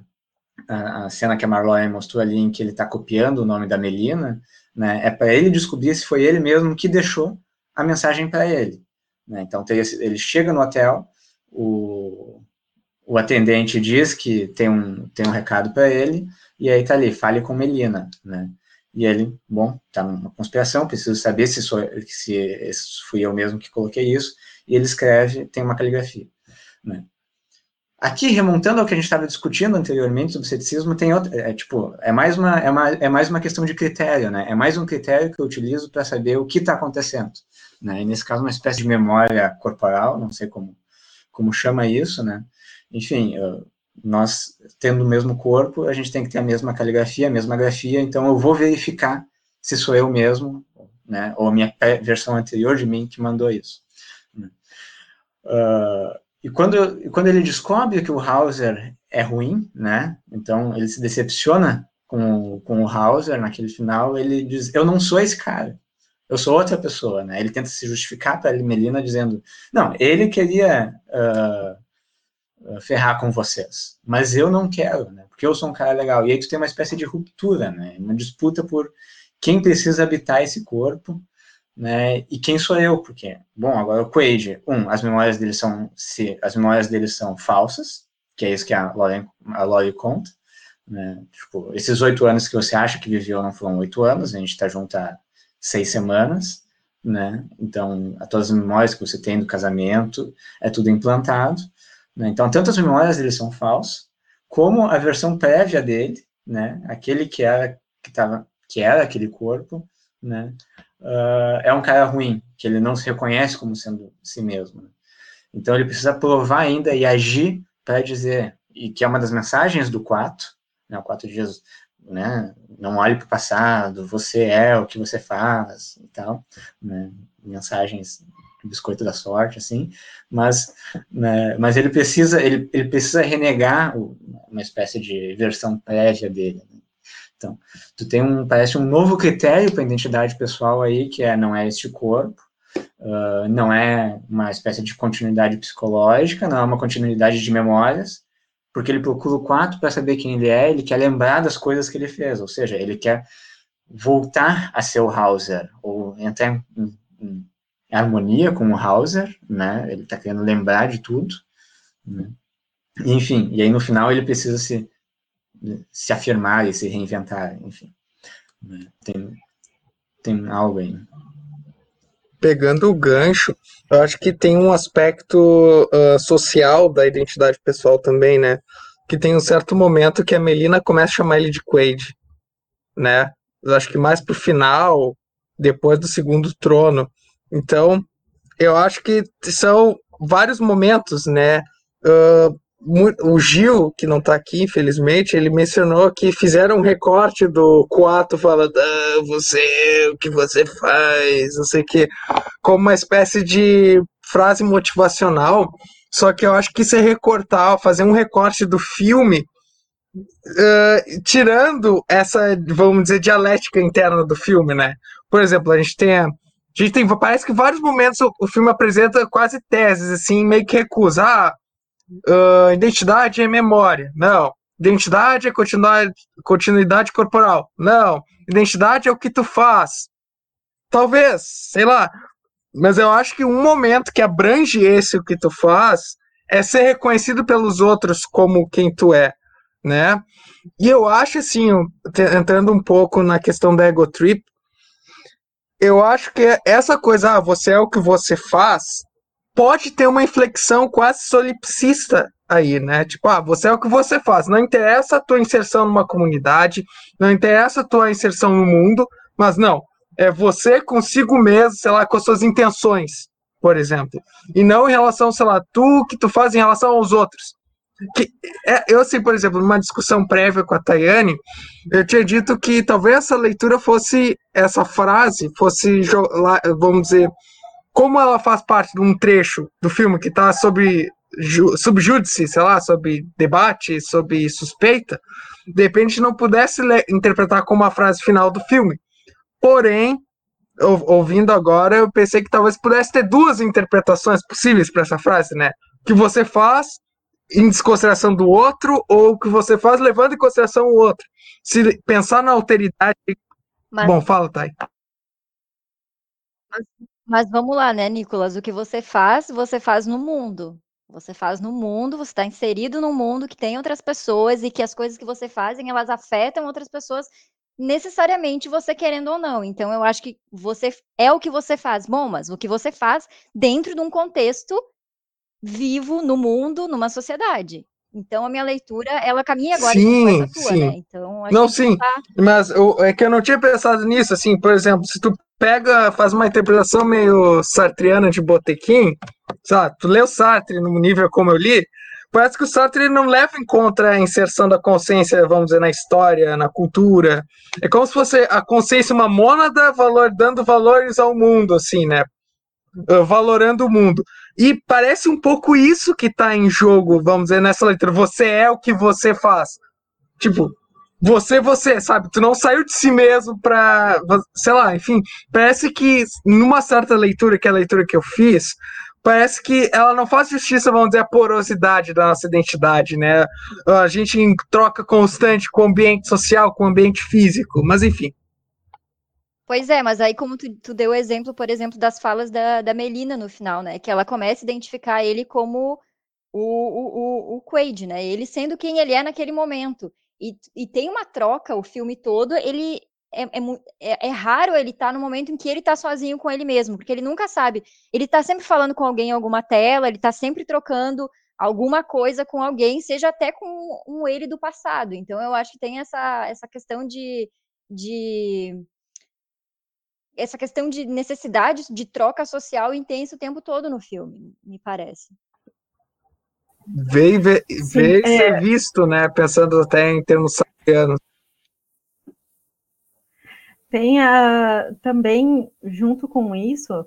a, cena que a Marlowe mostrou ali, em que ele está copiando o nome da Melina, né, é para ele descobrir se foi ele mesmo que deixou a mensagem para ele. Né? Então, ele chega no hotel, o, o atendente diz que tem um, tem um recado para ele, e aí tá ali, fale com Melina, né? E ele, bom, tá numa conspiração, preciso saber se, sou, se, se fui eu mesmo que coloquei isso, e ele escreve, tem uma caligrafia, né? Aqui, remontando ao que a gente estava discutindo anteriormente sobre ceticismo, tem outra, é, tipo, é mais, uma, é, uma, é mais uma questão de critério, né? É mais um critério que eu utilizo para saber o que está acontecendo, né? E nesse caso, uma espécie de memória corporal, não sei como como chama isso, né? Enfim, nós tendo o mesmo corpo, a gente tem que ter a mesma caligrafia, a mesma grafia, então eu vou verificar se sou eu mesmo, né? Ou a minha versão anterior de mim que mandou isso. Uh, e quando, quando ele descobre que o Hauser é ruim, né? Então ele se decepciona com, com o Hauser naquele final, ele diz: Eu não sou esse cara eu sou outra pessoa, né? Ele tenta se justificar para Melina dizendo, não, ele queria uh, ferrar com vocês, mas eu não quero, né? Porque eu sou um cara legal. E aí tu tem uma espécie de ruptura, né? Uma disputa por quem precisa habitar esse corpo, né? E quem sou eu? Porque, bom, agora o Quaid, um, as memórias dele são, se as memórias dele são falsas, que é isso que a Lori, a Lori conta, né? Tipo, esses oito anos que você acha que viveu não foram oito anos, a gente está junto há seis semanas, né? Então, todas as memórias que você tem do casamento é tudo implantado, né? Então, tanto as memórias dele são falsas, como a versão prévia dele, né? Aquele que era que tava, que era aquele corpo, né? Uh, é um cara ruim, que ele não se reconhece como sendo si mesmo. Né? Então, ele precisa provar ainda e agir para dizer, e que é uma das mensagens do 4, né? O 4 de Jesus né? Não olhe para o passado, você é o que você faz e tal, né? Mensagens do biscoito da sorte, assim, mas, né, mas ele precisa, ele, ele precisa renegar uma espécie de versão prévia dele. Então, tu tem um, parece um novo critério para identidade pessoal aí, que é, não é este corpo, uh, não é uma espécie de continuidade psicológica, não é uma continuidade de memórias, porque ele procura o 4 para saber quem ele é, ele quer lembrar das coisas que ele fez, ou seja, ele quer voltar a ser o Hauser, ou entrar em, em harmonia com o Hauser, né, ele está querendo lembrar de tudo, né? enfim, e aí no final ele precisa se, se afirmar e se reinventar, enfim, né? tem, tem algo aí pegando o gancho, eu acho que tem um aspecto uh, social da identidade pessoal também, né? Que tem um certo momento que a Melina começa a chamar ele de Quaid, né? Eu acho que mais pro final, depois do segundo trono. Então, eu acho que são vários momentos, né? Uh, o Gil, que não está aqui, infelizmente, ele mencionou que fizeram um recorte do Quato falando, ah, você, o que você faz, não sei o que, como uma espécie de frase motivacional. Só que eu acho que isso é recortar, fazer um recorte do filme, uh, tirando essa, vamos dizer, dialética interna do filme, né? Por exemplo, a gente tem a, a gente tem, parece que vários momentos o, o filme apresenta quase teses, assim, meio que recusa. Ah, uh, identidade é memória. Não. Identidade é continuidade, continuidade corporal. Não. Identidade é o que tu faz. Talvez, sei lá. Mas eu acho que um momento que abrange esse o que tu faz é ser reconhecido pelos outros como quem tu é, né? E eu acho assim, entrando um pouco na questão da ego trip, eu acho que essa coisa, ah, você é o que você faz, pode ter uma inflexão quase solipsista aí, né? Tipo, ah, você é o que você faz. Não interessa a tua inserção numa comunidade, não interessa a tua inserção no mundo, mas não, é você consigo mesmo, sei lá, com as suas intenções, por exemplo. E não em relação, sei lá, tu que tu faz em relação aos outros. Que, é, eu, assim, por exemplo, numa discussão prévia com a Tayane, eu tinha dito que talvez essa leitura fosse, essa frase fosse, vamos dizer, como ela faz parte de um trecho do filme que está sobre subjúdice, sei lá, sobre debate, sobre suspeita, de repente não pudesse interpretar como a frase final do filme. Porém, ouvindo agora, eu pensei que talvez pudesse ter duas interpretações possíveis para essa frase, né? Que você faz em desconsideração do outro ou que você faz levando em consideração o outro. Se pensar na alteridade. Mas... Bom, fala, Thay. Mas vamos lá, né, Nicolas? O que você faz, você faz no mundo. Você faz no mundo, você está inserido num mundo que tem outras pessoas e que as coisas que você faz, elas afetam outras pessoas necessariamente você querendo ou não. Então, eu acho que você é o que você faz. Bom, mas o que você faz dentro de um contexto vivo no mundo, numa sociedade. Então, a minha leitura, ela caminha agora sim, a tua, sim. né? Então, não, sim, tá... mas eu, é que eu não tinha pensado nisso, assim, por exemplo, se tu pega, faz uma interpretação meio sartriana de Botequim, sabe? Tu o Sartre no nível como eu li, parece que o Sartre não leva em conta a inserção da consciência, vamos dizer, na história, na cultura. É como se fosse a consciência uma mônada valor, dando valores ao mundo, assim, né? Uh, valorando o mundo. E parece um pouco isso que está em jogo, vamos dizer, nessa leitura. Você é o que você faz. Tipo, você, você, sabe? Tu não saiu de si mesmo pra. Sei lá, enfim. Parece que numa certa leitura, que é a leitura que eu fiz, parece que ela não faz justiça, vamos dizer, à porosidade da nossa identidade, né? A gente em troca constante com o ambiente social, com o ambiente físico, mas enfim. Pois é, mas aí como tu, tu deu o exemplo, por exemplo, das falas da, da Melina no final, né? Que ela começa a identificar ele como o, o, o, o Quaid, né? Ele sendo quem ele é naquele momento. E, e tem uma troca o filme todo, ele é, é, é, é, raro ele estar tá no momento em que ele está sozinho com ele mesmo, porque ele nunca sabe. Ele está sempre falando com alguém em alguma tela, ele está sempre trocando alguma coisa com alguém, seja até com um ele do passado. Então eu acho que tem essa, essa questão de, de essa questão de necessidade de troca social intensa o tempo todo no filme, me parece veio, veio, veio é... ser visto, né? Pensando até em termos sabianos. Tem a, também, junto com isso,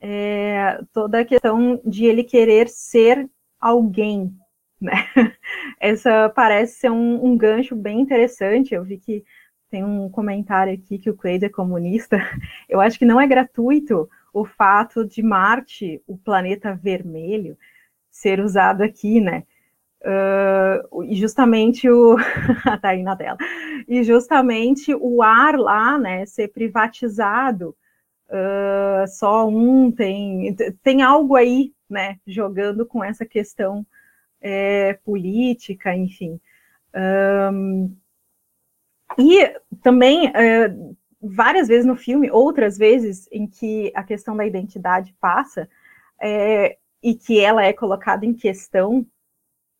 é, toda a questão de ele querer ser alguém, né? <laughs> Essa parece ser um, um, gancho bem interessante. Eu vi que tem um comentário aqui que o Quaid é comunista. <laughs> Eu acho que não é gratuito o fato de Marte, o planeta vermelho, ser usado aqui, né? Uh, e justamente o <laughs> tá aí na tela e justamente o ar lá né ser privatizado uh, só um tem tem algo aí né jogando com essa questão é, política enfim um, e também várias vezes no filme outras vezes em que a questão da identidade passa é, e que ela é colocada em questão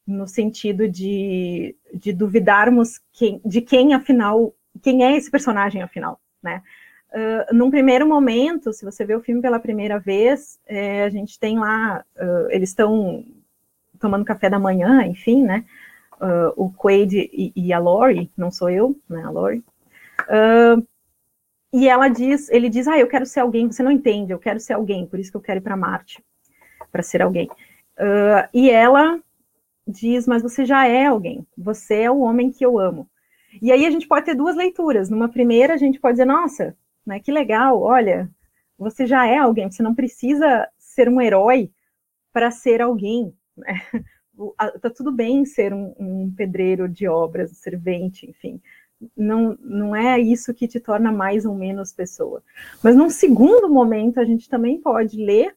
no sentido de, de duvidarmos quem, de quem, afinal, quem é esse personagem, afinal, né? Uh, num primeiro momento, se você vê o filme pela primeira vez, é, a gente tem lá, uh, eles estão tomando café da manhã, enfim, né? Uh, o Quaid e, e, a Lori, não sou eu, né? A Lori. e ela diz, ele diz, ah, eu quero ser alguém. Você não entende, eu quero ser alguém, por isso que eu quero ir para Marte, para ser alguém. e ela diz, mas você já é alguém. Você é o homem que eu amo. E aí a gente pode ter duas leituras. Numa primeira, a gente pode dizer, nossa, né? Que legal, olha, você já é alguém, você não precisa ser um herói para ser alguém. <laughs> Né? Tá tudo bem ser um, um pedreiro de obras, um servente, enfim. Não, não é isso que te torna mais ou menos pessoa. Mas num segundo momento, a gente também pode ler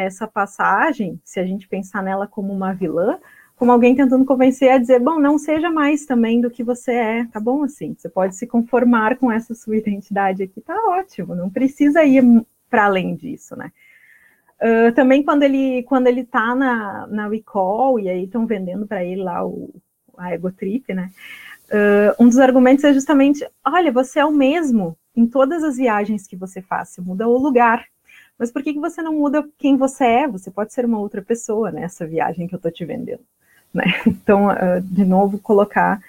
essa passagem, se a gente pensar nela como uma vilã, como alguém tentando convencer a dizer, bom, não seja mais também do que você é, tá bom assim, você pode se conformar com essa sua identidade aqui, tá ótimo, não precisa ir para além disso, né? Uh, também quando ele quando ele tá na, na recall e aí estão vendendo para ele lá o a ego trip, né? Uh, um dos argumentos é justamente, olha, você é o mesmo em todas as viagens que você faz, você muda o lugar. Mas por que, que você não muda quem você é? Você pode ser uma outra pessoa nessa viagem que eu estou te vendendo. Né? <laughs> Então, uh, de novo, colocar,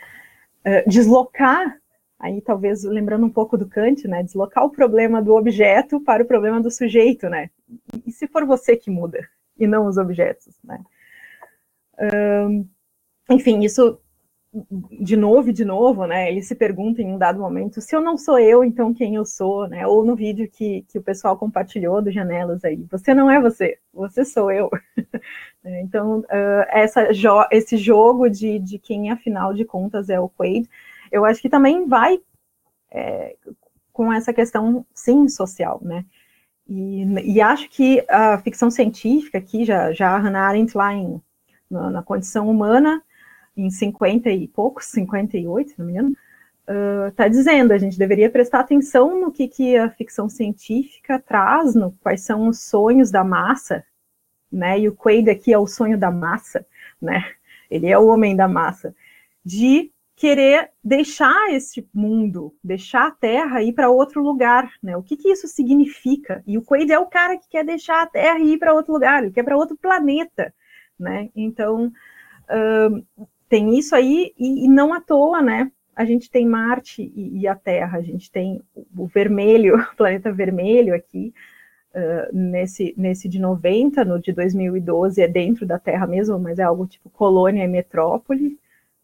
uh, deslocar, aí talvez lembrando um pouco do Kant, né? Deslocar o problema do objeto para o problema do sujeito, né? E se for você que muda, e não os objetos, né? Uh, enfim, isso de novo e de novo, né? Ele se pergunta em um dado momento: se eu não sou eu, então quem eu sou, né? Ou no vídeo que, que o pessoal compartilhou do Janelas aí: você não é você, você sou eu. <laughs> Né? então, uh, essa jo esse jogo de, de quem, afinal de contas, é o Quaid, eu acho que também vai é, com essa questão, sim, social, né? E, e, acho que a ficção científica aqui, já, já a Hannah Arendt lá em, na, na condição humana, em 50 e poucos, 58, se não me engano, está uh, dizendo, a gente deveria prestar atenção no que, que a ficção científica traz, no, quais são os sonhos da massa, né, e o Quaid aqui é o sonho da massa, né, ele é o homem da massa, de querer deixar esse mundo, deixar a Terra ir para outro lugar, né? O que, que isso significa? E o Quaid é o cara que quer deixar a Terra ir para outro lugar, ele quer para outro planeta, né? Então, uh, tem isso aí, e, e, não à toa, né? A gente tem Marte e, e a Terra, a gente tem o vermelho, <laughs> o planeta vermelho aqui, uh, nesse, nesse de 90, no de 2012 é dentro da Terra mesmo, mas é algo tipo colônia e metrópole,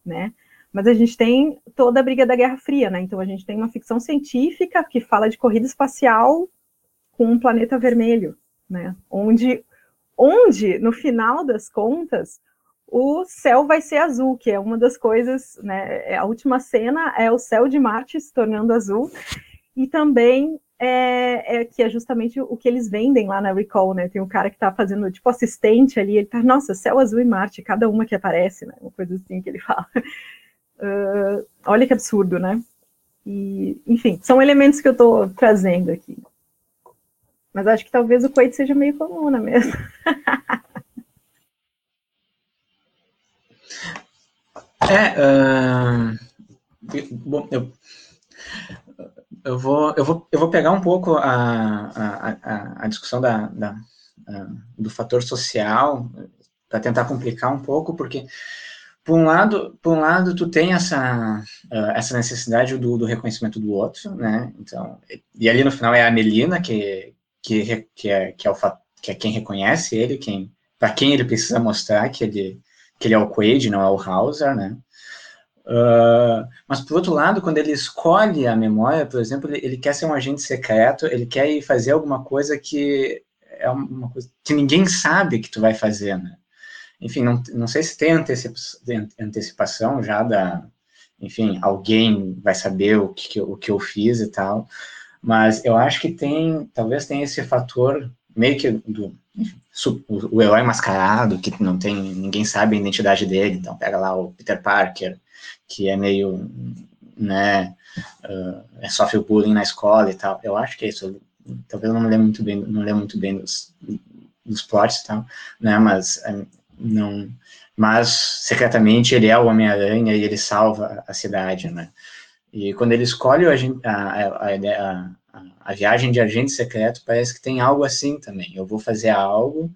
né? Mas a gente tem toda a briga da Guerra Fria, né? Então a gente tem uma ficção científica que fala de corrida espacial com um planeta vermelho, né? Onde, onde no final das contas, o céu vai ser azul, que é uma das coisas, né? É, a última cena é o céu de Marte se tornando azul, e também é, é, que é justamente o que eles vendem lá na Recall, né? Tem um cara que tá fazendo, tipo, assistente ali, ele tá, nossa, céu azul e Marte, cada uma que aparece, né? Uma coisa assim que ele <laughs> fala. Uh, olha que absurdo, né? E, enfim, são elementos que eu tô trazendo aqui. Mas acho que talvez o coito seja meio comum, não é mesmo? É, uh, bom, eu, eu, vou, eu, vou, eu vou pegar um pouco a, a, a discussão da, da do fator social para tentar complicar um pouco, porque por um lado, por um lado tu tem essa, uh, essa necessidade do, do, reconhecimento do outro, né? Então, e ali no final é a Melina que que, que, é, que, é, o, que é quem reconhece ele, quem para quem ele precisa mostrar que ele que ele é o Quaid, não é o Hauser, né? Uh, mas, por outro lado, quando ele escolhe a memória, por exemplo, ele, ele, quer ser um agente secreto, ele quer ir fazer alguma coisa que é uma coisa que ninguém sabe que tu vai fazer, né? Enfim, não, não sei se tem antecipação já da... Enfim, alguém vai saber o que, o que eu fiz e tal, mas eu acho que tem, talvez tenha esse fator meio que do, o, o herói mascarado, que não tem, ninguém sabe a identidade dele, então pega lá o Peter Parker, que é meio, né, uh, sofre bullying na escola e tal, eu acho que é isso, talvez eu não lembre muito bem, não lembro muito bem dos, dos plots e tal, né, mas um, não, mas secretamente ele é o Homem-Aranha e ele salva a cidade, né, e quando ele escolhe a, a, a, a, viagem de agente secreto parece que tem algo assim também. Eu vou fazer algo,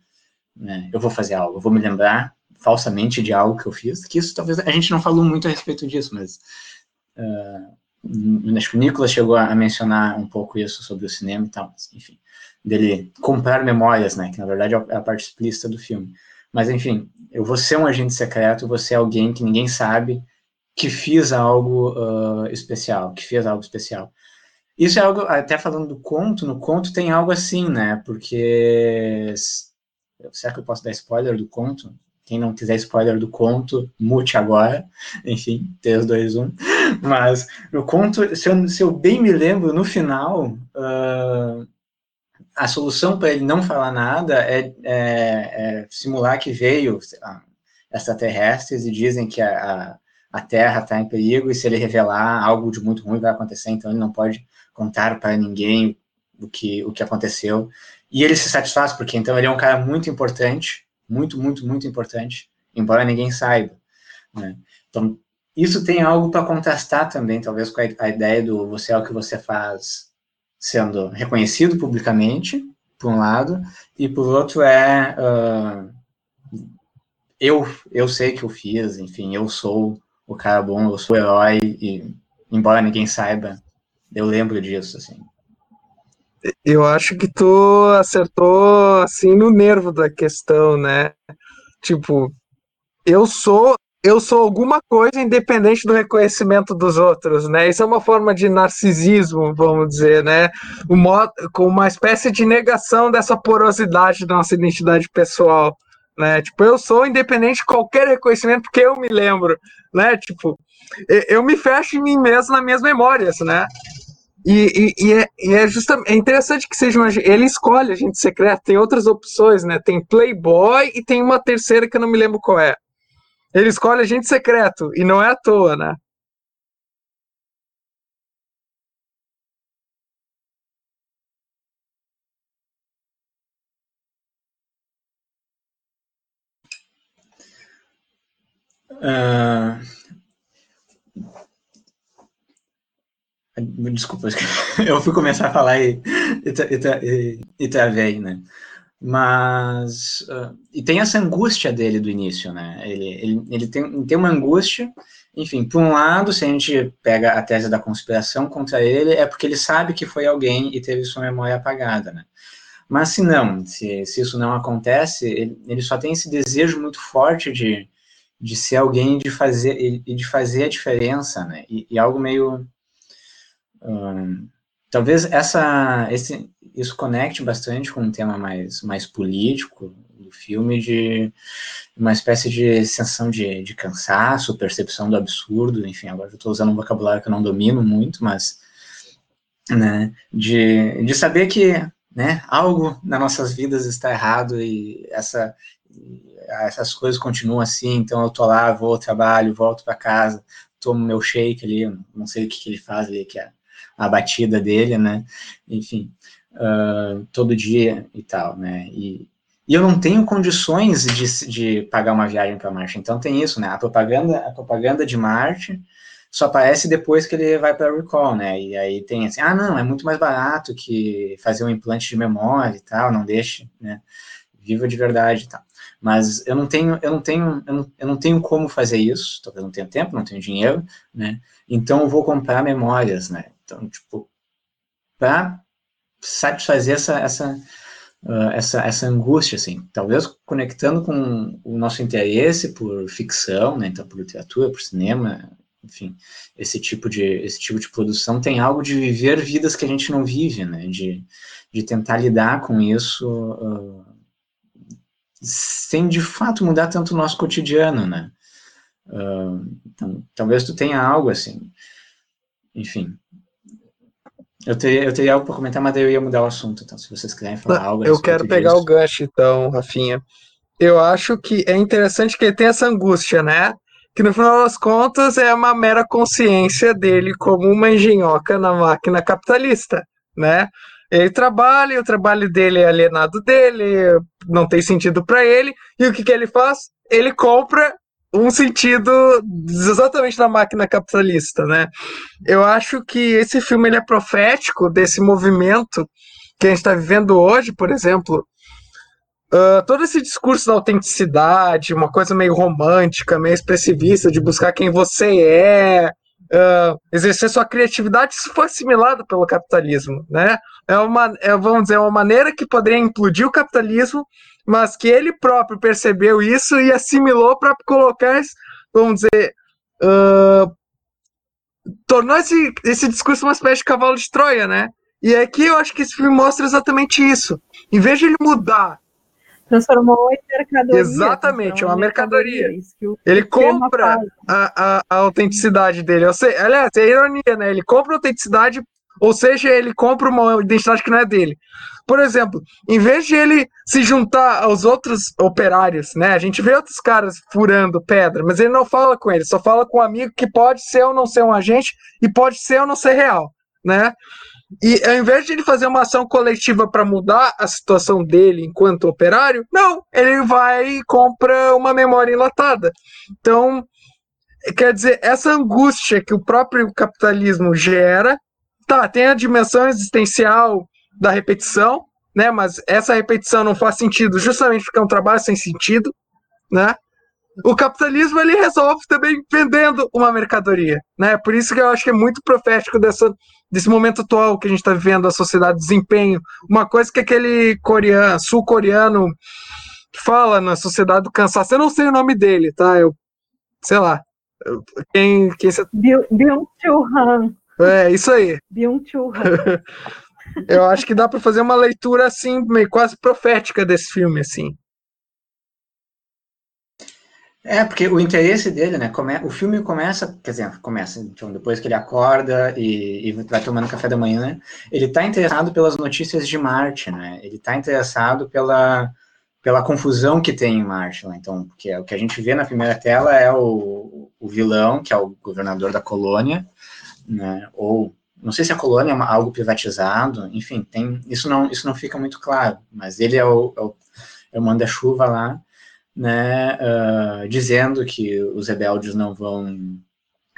né? Eu vou fazer algo, eu vou me lembrar falsamente de algo que eu fiz, que isso talvez a gente não falou muito a respeito disso, mas uh, acho que o Nicolas chegou a mencionar um pouco isso sobre o cinema e tal, enfim, dele comprar memórias, né, que na verdade é a parte explícita do filme. Mas enfim, eu vou ser um agente secreto, vou ser alguém que ninguém sabe que fiz algo uh, especial, que fez algo especial. Isso é algo, até falando do conto, no conto tem algo assim, né? Porque. Será que eu posso dar spoiler do conto? Quem não quiser spoiler do conto, mute agora. <laughs> Enfim, 3, 2, 1. Mas no conto, se eu, se eu bem me lembro, no final, uh, a solução para ele não falar nada é, é, é simular que veio lá, extraterrestres e dizem que a, a, a Terra está em perigo e se ele revelar algo de muito ruim vai acontecer, então ele não pode contar para ninguém o que, o que aconteceu. E ele se satisfaz, porque então ele é um cara muito importante, muito, muito, muito importante, embora ninguém saiba. Né? Então, isso tem algo para contrastar também, talvez com a, a, ideia do você é o que você faz sendo reconhecido publicamente, por um lado, e por outro é uh, eu, eu sei que eu fiz, enfim, eu sou o cara bom, eu sou o herói, e embora ninguém saiba, eu lembro disso, assim. Eu acho que tu acertou, assim, no nervo da questão, né? Tipo, eu sou eu sou alguma coisa independente do reconhecimento dos outros, né? Isso é uma forma de narcisismo, vamos dizer, né? Uma, com uma espécie de negação dessa porosidade da nossa identidade pessoal, né? Tipo, eu sou independente de qualquer reconhecimento porque eu me lembro, né? Tipo, eu me fecho em mim mesmo nas minhas memórias, né? E, e, e, é, e é, justamente, é interessante que seja uma, ele escolhe agente secreto, tem outras opções, né? Tem Playboy e tem uma terceira que eu não me lembro qual é. Ele escolhe agente secreto, e não é à toa, né? Uh, Desculpa, <laughs> eu fui começar a falar e, e, e, e travei, né? Mas. Uh, e tem essa angústia dele do início, né? Ele, ele, ele tem, tem uma angústia. Enfim, por um lado, se a gente pega a tese da conspiração contra ele, é porque ele sabe que foi alguém e teve sua memória apagada, né? Mas se não, se, se isso não acontece, ele, ele só tem esse desejo muito forte de, de ser alguém de fazer, e de fazer a diferença, né? E, e algo meio talvez essa, esse, isso conecte bastante com um tema mais, mais político do filme, de uma espécie de sensação de, de cansaço, percepção do absurdo, enfim, agora eu estou usando um vocabulário que eu não domino muito, mas né, de, de saber que né, algo nas nossas vidas está errado e essa, essas coisas continuam assim, então eu tô lá, vou ao trabalho, volto para casa, tomo meu shake ali, não sei o que, que ele faz ali, que é a batida dele, né? Enfim, uh, todo dia e tal, né? E, e eu não tenho condições de, de pagar uma viagem para Marte. Então tem isso, né? A propaganda, a propaganda de Marte só aparece depois que ele vai para Recall, né? E aí tem assim, ah, não, é muito mais barato que fazer um implante de memória e tal, não deixe, né? Viva de verdade e tal. Mas eu não tenho, eu não tenho, eu não, eu não tenho como fazer isso, talvez não tenha tempo, não tenho dinheiro, né? Então eu vou comprar memórias, né? Então, tipo, para satisfazer essa, essa, uh, essa, essa angústia, assim, talvez conectando com o nosso interesse por ficção, né, então por literatura, por cinema, enfim, esse tipo de, esse tipo de produção tem algo de viver vidas que a gente não vive, né, de, de tentar lidar com isso uh, sem de fato mudar tanto o nosso cotidiano, né. Uh, então, talvez tu tenha algo assim, enfim, eu teria, eu teria algo para comentar, mas eu ia mudar o assunto. Então, se vocês quiserem falar algo. Eu quero pegar disso. o gancho, então, Rafinha. Eu acho que é interessante que ele tem essa angústia, né? Que no final das contas é uma mera consciência dele como uma engenhoca na máquina capitalista, né? Ele trabalha, o trabalho dele é alienado dele, não tem sentido para ele, e o que, que ele faz? Ele compra um sentido exatamente da máquina capitalista, né? Eu acho que esse filme ele é profético desse movimento que a gente está vivendo hoje, por exemplo. Uh, todo esse discurso da autenticidade, uma coisa meio romântica, meio expressivista, de buscar quem você é, uh, exercer sua criatividade, isso foi assimilado pelo capitalismo, né? É uma, é, vamos dizer, uma maneira que poderia implodir o capitalismo, mas que ele próprio percebeu isso e assimilou para colocar, vamos dizer, uh, tornou esse, esse discurso uma espécie de cavalo de Troia, né? E aqui eu acho que esse filme mostra exatamente isso. Em vez de ele mudar transformou em mercadoria. Exatamente, é uma mercadoria. Ele compra a, a, a, autenticidade dele. Eu sei, aliás, é ironia, né? Ele compra a autenticidade, ou seja, ele compra uma identidade que não é dele. Por exemplo, em vez de ele se juntar aos outros operários, né? A gente vê outros caras furando pedra, mas ele não fala com eles, só fala com um amigo que pode ser ou não ser um agente e pode ser ou não ser real, né? E ao invés de ele fazer uma ação coletiva para mudar a situação dele enquanto operário, não, ele vai e compra uma memória enlatada. Então, quer dizer, essa angústia que o próprio capitalismo gera, tá, tem a dimensão existencial da repetição, né? Mas essa repetição não faz sentido justamente porque é um trabalho sem sentido, né? O capitalismo ele resolve também vendendo uma mercadoria, né? Por isso que eu acho que é muito profético dessa desse momento atual que a gente está vivendo, a sociedade de desempenho. Uma coisa que aquele coreano, sul-coreano fala na sociedade do cansaço, eu não sei o nome dele, tá? Eu, sei lá. Quem, quem você... Byung-Chul Han. É, isso aí. <laughs> Byung-Chul Han. eu acho que dá para fazer uma leitura assim, meio quase profética desse filme, assim. É, porque o interesse dele, né? Come... O filme começa, quer dizer, começa, então, depois que ele acorda e, e vai tomando café da manhã, né? Ele está interessado pelas notícias de Marte, né? Ele está interessado pela, pela confusão que tem em Marte, né? Então, porque é o que a gente vê na primeira tela é o, o vilão, que é o governador da colônia, né? Ou não sei se a colônia é uma, algo privatizado, enfim, tem isso não isso não fica muito claro, mas ele é o, é o, é o manda-chuva lá né, uh, dizendo que os rebeldes não vão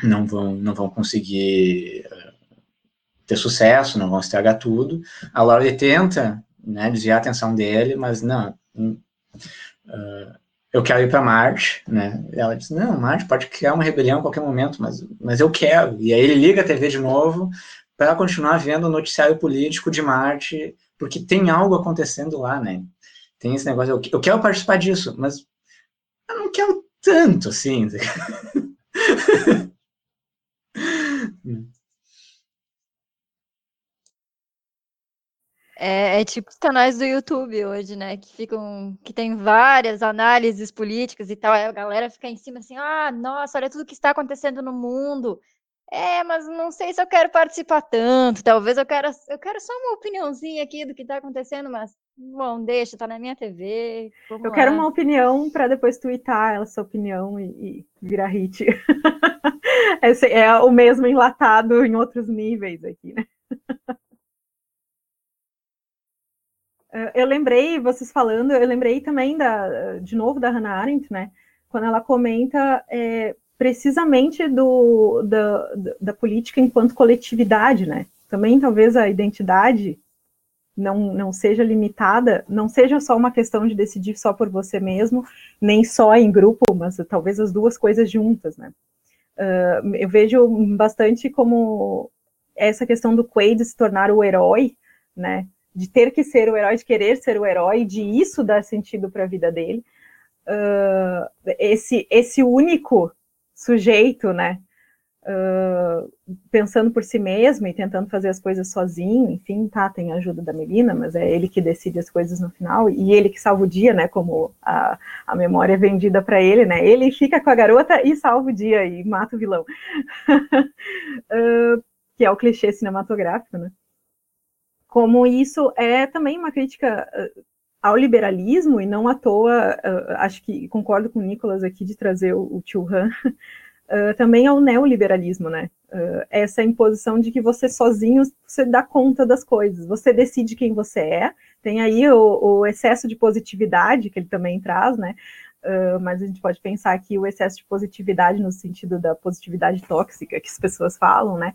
não vão não vão conseguir uh, ter sucesso, não vão estragar tudo. A Laurie tenta, né, desviar a atenção dele, mas não. Uh, eu quero ir para Marte, né? Ela diz: não, Marte pode criar uma rebelião a qualquer momento, mas, mas eu quero. E aí ele liga a TV de novo para continuar vendo o noticiário político de Marte, porque tem algo acontecendo lá, né? Tem esse negócio, eu, eu quero participar disso, mas eu não quero tanto assim. É, é, tipo os canais do YouTube hoje, né? Que ficam, que tem várias análises políticas e tal. Aí a galera fica em cima assim, ah, nossa, olha tudo que está acontecendo no mundo. É, mas não sei se eu quero participar tanto. Talvez eu quero, eu quero só uma opiniãozinha aqui do que está acontecendo, mas bom, deixa, tá na minha TV. eu lá. quero uma opinião para depois twittar essa opinião e, e virar hit. <laughs> Esse é o mesmo enlatado em outros níveis aqui, né? <laughs> Eu lembrei, vocês falando, eu lembrei também da, de novo da Hannah Arendt, né? Quando ela comenta é, precisamente do, da, da política enquanto coletividade, né? Também talvez a identidade não, não seja limitada, não seja só uma questão de decidir só por você mesmo, nem só em grupo, mas talvez as duas coisas juntas, né? Uh, eu vejo bastante como essa questão do Quaid se tornar o herói, né? De ter que ser o herói, de querer ser o herói, de isso dar sentido para a vida dele. Uh, esse, esse único sujeito, né? Uh, pensando por si mesmo e tentando fazer as coisas sozinho, enfim, tá, tem a ajuda da Melina, mas é ele que decide as coisas no final, e ele que salva o dia, né, como a, a memória é vendida para ele, né, ele fica com a garota e salva o dia e mata o vilão, <laughs> uh, que é o clichê cinematográfico, né. Como isso é também uma crítica ao liberalismo, e não à toa, acho que concordo com o Nicolas aqui de trazer o, o Tio Han, uh, também ao neoliberalismo, né? Uh, essa imposição de que você sozinho você dá conta das coisas, você decide quem você é, tem aí o, o excesso de positividade que ele também traz, né? Uh, mas a gente pode pensar que o excesso de positividade, no sentido da positividade tóxica que as pessoas falam, né?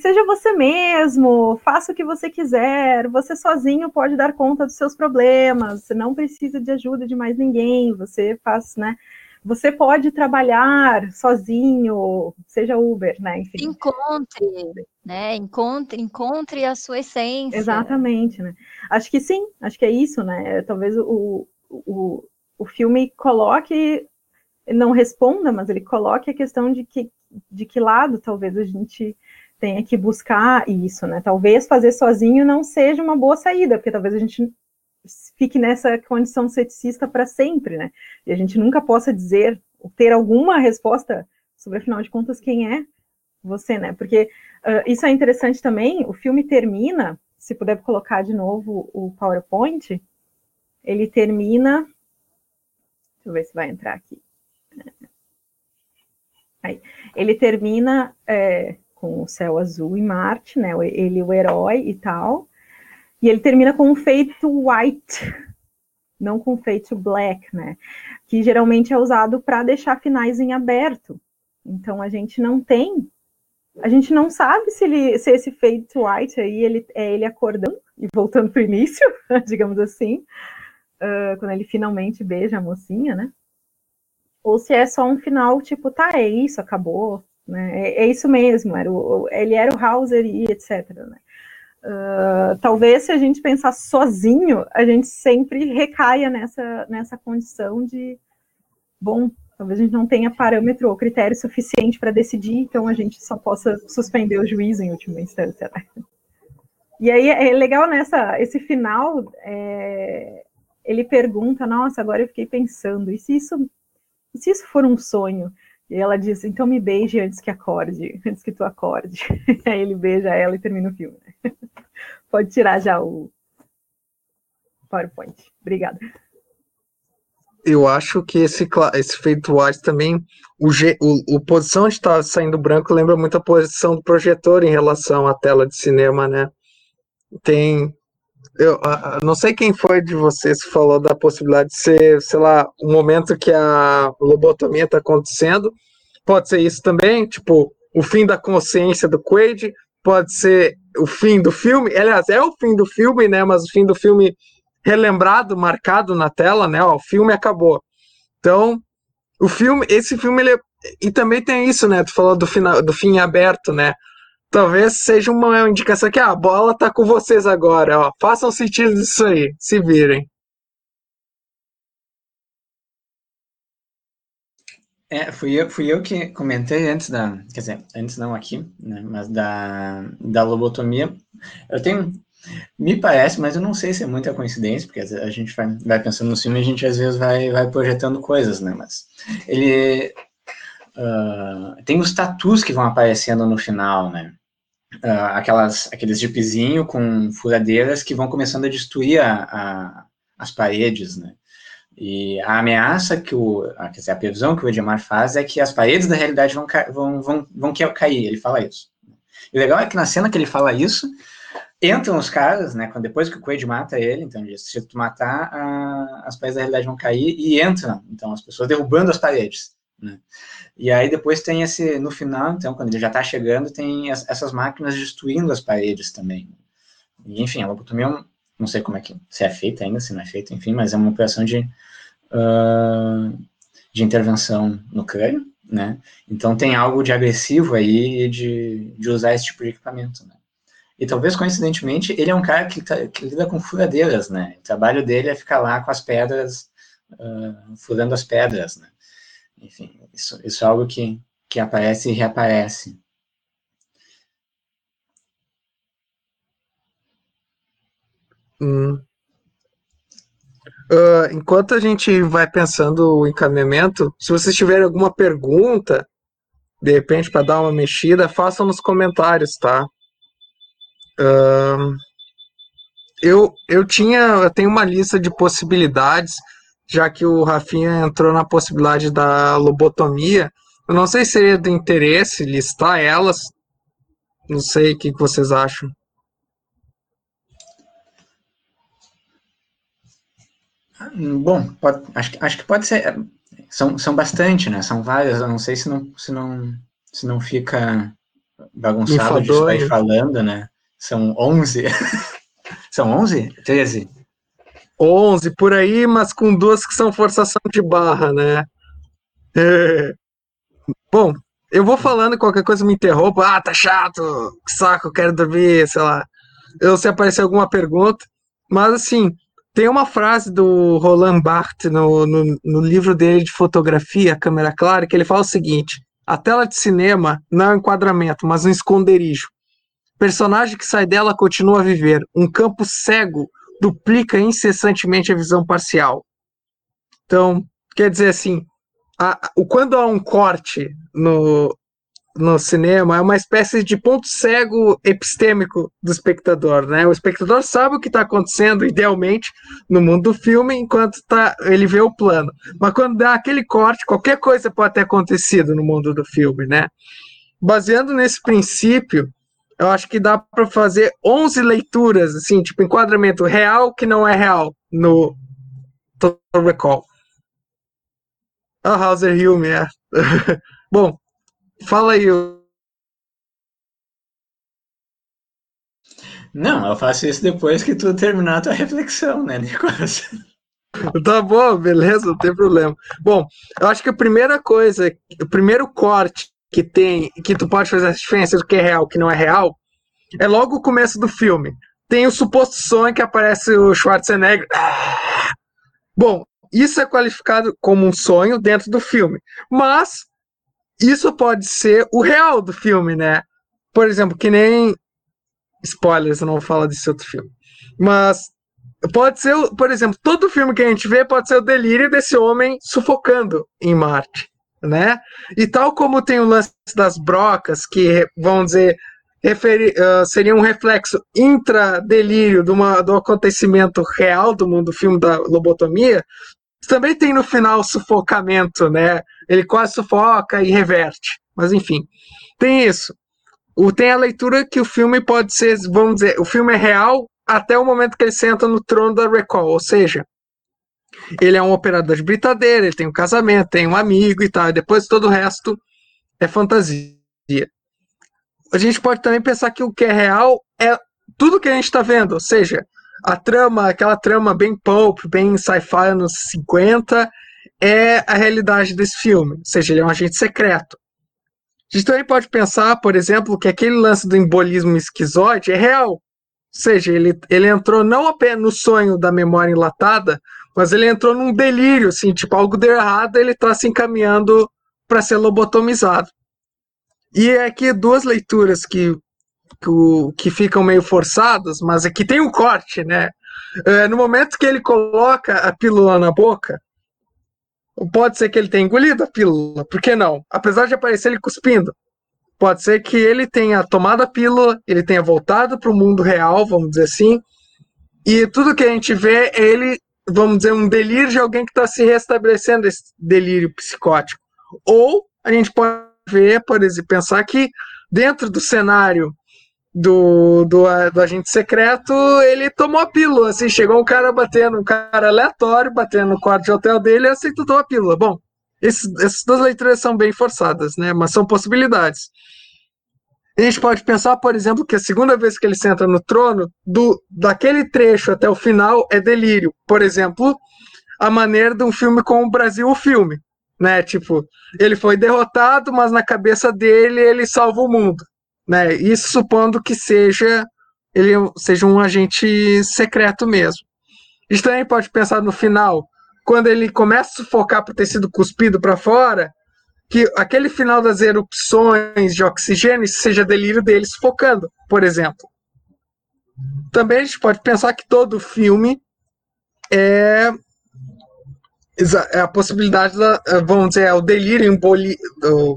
Seja você mesmo, faça o que você quiser, você sozinho pode dar conta dos seus problemas, você não precisa de ajuda de mais ninguém, você faz, né? Você pode trabalhar sozinho, seja Uber, né? Enfim. Encontre, né? Encontre, encontre a sua essência. Exatamente, né? Acho que sim, acho que é isso, né? Talvez o, o, o filme coloque, não responda, mas ele coloque a questão de que, de que lado talvez a gente tenha que buscar isso, né? Talvez fazer sozinho não seja uma boa saída, porque talvez a gente fique nessa condição ceticista para sempre, né? E a gente nunca possa dizer, ter alguma resposta sobre, afinal de contas, quem é você, né? Porque uh, isso é interessante também, o filme termina, se puder colocar de novo o PowerPoint, ele termina, deixa eu ver se vai entrar aqui. Aí, ele termina é, com o céu azul e Marte, né? Ele, o herói e tal, e ele termina com um fade to white, não com fade to black, né? Que geralmente é usado para deixar finais em aberto. Então a gente não tem, a gente não sabe se, ele, se esse fade to white aí ele, é ele acordando e voltando para o início, <laughs> digamos assim, uh, quando ele finalmente beija a mocinha, né? Ou se é só um final tipo, tá, é isso, acabou, né? É, é isso mesmo, era o, ele era o Hauser e etc. Né? Uh, talvez se a gente pensar sozinho, a gente sempre recaia nessa, nessa condição de, bom, talvez a gente não tenha parâmetro ou critério suficiente para decidir, então a gente só possa suspender o juízo em última instância. Né? E aí é legal nessa, esse final, é, ele pergunta, nossa, agora eu fiquei pensando, e se isso, e se isso for um sonho? E ela diz, então me beije antes que acorde, <laughs> antes que tu acorde. <laughs> Aí ele beija ela e termina o filme. <laughs> Pode tirar já o PowerPoint. Obrigada. Eu acho que esse, esse feito white também, o, o, o posição onde está saindo branco lembra muito a posição do projetor em relação à tela de cinema, né? Tem eu uh, não sei quem foi de vocês que falou da possibilidade de ser, sei lá, um momento que a lobotomia está acontecendo. Pode ser isso também, tipo, o fim da consciência do Quaid, pode ser o fim do filme. Aliás, é o fim do filme, né? Mas o fim do filme relembrado, marcado na tela, né? Ó, o filme acabou. Então, o filme, esse filme, ele é, e também tem isso, né? Tu falou do final, do fim aberto, né? Talvez seja uma indicação que ah, a bola tá com vocês agora, ó. Façam sentido disso aí, se virem. É, fui eu, fui eu que comentei antes da, quer dizer, antes não aqui, né, mas da, da lobotomia. Eu tenho, me parece, mas eu não sei se é muita coincidência, porque a gente vai, vai pensando no filme e a gente às vezes vai, vai projetando coisas, né, mas ele, uh, tem os tatus que vão aparecendo no final, né, uh, aquelas, aqueles jeepzinho com furadeiras que vão começando a destruir a, a, as paredes, né? E a ameaça que o, quer dizer, a previsão que o Edmar faz é que as paredes da realidade vão, vão, vão, vão cair, ele fala isso. E o legal é que na cena que ele fala isso, entram os caras, né, depois que o Quaid mata ele, então se tu matar, a, as paredes da realidade vão cair, e entram, então, as pessoas derrubando as paredes, né. E aí depois tem esse, no final, então, quando ele já está chegando, tem as, essas máquinas destruindo as paredes também. E, enfim, a lobotomia, não sei como é que, se é feita ainda, se não é feita, enfim, mas é uma operação de, uh, de intervenção no crânio, né? Então tem algo de agressivo aí de, de usar esse tipo de equipamento, né? E talvez, coincidentemente, ele é um cara que, tá, que lida com furadeiras, né? O trabalho dele é ficar lá com as pedras, uh, furando as pedras, né? Enfim, isso, isso é algo que, que aparece e reaparece. Hum. Uh, enquanto a gente vai pensando o encaminhamento, se vocês tiverem alguma pergunta, de repente para dar uma mexida, façam nos comentários, tá? Uh, eu, eu tinha, eu tenho uma lista de possibilidades já que o Rafinha entrou na possibilidade da lobotomia. Eu não sei se seria do interesse listar elas. Não sei o que vocês acham. Bom, pode, acho, acho que pode ser. são, são bastante, né? São várias. Eu não sei se não, se não, se não fica bagunçado disso aí falando, né? São 11. <laughs> são 11? 13? 11 por aí, mas com duas que são forçação de barra, né? É. Bom, eu vou falando, qualquer coisa me interrompa. Ah, tá chato, que saco, quero dormir, sei lá. Eu se aparecer alguma pergunta. Mas assim, tem uma frase do Roland Barthes no, no, no, livro dele de fotografia, Câmera Clara, que ele fala o seguinte: a tela de cinema não é um enquadramento, mas um esconderijo. O personagem que sai dela continua a viver. Um campo cego duplica incessantemente a visão parcial. Então, quer dizer assim, a, quando há um corte no, no cinema, é uma espécie de ponto cego epistêmico do espectador, né? O espectador sabe o que está acontecendo, idealmente, no mundo do filme, enquanto tá, ele vê o plano. Mas quando dá aquele corte, qualquer coisa pode ter acontecido no mundo do filme, né? Baseando nesse princípio, eu acho que dá para fazer 11 leituras, assim, tipo enquadramento real que não é real no Total Recall. A ah, Hauser Hume, é. <laughs> Bom, fala aí. Não, eu faço isso depois que tu terminar a tua reflexão, né, Nicolas? <laughs> Tá bom, beleza, não tem problema. Bom, eu acho que a primeira coisa, o primeiro corte que tem, que tu pode fazer a diferença do que é real que não é real, é logo o começo do filme. Tem o suposto sonho que aparece o Schwarzenegger. Bom, isso é qualificado como um sonho dentro do filme. Mas isso pode ser o real do filme, né? Por exemplo, que nem. Spoilers, eu não vou falar desse outro filme. Mas pode ser, por exemplo, todo filme que a gente vê pode ser o delírio desse homem sufocando em Marte, né? E tal como tem o lance das brocas, que vão dizer, referi, uh, seria um reflexo intra-delírio do acontecimento real do mundo do filme da lobotomia, também tem no final sufocamento, né? Ele quase sufoca e reverte. Mas enfim, tem isso. O, tem a leitura que o filme pode ser, vamos dizer, o filme é real até o momento que ele senta no trono da Recall, ou seja, ele é um operador de britadeira, ele tem um casamento, tem um amigo e tal, e depois todo o resto é fantasia. A gente pode também pensar que o que é real é tudo que a gente está vendo, ou seja, a trama, aquela trama bem pulp, bem sci-fi anos 50, é a realidade desse filme. Ou seja, ele é um agente secreto. A gente também pode pensar, por exemplo, que aquele lance do embolismo esquizoide é real. Ou seja, ele, ele entrou não apenas no sonho da memória enlatada, mas ele entrou num delírio, assim, tipo, algo deu errado, ele está se encaminhando para ser lobotomizado. E é aqui duas leituras que que, que ficam meio forçadas, mas aqui tem um corte, né? É, no momento que ele coloca a pílula na boca, pode ser que ele tenha engolido a pílula, por que não? Apesar de aparecer ele cuspindo, pode ser que ele tenha tomado a pílula, ele tenha voltado para o mundo real, vamos dizer assim, e tudo que a gente vê é ele, vamos dizer, um delírio de alguém que está se restabelecendo esse delírio psicótico. Ou a gente pode ver, por exemplo, pensar que dentro do cenário do, do, do, agente secreto, ele tomou a pílula. Assim, chegou um cara batendo, um cara aleatório, batendo no quarto de hotel dele e aceitou a pílula. Bom, esses, essas duas leituras são bem forçadas, né? Mas são possibilidades. A gente pode pensar, por exemplo, que a segunda vez que ele senta no trono, do, daquele trecho até o final, é delírio. Por exemplo, a maneira de um filme como o Brasil, o filme. Né? Tipo, ele foi derrotado, mas na cabeça dele ele salva o mundo. Né? Isso supondo que seja ele seja um agente secreto mesmo. A gente também pode pensar no final, quando ele começa a sufocar por ter sido cuspido para fora, que aquele final das erupções de oxigênio seja delírio dele sufocando, por exemplo. Também a gente pode pensar que todo filme é, é a possibilidade da, vamos dizer, é o delírio emboli,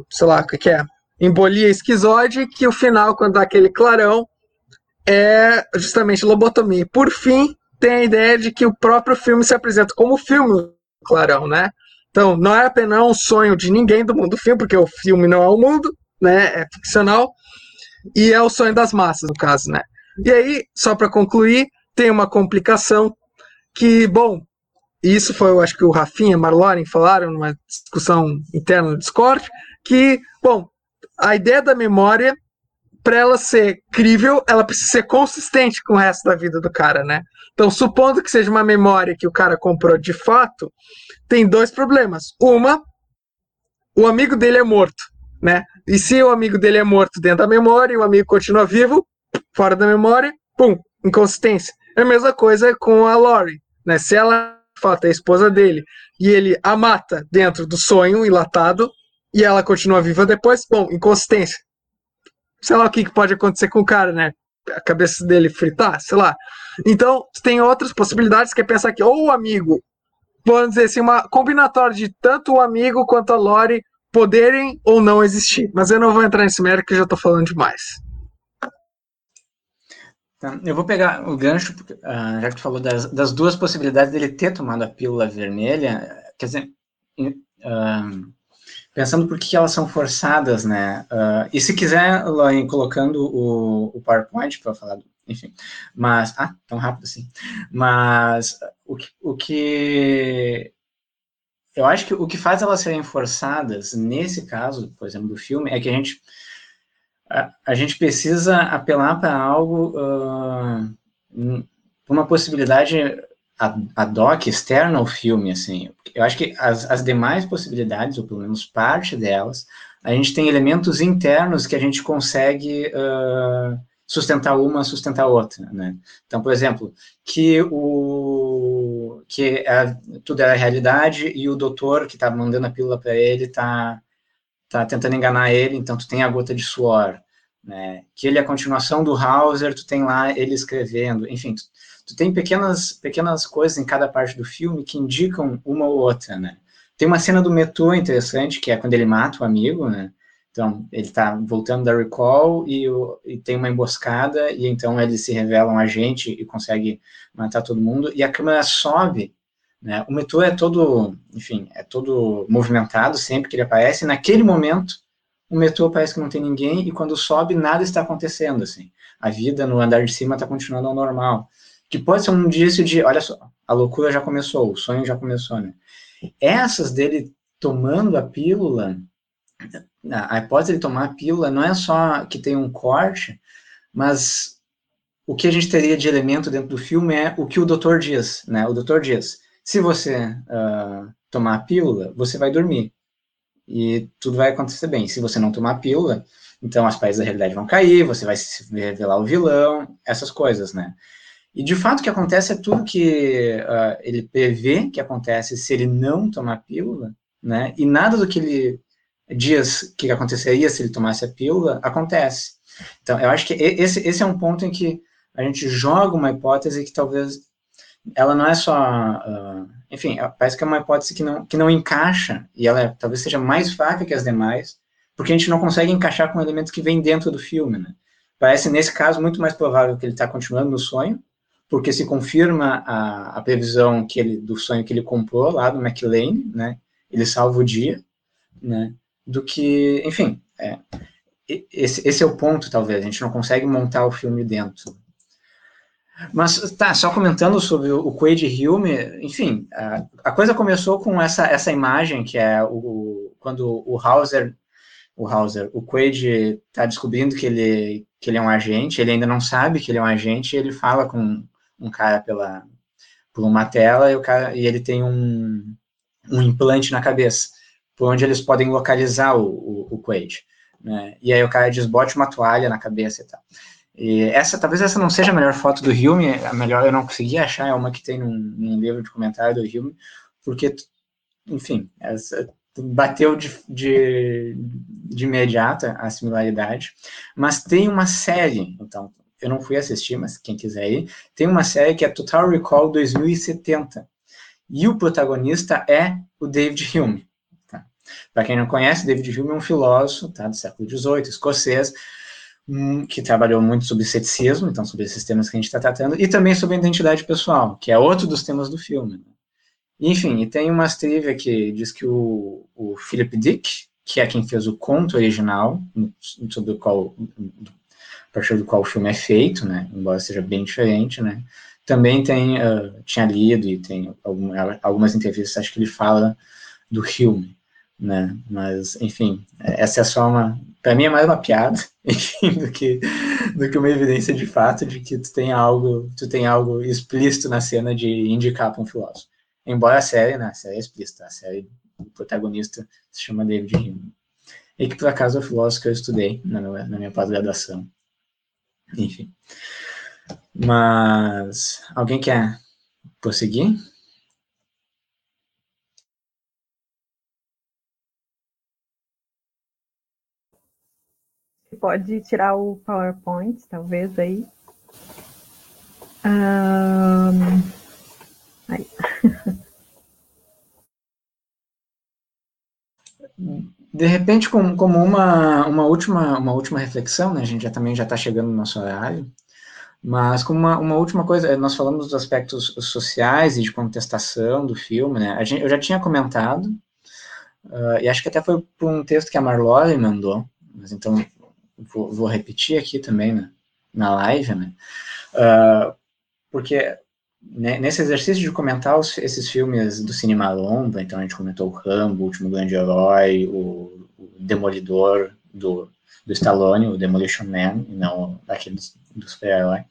sei lá, o que é, embolia esquizoide, que o final, quando dá aquele clarão, é justamente lobotomia. Por fim, tem a ideia de que o próprio filme se apresenta como filme clarão, né? Então, não é apenas um sonho de ninguém do mundo do filme, porque o filme não é o mundo, né? É ficcional. E é o sonho das massas, no caso, né? E aí, só para concluir, tem uma complicação que, bom, isso foi, eu acho que o Rafinha e Marloren falaram numa discussão interna no Discord, que, bom, a ideia da memória, para ela ser crível, ela precisa ser consistente com o resto da vida do cara, né? Então, supondo que seja uma memória que o cara comprou de fato, tem dois problemas. Uma, o amigo dele é morto, né? E se o amigo dele é morto dentro da memória e o amigo continua vivo, fora da memória, pum, inconsistência. É a mesma coisa com a Lori, né? Se ela de fato é a esposa dele e ele a mata dentro do sonho enlatado e ela continua viva depois, bom, inconsistência. Sei lá o que pode acontecer com o cara, né? A cabeça dele fritar, sei lá. Então, tem outras possibilidades que é pensar que ou o amigo, vamos dizer assim, uma combinatória de tanto o amigo quanto a Lori poderem ou não existir. Mas eu não vou entrar nesse mérito que eu já estou falando demais. Tá, eu vou pegar o gancho, uh, já que tu falou das, das, duas possibilidades dele ter tomado a pílula vermelha, quer dizer, uh, pensando por que elas são forçadas, né? Uh, e se quiser, Loin, colocando o, o PowerPoint para falar, do, enfim, mas, ah, tão rápido assim, mas o que, o que eu acho que o que faz elas serem forçadas, nesse caso, por exemplo, do filme, é que a gente a, a gente precisa apelar para algo, uh, uma possibilidade ad hoc, externa ao filme, assim. Eu acho que as, as demais possibilidades, ou pelo menos parte delas, a gente tem elementos internos que a gente consegue uh, sustentar uma, sustentar outra, né? Então, por exemplo, que o que é, tudo é realidade e o doutor que está mandando a pílula para ele está tá tentando enganar ele, então tu tem a gota de suor, né? Que ele é a continuação do Hauser, tu tem lá ele escrevendo, enfim, tu, tu, tem pequenas pequenas coisas em cada parte do filme que indicam uma ou outra, né? Tem uma cena do metrô interessante, que é quando ele mata o amigo, né? Então, ele está voltando da recall e, e, tem uma emboscada, e então eles se revelam a gente e consegue matar todo mundo, e a câmera sobe, né? O metrô é todo, enfim, é todo movimentado sempre que ele aparece, e naquele momento o metrô parece que não tem ninguém, e quando sobe, nada está acontecendo, assim. A vida no andar de cima está continuando ao normal. Que pode ser um indício de, olha só, a loucura já começou, o sonho já começou, né? Essas dele tomando a pílula a hipótese de tomar a pílula não é só que tem um corte, mas o que a gente teria de elemento dentro do filme é o que o doutor diz, né? O doutor diz, se você uh, tomar a pílula, você vai dormir e tudo vai acontecer bem. Se você não tomar a pílula, então as paredes da realidade vão cair, você vai se revelar o vilão, essas coisas, né? E de fato o que acontece é tudo que uh, ele prevê que acontece se ele não tomar a pílula, né? E nada do que ele dias que aconteceria se ele tomasse a pílula, acontece. Então, eu acho que esse, esse é um ponto em que a gente joga uma hipótese que talvez ela não é só, uh, enfim, parece que é uma hipótese que não, que não encaixa, e ela é, talvez seja mais fraca que as demais, porque a gente não consegue encaixar com elementos que vêm dentro do filme, né? Parece, nesse caso, muito mais provável que ele está continuando no sonho, porque se confirma a, a previsão que ele, do sonho que ele comprou lá do McLean, né? Ele salva o dia, né? Do que, enfim, é, esse, esse é o ponto, talvez, a gente não consegue montar o filme dentro. Mas, tá, só comentando sobre o, Quaid Hume, enfim, a, a, coisa começou com essa, essa imagem, que é o, quando o Hauser, o Hauser, o Quaid está descobrindo que ele, que ele é um agente, ele ainda não sabe que ele é um agente, ele fala com um cara pela, por uma tela, e, o cara, e ele tem um, um implante na cabeça por onde eles podem localizar o, o, o Quaid. Né? E aí o cara desbote uma toalha na cabeça e tal. E essa, talvez essa não seja a melhor foto do Hume, a melhor eu não consegui achar, é uma que tem num, num livro de comentário do Hume, porque, enfim, essa, bateu de, de, de imediata a similaridade, mas tem uma série, então, eu não fui assistir, mas quem quiser ir, tem uma série que é Total Recall 2070, e o protagonista é o David Hume. Para quem não conhece, David Hume é um filósofo tá, do século XVIII, escocês, hum, que trabalhou muito sobre ceticismo, então sobre esses temas que a gente está tratando, e também sobre identidade pessoal, que é outro dos temas do filme. Né? Enfim, e tem uma trivia que diz que o, o Philip Dick, que é quem fez o conto original, sobre o qual, a partir do qual o filme é feito, né, embora seja bem diferente, né, também tem, uh, tinha lido e tem algum, algumas entrevistas, acho que ele fala do filme, né? Mas, enfim, essa é só uma, para mim é mais uma piada, <laughs> enfim, do que, do que uma evidência de fato de que tu tem algo, tu tem algo explícito na cena de indicar para um filósofo. Embora a série, né, a série é explícita, a série, o protagonista se chama David Hume. E que, por acaso, é o filósofo que eu estudei na, na minha pós-graduação. Enfim. Mas, alguém quer prosseguir? Pode tirar o PowerPoint, talvez, aí. Um... Aí. <laughs> De repente, como, como uma, uma, última, uma última reflexão, né? A gente já também já está chegando no nosso horário. Mas como uma, uma, última coisa, nós falamos dos aspectos sociais e de contestação do filme, né? Gente, eu já tinha comentado, uh, e acho que até foi por um texto que a Marlore mandou, mas então vou, vou repetir aqui também né, na live, né? Uh, porque né, nesse exercício de comentar os, esses filmes do cinema longo, então a gente comentou o Rambo, o Último Grande Herói, o, o Demolidor do do Stallone, o Demolition Man, e não aquele do, do super-herói.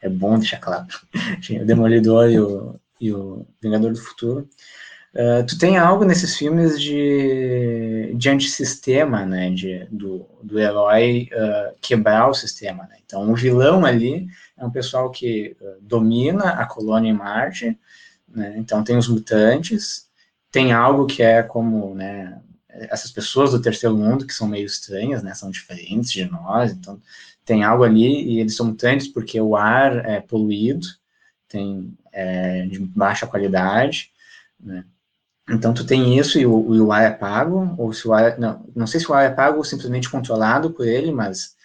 É bom deixar claro. <laughs> o Demolidor e o, e o Vingador do Futuro. Uh, tu tem algo nesses filmes de, de antissistema, né, de, do, do herói uh, quebrar o sistema, né? Então, o vilão ali é um pessoal que uh, domina a colônia em Marte, né? Então, tem os mutantes, tem algo que é como, né, essas pessoas do terceiro mundo que são meio estranhas, né, são diferentes de nós, então tem algo ali e eles são mutantes porque o ar é poluído, tem é, de baixa qualidade, né, então tu tem isso e o, o ar é pago, ou se o ar, não, não sei se o ar é pago ou simplesmente controlado por ele, mas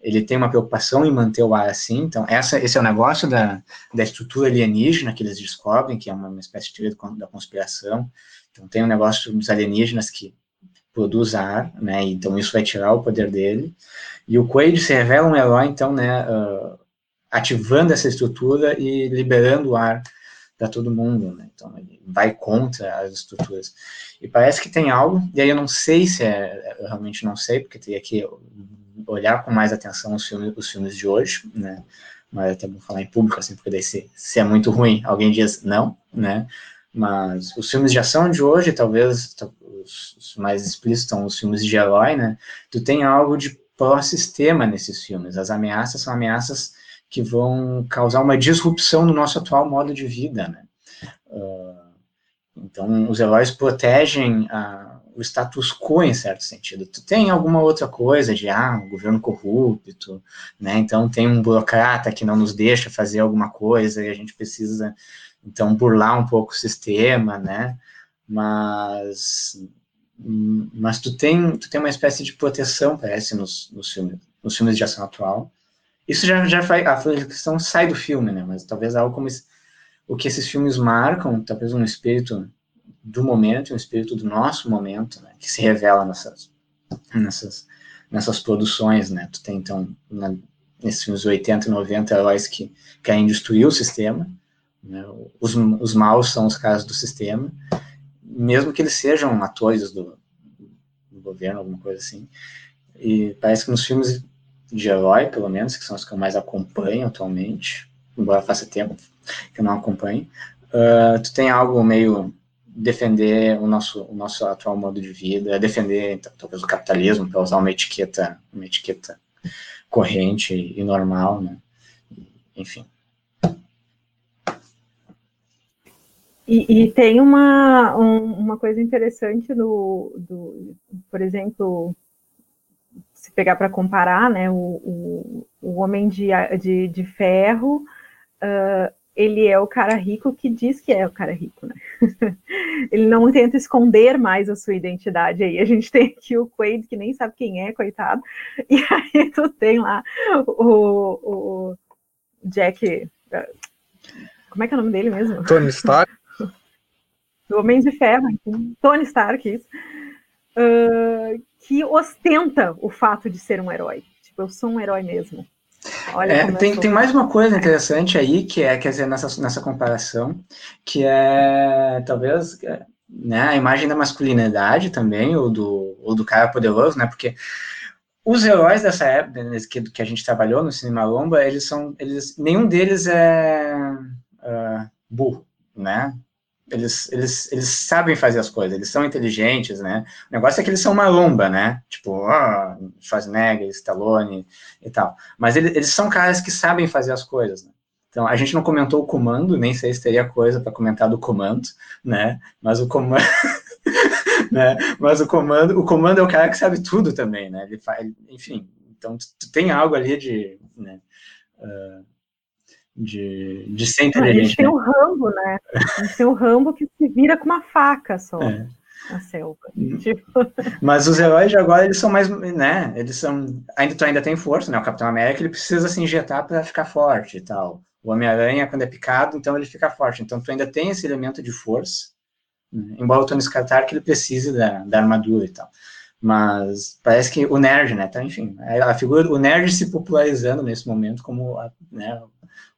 ele tem uma preocupação em manter o ar assim, então essa, esse é o negócio da, da estrutura alienígena que eles descobrem, que é uma, uma espécie de teoria da conspiração, então tem um negócio dos alienígenas que produz ar, né? Então isso vai tirar o poder dele. E o Quaid se revela um herói, então, né? Uh, ativando essa estrutura e liberando o ar para todo mundo, né? Então ele vai contra as estruturas. E parece que tem algo. E aí eu não sei se é, eu realmente não sei, porque teria que olhar com mais atenção os filmes, os filmes de hoje, né? Mas é até bom falar em público, assim, porque daí se, se é muito ruim, alguém diz não, né? Mas os filmes de ação de hoje, talvez os, mais explícitos são os filmes de herói, né? Tu tem algo de pró-sistema nesses filmes. As ameaças são ameaças que vão causar uma disrupção no nosso atual modo de vida, né? Uh, então, os heróis protegem a, o status quo em certo sentido. Tu tem alguma outra coisa de, ah, um governo corrupto, né? Então, tem um burocrata que não nos deixa fazer alguma coisa e a gente precisa então burlar um pouco o sistema, né? Mas mas tu tem tu tem uma espécie de proteção parece nos, nos filmes nos filmes de ação atual. Isso já já faz a questão sai do filme, né? Mas talvez algo como esse, o que esses filmes marcam, talvez um espírito do momento, um espírito do nosso momento, né? Que se revela nessas nessas nessas produções, né? Tu tem então na, nesses filmes 80 e 90 heróis que querem destruir o sistema né? Os, os maus são os caras do sistema, mesmo que eles sejam atores do, do governo, alguma coisa assim. E parece que nos filmes de herói, pelo menos, que são os que eu mais acompanho atualmente, embora faça tempo que eu não acompanho, uh, tu tem algo meio defender o nosso, o nosso atual modo de vida, defender talvez o capitalismo, para usar uma etiqueta, uma etiqueta corrente e normal, né? Enfim. E, e, tem uma, um, uma coisa interessante do, do, por exemplo, pegar para comparar, né, o, o, o Homem de, de, de Ferro, uh, ele é o cara rico que diz que é o cara rico, né? <laughs> ele não tenta esconder mais a sua identidade aí. A gente tem aqui o Quaid, que nem sabe quem é, coitado, <laughs> e aí tu tem lá o, o Jack... Ah, como é que é o nome dele mesmo? Tony Stark <laughs> do Homem de Ferro, Tony Stark, isso, uh, que ostenta o fato de ser um herói. Tipo, eu sou um herói mesmo. É, tem, tem mais uma coisa interessante aí, que é, quer dizer, nessa, nessa comparação, que é, talvez, né, a imagem da masculinidade também, ou do, ou do cara poderoso, né, porque os heróis dessa época, que, que a gente trabalhou no Cinema Lomba, eles são, eles, nenhum deles é uh, burro, né, eles, eles, eles sabem fazer as coisas, eles são inteligentes, né? O negócio é que eles são maromba, né? Tipo, Schwarzenegger, Stallone e tal. Mas eles, eles são caras que sabem fazer as coisas, né? Então, a gente não comentou o comando, nem sei se teria coisa para comentar do comando, né? Mas o comando. <laughs> né? Mas o comando, o comando é o cara que sabe tudo também, né? Ele faz, enfim, então tu, tu tem algo ali de, né? Uh, de, de ser inteligente. A gente tem o Rambo, né? A gente tem o Rambo que se vira com uma faca só. É. Na selva. Hum. Tipo... <laughs> Mas os heróis de agora, eles são mais, né? Eles são. Ainda, tu ainda tem força, né? O Capitão América ele precisa se injetar para ficar forte e tal. O Homem-Aranha, quando é picado, então ele fica forte. Então tu ainda tem esse elemento de força. Né? Embora o Tony Stark ele precise da, da armadura e tal. Mas parece que o nerd, né? Então, enfim, a figura, o nerd se popularizando nesse momento como né,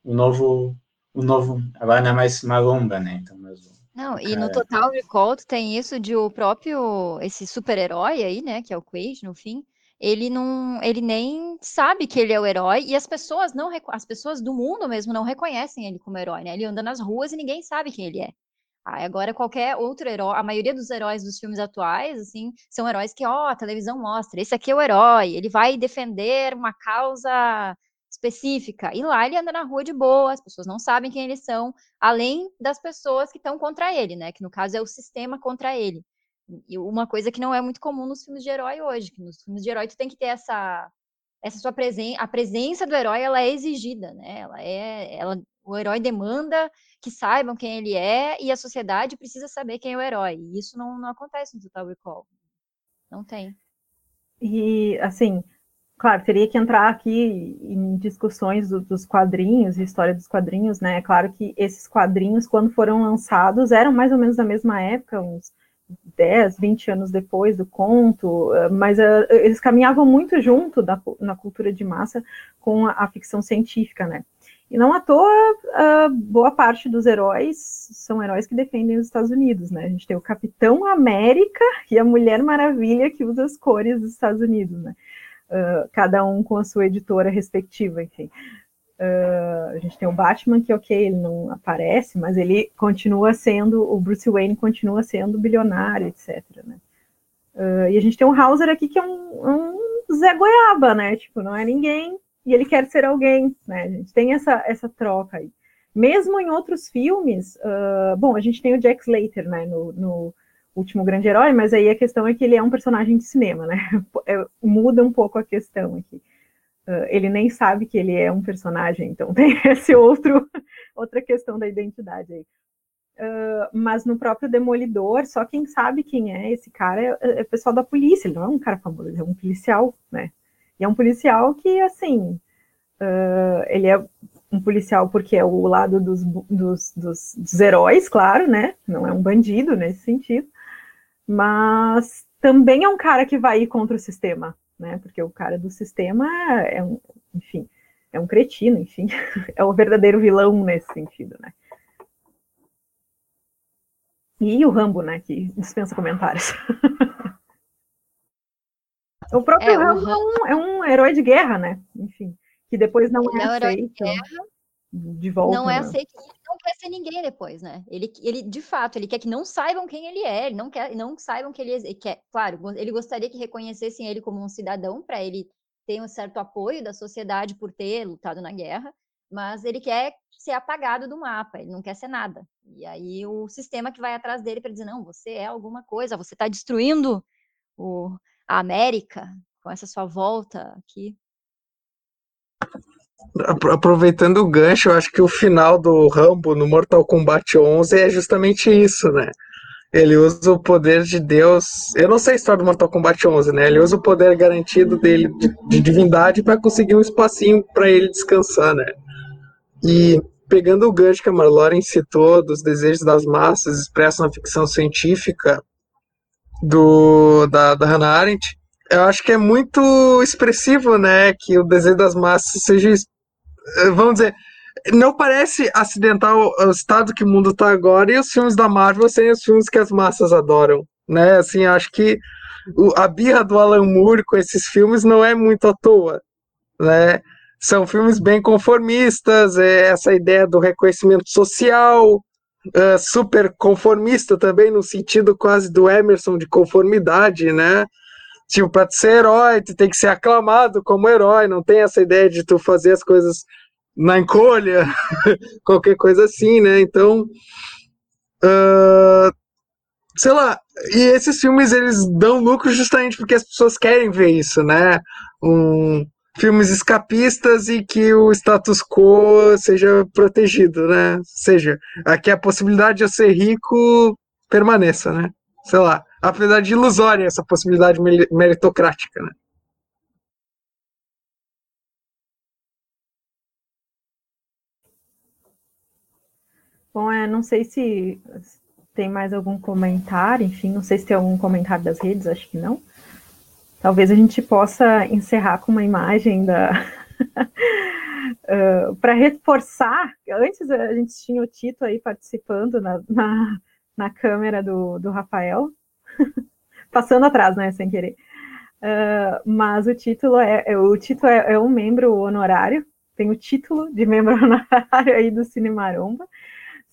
o novo, o novo, agora não é mais maromba, né? Então, mas não, e no Total Recall tem isso de o próprio, esse super-herói aí, né, que é o Quaid, no fim, ele não, ele nem sabe que ele é o herói e as pessoas não, as pessoas do mundo mesmo não reconhecem ele como herói, né? Ele anda nas ruas e ninguém sabe quem ele é. Aí agora qualquer outro herói, a maioria dos heróis dos filmes atuais, assim, são heróis que, ó, a televisão mostra, esse aqui é o herói, ele vai defender uma causa específica. E lá ele anda na rua de boa, as pessoas não sabem quem eles são, além das pessoas que estão contra ele, né? Que no caso é o sistema contra ele. E uma coisa que não é muito comum nos filmes de herói hoje, que nos filmes de herói tu tem que ter essa essa sua presença, a presença do herói ela é exigida, né? Ela é, ela, o herói demanda que saibam quem ele é e a sociedade precisa saber quem é o herói. E isso não, não acontece no Total Recall. Não tem. E assim, claro, teria que entrar aqui em discussões do, dos quadrinhos, história dos quadrinhos, né? É claro que esses quadrinhos, quando foram lançados, eram mais ou menos da mesma época, uns 10, 20 anos depois do conto, eh, mas uh, eles caminhavam muito junto da, na cultura de massa com a, a ficção científica, né? E não à toa, uh, boa parte dos heróis são heróis que defendem os Estados Unidos, né? A gente tem o Capitão América e a Mulher Maravilha que usa as cores dos Estados Unidos, né? Uh, cada um com a sua editora respectiva, enfim. Uh, a gente tem o Batman, que ok, ele não aparece, mas ele continua sendo, o Bruce Wayne continua sendo bilionário, etc. Né? Uh, e a gente tem um Hauser aqui que é um, um, Zé Goiaba, né? Tipo, não é ninguém e ele quer ser alguém, né? A gente tem essa, essa troca aí. Mesmo em outros filmes, uh, bom, a gente tem o Jack Slater, né? No, no último grande herói, mas aí a questão é que ele é um personagem de cinema, né? <laughs> É, muda um pouco a questão aqui. Uh, ele nem sabe que ele é um personagem, então <laughs> tem esse outro outra questão da identidade aí. Uh, mas no próprio Demolidor, só quem sabe quem é esse cara é, é, é o pessoal da polícia, ele não é um cara famoso, ele é um policial, né? E é um policial que, assim, uh, ele é um policial porque é o lado dos, dos, dos, dos heróis, claro, né? Não é um bandido nesse sentido, mas também é um cara que vai ir contra o sistema, né? Porque o cara do sistema é um, enfim, é um cretino, enfim, <laughs> é o verdadeiro vilão nesse sentido, né? E o Rambo, né? Que dispensa comentários. <laughs> o próprio é, Rambo, o Rambo... É, um, é um herói de guerra, né? Enfim, que depois não é, é aceito. De guerra, de volta. Não é né? aceito, ele não quer ser ninguém depois, né? Ele, ele, de fato, ele quer que não saibam quem ele é, ele não quer, não saibam que ele, ele quer. Claro, ele gostaria que reconhecessem ele como um cidadão para ele ter um certo apoio da sociedade por ter lutado na guerra, mas ele quer ser apagado do mapa, ele não quer ser nada. E aí o sistema que vai atrás dele para dizer não, você é alguma coisa, você está destruindo o, a América com essa sua volta aqui aproveitando o gancho, eu acho que o final do Rambo no Mortal Kombat 11 é justamente isso, né? Ele usa o poder de Deus. Eu não sei a história do Mortal Kombat 11, né? Ele usa o poder garantido dele de, de divindade para conseguir um espacinho para ele descansar, né? E pegando o gancho que a Marloren citou dos desejos das massas expressos na ficção científica do da, da Hannah Arendt, eu acho que é muito expressivo, né, que o desenho das massas seja, eh, vamos dizer, não parece acidental o estado que o mundo está agora e os filmes da Marvel serem os filmes que as massas adoram, né? Assim, acho que a birra do Alan Moore com esses filmes não é muito à toa, né? São filmes bem conformistas, é essa ideia do reconhecimento social, uh, super conformista também, no sentido quase do Emerson de conformidade, né? Tipo, para ser herói, tu tem que ser aclamado como herói, não tem essa ideia de tu fazer as coisas na encolha, <laughs> qualquer coisa assim, né? Então, uh, sei lá, e esses filmes eles dão lucro justamente porque as pessoas querem ver isso, né? Um, filmes escapistas e que o status quo seja protegido, né? Ou seja, aqui a possibilidade de eu ser rico permaneça, né? Sei lá, apesar de ilusória essa possibilidade meritocrática, né? Bom, é, não sei se tem mais algum comentário, enfim, não sei se tem algum comentário das redes, acho que não. Talvez a gente possa encerrar com uma imagem da. <laughs> uh, para reforçar, antes a gente tinha o Tito aí participando na, na, na câmera do, do Rafael, <laughs> passando atrás, né, sem querer. Uh, mas o título é, é o Tito é, é um membro honorário, tem o título de membro <laughs> honorário aí do Cinemaromba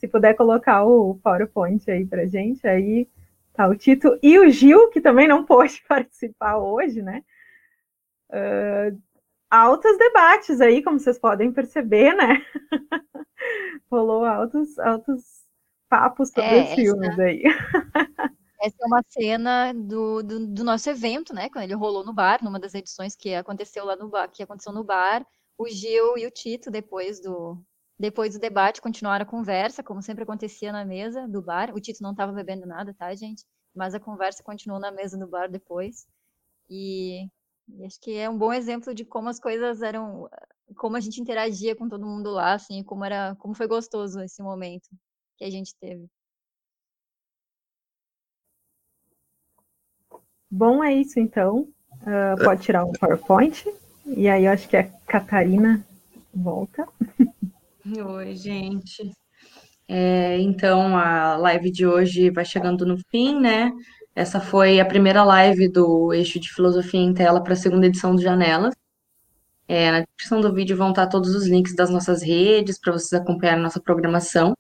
se puder colocar o PowerPoint aí para gente, aí tá o Tito e o Gil, que também não pôde <laughs> participar hoje, né? Uh, altos debates aí, como vocês podem perceber, né? Rolou altos, altos papos sobre é, os filmes essa, aí. Essa é uma cena do, do, do, nosso evento, né? Quando ele rolou no bar, numa das edições que aconteceu lá no bar, que aconteceu no bar, o Gil e o Tito, depois do, depois do debate, continuaram a conversa, como sempre acontecia na mesa do bar. O Tito não estava bebendo nada, tá, gente? Mas a conversa continuou na mesa do bar depois. E, e, acho que é um bom exemplo de como as coisas eram, como a gente interagia com todo mundo lá, assim, como era, como foi gostoso esse momento que a gente teve. Bom, é isso então. Uh, pode tirar o PowerPoint. E aí eu acho que a Catarina volta. Oi, gente. É, então, a live de hoje vai chegando no fim, né? Essa foi a primeira live do Eixo de Filosofia em Tela para a segunda edição do Janelas. É, na descrição do vídeo vão estar todos os links das nossas redes para vocês acompanharem nossa programação.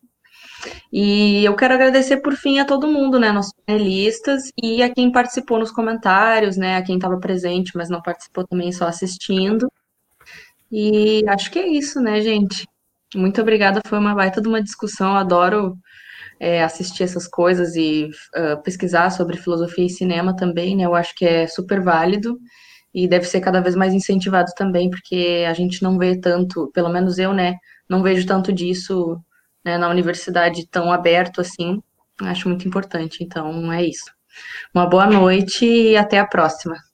E eu quero agradecer por fim a todo mundo, né, nossos panelistas e a quem participou nos comentários, né, a quem estava presente, mas não participou também só assistindo. E acho que é isso, né, gente? Muito obrigada, foi uma baita de uma discussão, adoro é, assistir essas coisas e uh, pesquisar sobre filosofia e cinema também, né? Eu acho que é super válido e deve ser cada vez mais incentivado também, porque a gente não vê tanto, pelo menos eu, né? Não vejo tanto disso né, na universidade tão aberto assim. Acho muito importante, então é isso. Uma boa noite e até a próxima.